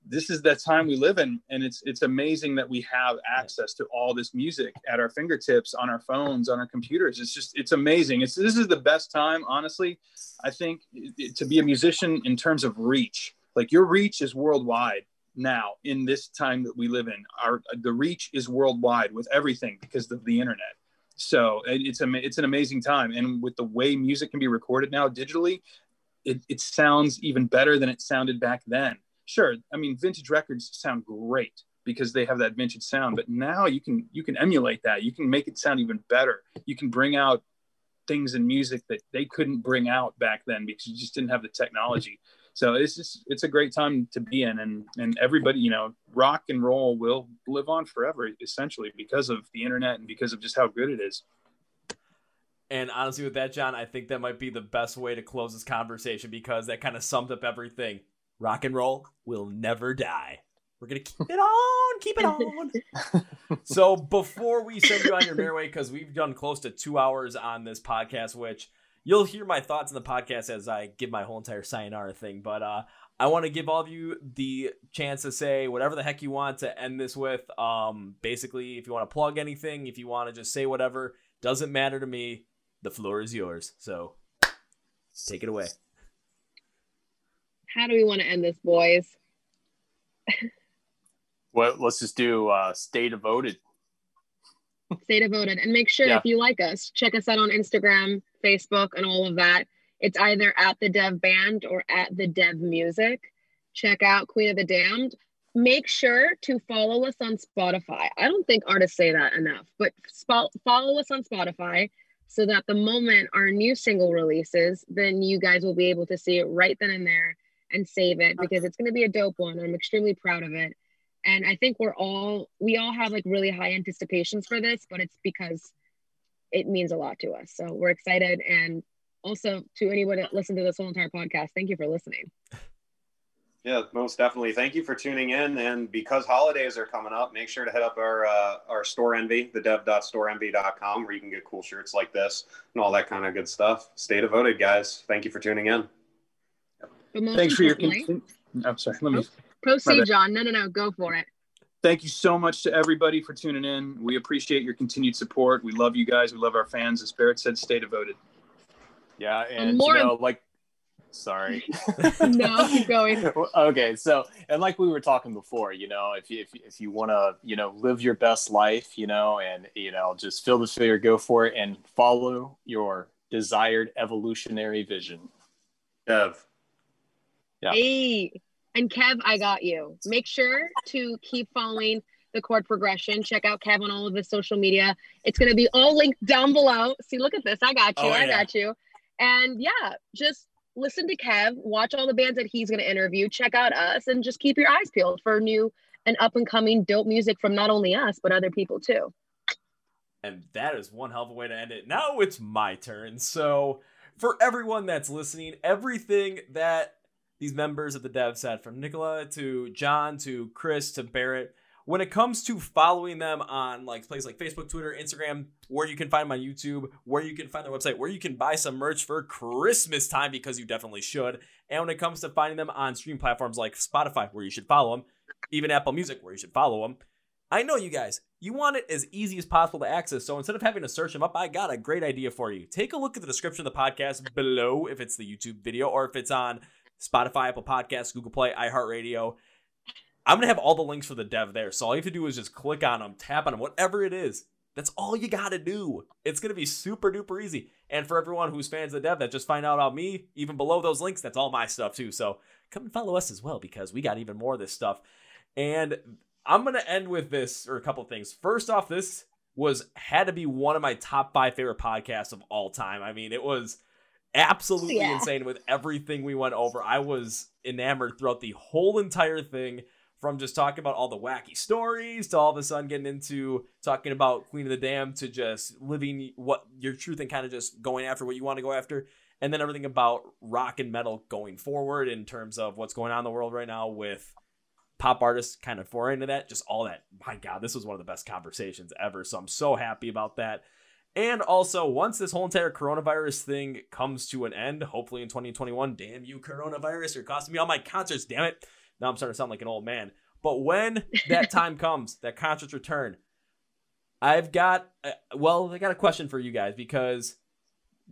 this is the time we live in and it's it's amazing that we have access to all this music at our fingertips on our phones on our computers. It's just it's amazing. It's this is the best time honestly i think to be a musician in terms of reach. Like your reach is worldwide now in this time that we live in. Our the reach is worldwide with everything because of the internet. So it's a it's an amazing time. And with the way music can be recorded now digitally it, it sounds even better than it sounded back then sure i mean vintage records sound great because they have that vintage sound but now you can you can emulate that. You can make it sound even better. You can bring out things in music that they couldn't bring out back then because you just didn't have the technology. So it's just it's a great time to be in and and everybody you know rock and roll will live on forever essentially because of the internet and because of just how good it is. And honestly with that john i think that might be the best way to close this conversation because that kind of summed up everything rock and roll will never die. We're gonna keep it on, keep it on. so before we send you on your merry way, because we've done close to two hours on this podcast, which you'll hear my thoughts in the podcast as I give my whole entire sayonara thing. But uh, I want to give all of you the chance to say whatever the heck you want to end this with. Um, basically, if you want to plug anything, if you want to just say whatever, doesn't matter to me. The floor is yours. So take it away. How do we want to end this, boys? well, let's just do uh, stay devoted. Stay devoted and make sure yeah. if you like us, check us out on Instagram, Facebook, and all of that. It's either at the Dev Band or at the Dev Music. Check out Queen of the Damned. Make sure to follow us on Spotify. I don't think artists say that enough, but sp- follow us on Spotify so that the moment our new single releases, then you guys will be able to see it right then and there and save it because it's going to be a dope one. I'm extremely proud of it. And I think we're all, we all have like really high anticipations for this, but it's because it means a lot to us. So we're excited. And also to anyone that listened to this whole entire podcast, thank you for listening. Yeah, most definitely. Thank you for tuning in. And because holidays are coming up, make sure to head up our uh, our Storenvy, the dev.storenvy.com, where you can get cool shirts like this and all that kind of good stuff. Stay devoted, guys. Thank you for tuning in. Thanks for your. Con- I'm sorry. Let me proceed, John. No, no, no. Go for it. Thank you so much to everybody for tuning in. We appreciate your continued support. We love you guys. We love our fans. As Barrett said, stay devoted. Yeah, and More- you know, like sorry no keep going okay so and like we were talking before you know if you if, if you want to you know live your best life you know and you know just feel the fear go for it and follow your desired evolutionary vision Ev. Yeah. Hey, and Kev, I got you. Make sure to keep following the chord progression. Check out Kev on all of his social media. It's going to be all linked down below. See, look at this. I got you. Oh, I got you. And yeah, just listen to Kev, watch all the bands that he's going to interview, check out us, and just keep your eyes peeled for new and up and coming dope music from not only us, but other people too. And that is one hell of a way to end it. Now it's my turn. So, for everyone that's listening, everything that these members of the dev set from Nicola to John to Chris to Barrett. When it comes to following them on like places like Facebook, Twitter, Instagram, where you can find them on YouTube, where you can find their website, where you can buy some merch for Christmas time because you definitely should. And when it comes to finding them on stream platforms like Spotify, where you should follow them, even Apple Music, where you should follow them. I know you guys, you want it as easy as possible to access. So instead of having to search them up, I got a great idea for you. Take a look at the description of the podcast below if it's the YouTube video or if it's on Spotify, Apple Podcasts, Google Play, iHeartRadio. I'm gonna have all the links for the dev there. So all you have to do is just click on them, tap on them, whatever it is. That's all you got to do. It's to be super duper easy. And for everyone who's fans of the dev that just find out about me, even below those links, that's all my stuff too. So come and follow us as well because we got even more of this stuff. And I'm to end with this or a couple things. First off, this was had to be one of my top five favorite podcasts of all time. I mean, it was absolutely Yeah. insane with everything we went over. I was enamored throughout the whole entire thing from just talking about all the wacky stories to all of a sudden getting into talking about Queen of the Damned to just living what your truth and kind of just going after what you want to go after. And then everything about rock and metal going forward in terms of what's going on in the world right now with pop artists kind of foreign into that. Just all that. My God, this was one of the best conversations ever. So I'm so happy about that. And also, once this whole entire coronavirus thing comes to an end, hopefully in 2021, damn you, coronavirus, you're costing me all my concerts, damn it. Now I'm starting to sound like an old man. But when that time comes, that concerts return, I've got, uh, well, I got a question for you guys because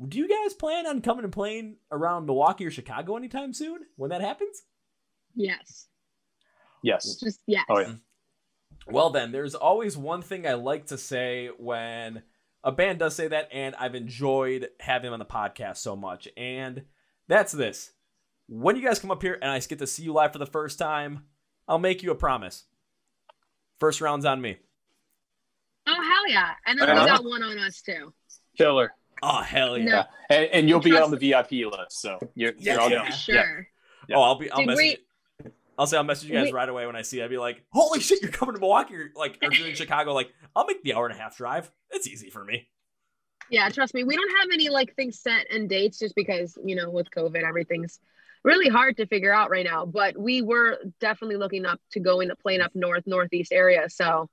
do you guys plan on coming and playing around Milwaukee or Chicago anytime soon when that happens? Yes. Yes. Just yes. Oh yeah. Well, then, there's always one thing I like to say when a band does say that, and I've enjoyed having them on the podcast so much. And that's this. When you guys come up here and I get to see you live for the first time, I'll make you a promise. First round's on me. Oh hell yeah! And then Uh-huh. we got one on us too. Killer. Oh, hell yeah. No. And, and you'll be on the VIP list, so you're, Yeah. you're all Yeah. done. For sure. Yeah. Oh, I'll be, I'll Did message we- you. I'll say I'll message you guys right away when I see. it. I'd be like, "Holy shit, you're coming to Milwaukee!" Or like, or in Chicago. Like, I'll make the hour and a half drive. It's easy for me. Yeah, trust me. We don't have any like things set and dates just because, you know, with COVID, everything's really hard to figure out right now. But we were definitely looking up to going to plane up north, northeast area. So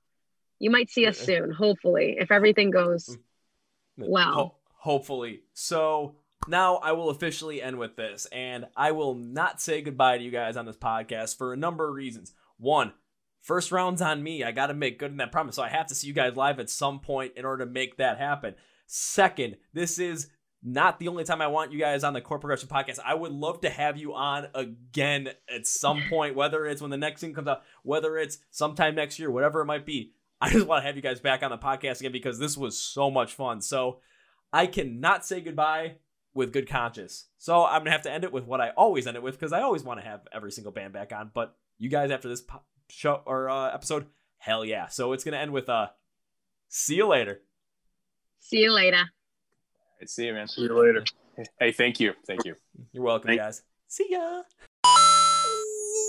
you might see us soon, hopefully, if everything goes mm. well. Ho- hopefully. So now I will officially end with this, and I will not say goodbye to you guys on this podcast for a number of reasons. One, first round's on me. I got to make good in that promise. So I have to see you guys live at some point in order to make that happen. Second, this is not the only time I want you guys on the Chord Progression podcast. I would love to have you on again at some point, whether it's when the next thing comes out, whether it's sometime next year, whatever it might be. I just want to have you guys back on the podcast again because this was so much fun. So I cannot say goodbye with good conscience. So I'm gonna have to end it with what I always end it with because I always want to have every single band back on. But you guys after this po- show or uh, episode, hell yeah! So it's gonna end with uh, see you later. see you later. Right, see you, man. See you later. Hey, thank you. Thank you. You're welcome, Thank- guys. See ya.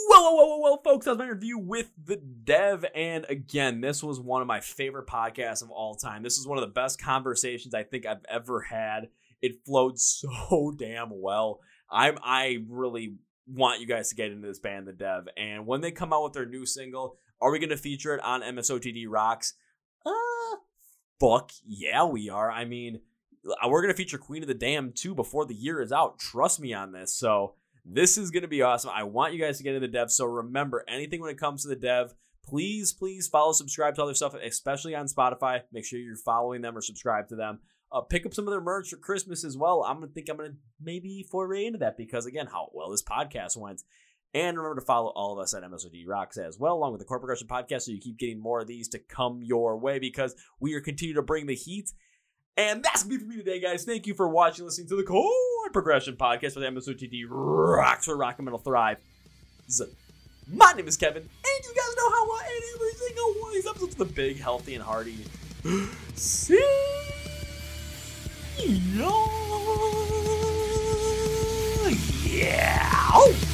Well, well, well, well, well, folks, that was my interview with the dev. And again, this was one of my favorite podcasts of all time. This is one of the best conversations I think I've ever had. It flowed so damn well. I'm I really want you guys to get into this band, the dev. And when they come out with their new single, are we gonna feature it on MSOTD Rocks? Uh fuck yeah, we are. I mean, uh, we're gonna feature Queen of the Damned too before the year is out. Trust me on this. So this is gonna be awesome. I want you guys to get into the dev. So remember, anything when it comes to the dev, please, please follow, subscribe to other stuff, especially on Spotify. Make sure you're following them or subscribe to them. Uh, pick up some of their merch for Christmas as well. I'm gonna think I'm gonna maybe foray into that because again, how well this podcast went. And remember to follow all of us at MSOD Rocks as well, along with the Chord Progression Podcast, so you keep getting more of these to come your way because we are continuing to bring the heat. And that's me for me today, guys. Thank you for watching, listening to the Chord Progression Podcast with MSOTD Rocks for rock and metal thrive. My name is Kevin, and you guys know how I end every single one of these episodes with a big, healthy, and hearty. See yeah! Oh!